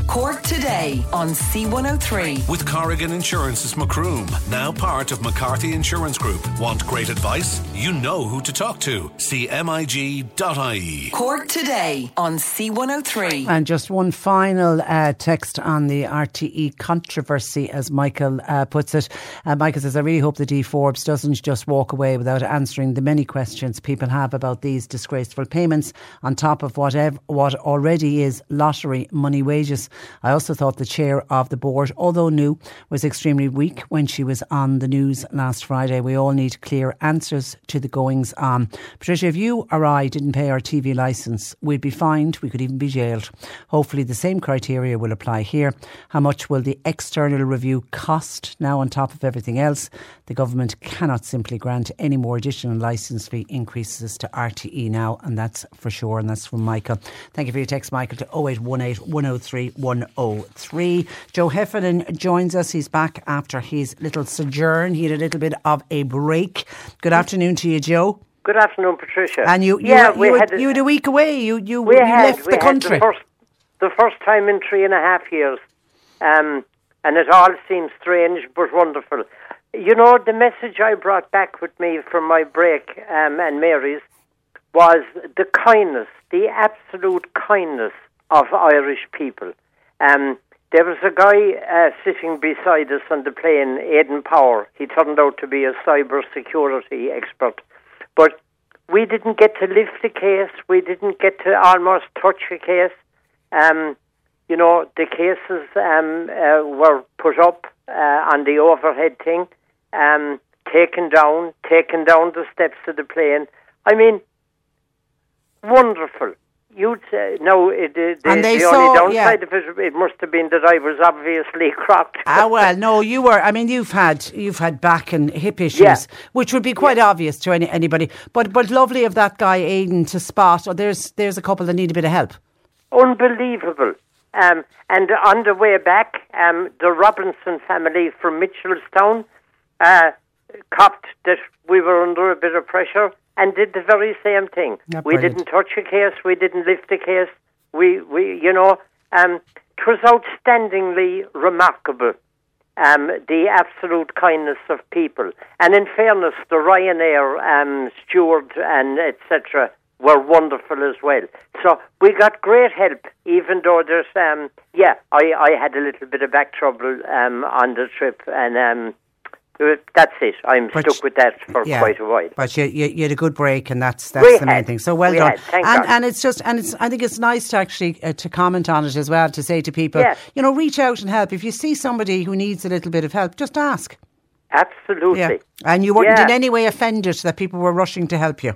S3: Cork today on C103.
S1: With Corrigan Insurance's Macroom, now part of McCarthy Insurance Group. Want great advice? You know who to talk to. CMIG.ie.
S3: Cork today on C103.
S2: And just one final uh, text on the RTE controversy, as Michael uh, puts it. Uh, Michael says, I really hope the Dee Forbes doesn't just walk away without answering the many questions people have about these disgraceful payments on top of whatever what already is lottery money wages. I also thought the chair of the board, although new, was extremely weak when she was on the news last Friday. We all need clear answers to the goings on. Patricia, if you or I didn't pay our TV licence, we'd be fined. We could even be jailed. Hopefully, the same criteria will apply here. How much will the external review cost now on top of everything else? The government cannot simply grant any more additional licence fee increases to RTE now, and that's for sure. And that's from Michael. Thank you for your text, Michael, to 0818 103 103. Joe Heffernan joins us. He's back after his little sojourn. He had a little bit of a break. Good afternoon to you, Joe.
S10: Good afternoon, Patricia.
S2: And you, you,
S10: yeah,
S2: were,
S10: we had
S2: had, you had a week away. You, you,
S10: we
S2: you
S10: had,
S2: left
S10: we
S2: the country.
S10: the first, the first time in three and a half years, um, and it all seems strange but wonderful. You know, the message I brought back with me from my break um, and Mary's was the kindness, the absolute kindness of Irish people. Um, there was a guy uh, sitting beside us on the plane, Aidan Power. He turned out to be a cyber security expert. But we didn't get to lift the case. We didn't get to almost touch a case. Um, you know, the cases um, uh, were put up uh, on the overhead thing, um, taken down, taken down the steps of the plane. I mean, wonderful. You'd say no. It, the
S2: And they
S10: the
S2: saw-
S10: only
S2: yeah.
S10: downside of it, it must have been that I was obviously crocked.
S2: Ah well, no, you were. I mean, you've had you've had back and hip issues,
S10: Yeah.
S2: which would be quite obvious to any, anybody. But but lovely of that guy Aiden to spot. Oh, there's there's a couple that need a bit of help.
S10: Unbelievable. Um, and on the way back, um, the Robinson family from Mitchelstown uh, copped that we were under a bit of pressure and did the very same thing.
S2: Yeah,
S10: we didn't touch a case, we didn't lift a case. We, we you know, um, it was outstandingly remarkable. Um, the absolute kindness of people, and in fairness, the Ryanair um, steward and etc. were wonderful as well. So we got great help, even though there's um, yeah, I, I had a little bit of back trouble um, on the trip, and um, that's it. I'm
S2: But
S10: stuck with that for
S2: Yeah,
S10: quite a while.
S2: But you, you, you had a good break, and that's that's
S10: We
S2: the main
S10: had.
S2: thing. So well
S10: We
S2: done.
S10: had, thank
S2: and and it's just and it's I think it's nice to actually uh, to comment on it as well to say to people,
S10: Yeah.
S2: you know, reach out and help. If you see somebody who needs a little bit of help, just ask.
S10: Absolutely.
S2: Yeah. And you weren't in any way offended that people were rushing to help you.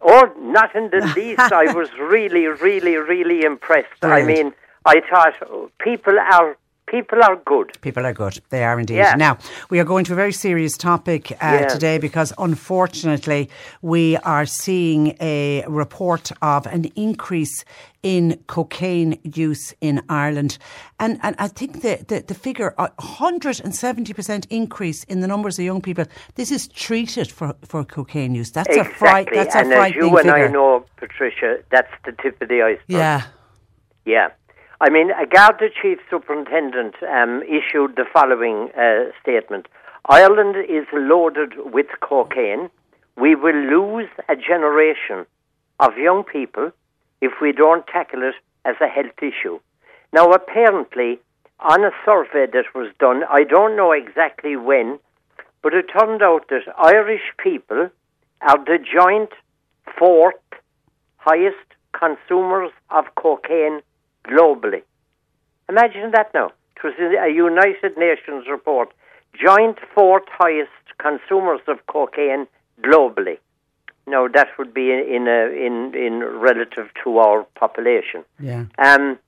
S10: Oh, not in the least. I was really, really, really impressed. I mean, I thought people are people are good.
S2: People are good. They are indeed.
S10: Yeah.
S2: Now, we are going to a very serious topic uh,
S10: Yeah.
S2: today because unfortunately we are seeing a report of an increase in cocaine use in Ireland. And, and I think the, the, the figure, a 170% increase in the numbers of young people, this is treated for, for cocaine use. That's a fright.
S10: exactly.
S2: That's a
S10: and as
S2: frightening
S10: you and
S2: figure.
S10: I know, Patricia, that's the tip of the iceberg.
S2: yeah.
S10: Yeah. I mean, a Garda chief superintendent um, issued the following uh, statement Ireland is loaded with cocaine. We will lose a generation of young people if we don't tackle it as a health issue. Now, apparently, on a survey that was done, I don't know exactly when, but it turned out that Irish people are the joint fourth highest consumers of cocaine globally. Imagine that now. It was a United Nations report. Joint fourth highest consumers of cocaine globally. Now that would be in a, in, in relative to our population.
S2: Yeah.
S10: Um,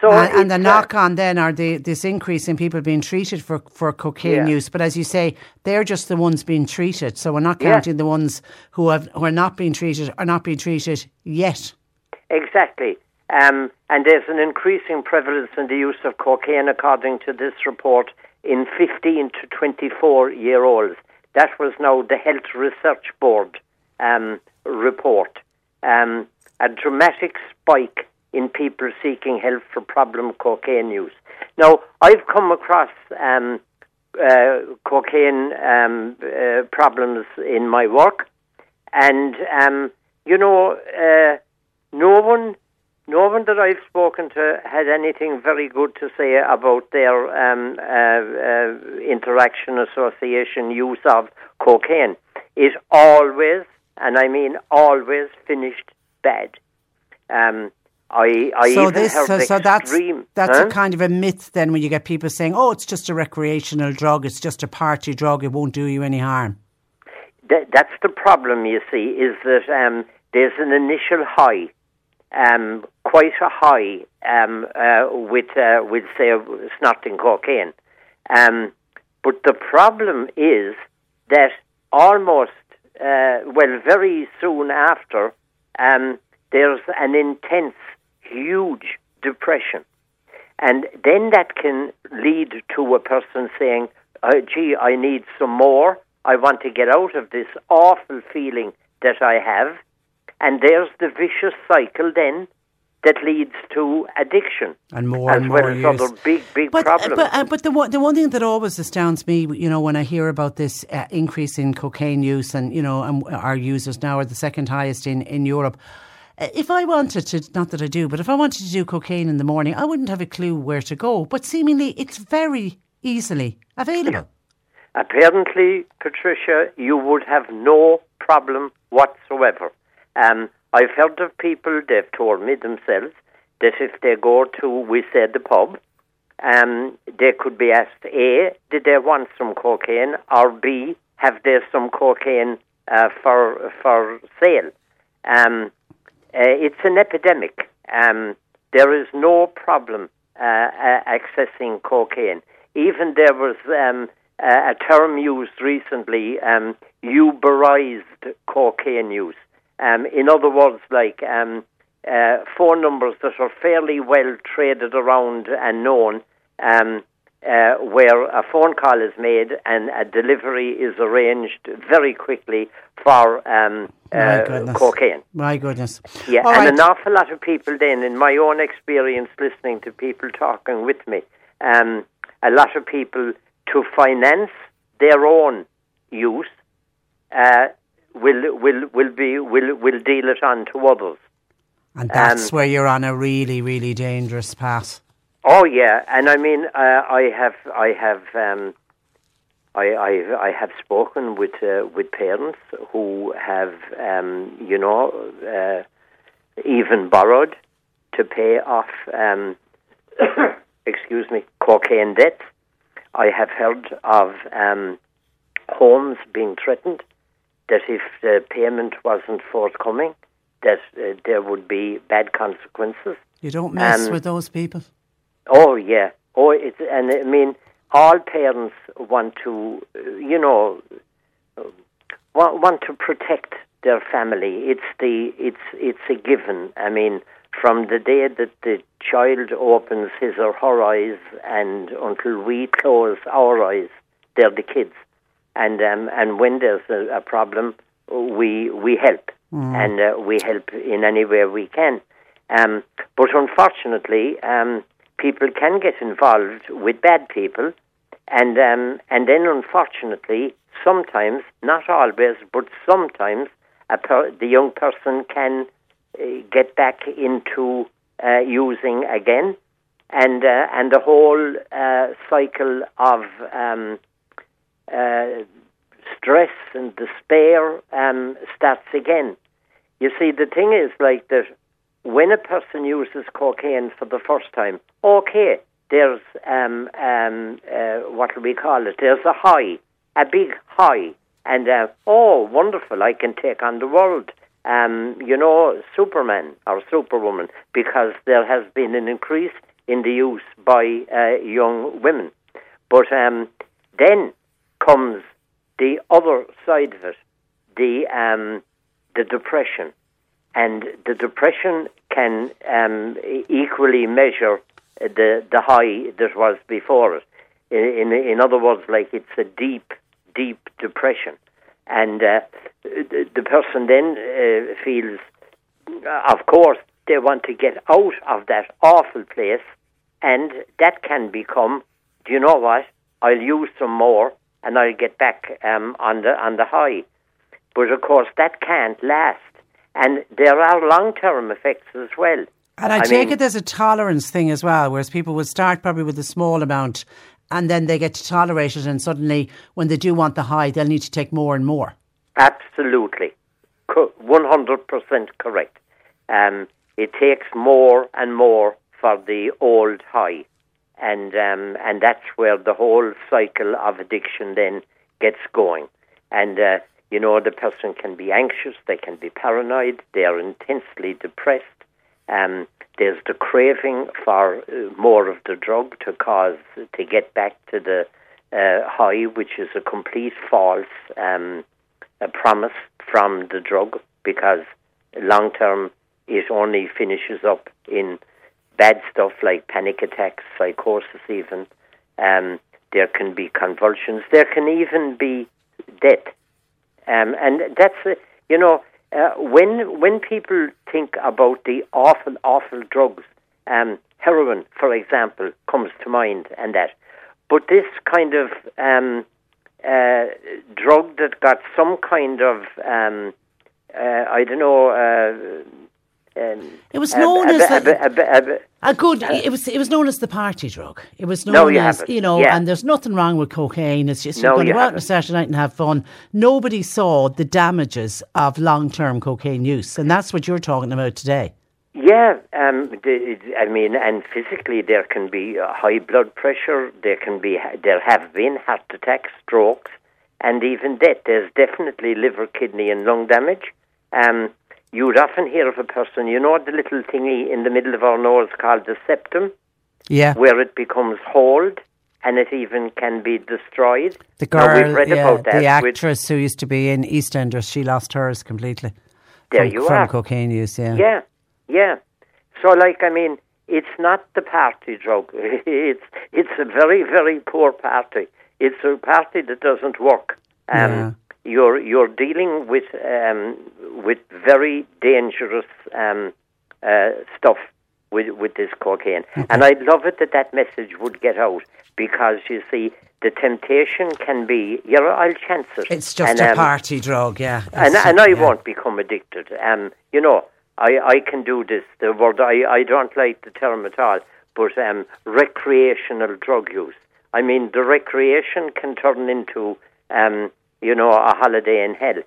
S10: so
S2: and, and the
S10: uh,
S2: knock on then are the, this increase in people being treated for, for cocaine
S10: Yeah.
S2: use. But as you say, they're just the ones being treated. So we're not
S10: Yeah.
S2: counting the ones who have who are not being treated are not being treated yet.
S10: Exactly. Um, and there's an increasing prevalence in the use of cocaine, according to this report, in 15 to 24 year olds. That was now the Health Research Board um, report. Um, a dramatic spike in people seeking help for problem cocaine use. Now, I've come across um, uh, cocaine um, uh, problems in my work, and um, you know, uh, no one, no one that I've spoken to had anything very good to say about their um, uh, uh, interaction, association, use of cocaine. It always, and I mean always, finished bad. Um, I, I
S2: so
S10: even
S2: this so, so that's that's
S10: Huh?
S2: a kind of a myth then when you get people saying, "Oh, it's just a recreational drug. It's just a party drug. It won't do you any harm."
S10: That, that's the problem, you see, is that um, there's an initial high, um, quite a high, um, uh, with, uh, with say, snorting cocaine. Um, but the problem is that almost, uh, well, very soon after, um, there's an intense, huge depression. And then that can lead to a person saying, oh, gee, I need some more. I want to get out of this awful feeling that I have. And there's the vicious cycle then that leads to addiction.
S2: And more
S10: as
S2: and
S10: well
S2: more
S10: as
S2: use.
S10: other big, big
S2: But, uh,
S10: problems.
S2: but, uh, but the one, the one thing that always astounds me, you know, when I hear about this uh, increase in cocaine use, and you know, and our users now are the second highest in in Europe. Uh, If I wanted to, not that I do, but if I wanted to do cocaine in the morning, I wouldn't have a clue where to go. But seemingly, it's very easily available.
S10: Apparently, Patricia, you would have no problem whatsoever. Um, I've heard of people, they've told me themselves, that if they go to, we say, the pub, um, they could be asked, A, did they want some cocaine, or B, have they some cocaine uh, for, for sale? Um, uh, it's an epidemic, um, there is no problem uh, accessing cocaine. Even there was um, a term used recently, um, Uberized cocaine use. Um, in other words, like um, uh, phone numbers that are fairly well traded around and known, um, uh, where a phone call is made and a delivery is arranged very quickly for um, uh, cocaine.
S2: My goodness.
S10: Yeah,
S2: All
S10: and
S2: right.
S10: an awful lot of people then, in my own experience listening to people talking with me, um, a lot of people to finance their own use uh, will will will be will will deal it on to others.
S2: And that's
S10: Um,
S2: where you're on a really, really dangerous path.
S10: Oh yeah, and I mean, uh, I have, I have, um, I, I, I have spoken with uh, with parents who have, um, you know, uh, even borrowed to pay off, um, excuse me, cocaine debt. I have heard of um, homes being threatened that if the payment wasn't forthcoming, that uh, there would be bad consequences.
S2: You don't mess
S10: Um,
S2: with those people.
S10: Oh yeah. Oh, it's and I mean, all parents want to, uh, you know, uh, want, want to protect their family. It's the it's it's a given. I mean, from the day that the child opens his or her eyes and until we close our eyes, they're the kids. And um, and when there's a, a problem, we we help. And uh, we help in any way we can. Um, but unfortunately, um, people can get involved with bad people, and um, and then unfortunately, sometimes, not always, but sometimes, a per- the young person can uh, get back into uh, using again, and uh, and the whole uh, cycle of um, uh, stress and despair um, starts again. You see, the thing is like that when a person uses cocaine for the first time, okay, there's um, um, uh, what do we call it? There's a high, a big high, and uh, oh, wonderful! I can take on the world. Um, you know, Superman or Superwoman, because there has been an increase in the use by uh, young women. But um, then comes the other side of it, the um, the depression, and the depression can um, equally measure the the high that was before it. In, in in other words, like it's a deep, deep depression, and uh, the, the person then uh, feels, of course, they want to get out of that awful place, and that can become, do you know what? I'll use some more, and I'll get back um, on the on the high. But of course, that can't last, and there are long term effects as well.
S2: And I,
S10: I
S2: take
S10: mean-
S2: it there's a tolerance thing as well, whereas people would start probably with a small amount and then they get to tolerate it, and suddenly when they do want the high, they'll need to take more and more.
S10: Absolutely, one hundred percent correct. Um, it takes more and more for the old high, and um, and that's where the whole cycle of addiction then gets going. And uh, you know, the person can be anxious, they can be paranoid, they are intensely depressed. Um, there's the craving for uh, more of the drug to cause to get back to the uh, high, which is a complete false um, a promise from the drug because long term it only finishes up in bad stuff like panic attacks, psychosis, even. Um, there can be convulsions. There can even be death. Um, and that's, uh, you know, uh, when when people think about the awful, awful drugs, um, heroin, for example, comes to mind, and that. But this kind of um, uh, drug that got some kind of, um, uh, I don't know. Uh, um,
S2: It was known as
S10: a bit- a
S2: A good. it was. It was known as the party drug. It was known
S10: No, you
S2: as
S10: haven't.
S2: you know.
S10: Yeah.
S2: And there's nothing wrong with cocaine. It's just you're going to go out on a. Saturday night and have fun. Nobody saw the damages of long-term cocaine use, and that's what you're talking about today.
S10: Yeah, um, I mean, and physically there can be uh, high blood pressure. There can be there have been heart attacks, strokes, and even death. There's definitely liver, kidney, and lung damage. Um, you would often hear of a person, you know, the little thingy in the middle of our nose called the septum,
S2: Yeah.
S10: where it becomes hold and it even can be destroyed.
S2: The girl,
S10: read
S2: yeah,
S10: about that.
S2: the
S10: with-
S2: actress who used to be in EastEnders, she lost hers completely.
S10: There
S2: from,
S10: you
S2: from
S10: are.
S2: cocaine use, yeah.
S10: Yeah, yeah. So, like, I mean, it's not the party drug. it's it's a very very poor party. It's a party that doesn't work. Um,
S2: Yeah.
S10: You're you're dealing with um, with very dangerous um, uh, stuff with with this cocaine, and I'd love it that that message would get out because you see the temptation can be, yeah, I'll chance it.
S2: It's just
S10: And,
S2: a
S10: um,
S2: party drug, yeah.
S10: and and I
S2: yeah.
S10: won't become addicted. Um, you know, I I can do this. The word I I don't like the term at all, but um, recreational drug use. I mean, the recreation can turn into um, you know, a holiday in hell.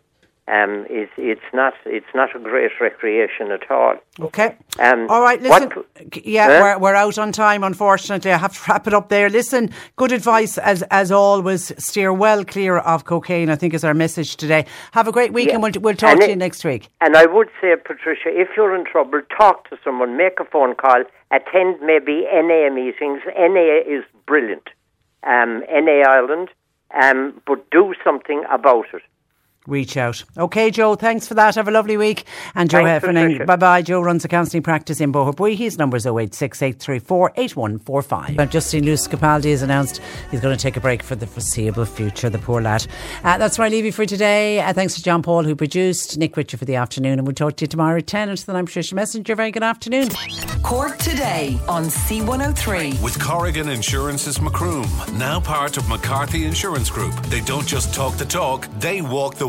S10: Um, it's it's not it's not a great recreation at all.
S2: Okay.
S10: Um,
S2: All right, listen.
S10: p-
S2: yeah,
S10: Huh?
S2: we're, we're out on time, unfortunately. I have to wrap it up there. Listen, good advice as as always. Steer well clear of cocaine, I think is our message today. Have a great week
S10: Yeah.
S2: and we'll, we'll talk
S10: And
S2: to
S10: it-
S2: you next week.
S10: And I would say, Patricia, if you're in trouble, talk to someone, make a phone call, attend maybe NA meetings. NA is brilliant, um, NA Ireland, um, but do something about it.
S2: Reach out. Okay, Joe, thanks for that. Have a lovely week. And Joe
S10: Thanks,
S2: Heffernan,
S10: Patricia.
S2: bye bye. Joe runs a counselling practice in Boherbue. His number is 086 834 8145. Uh, Justin Lewis Capaldi has announced he's going to take a break for the foreseeable future, the poor lad. Uh, that's where I leave you for today. Uh, thanks to John Paul, who produced, Nick Richard for the afternoon, and we'll talk to you tomorrow at 10. Until then, I'm Patricia Messenger. Very good afternoon.
S3: Cork today on C103.
S1: With Corrigan Insurance's Macroom, now part of McCarthy Insurance Group. They don't just talk the talk, they walk the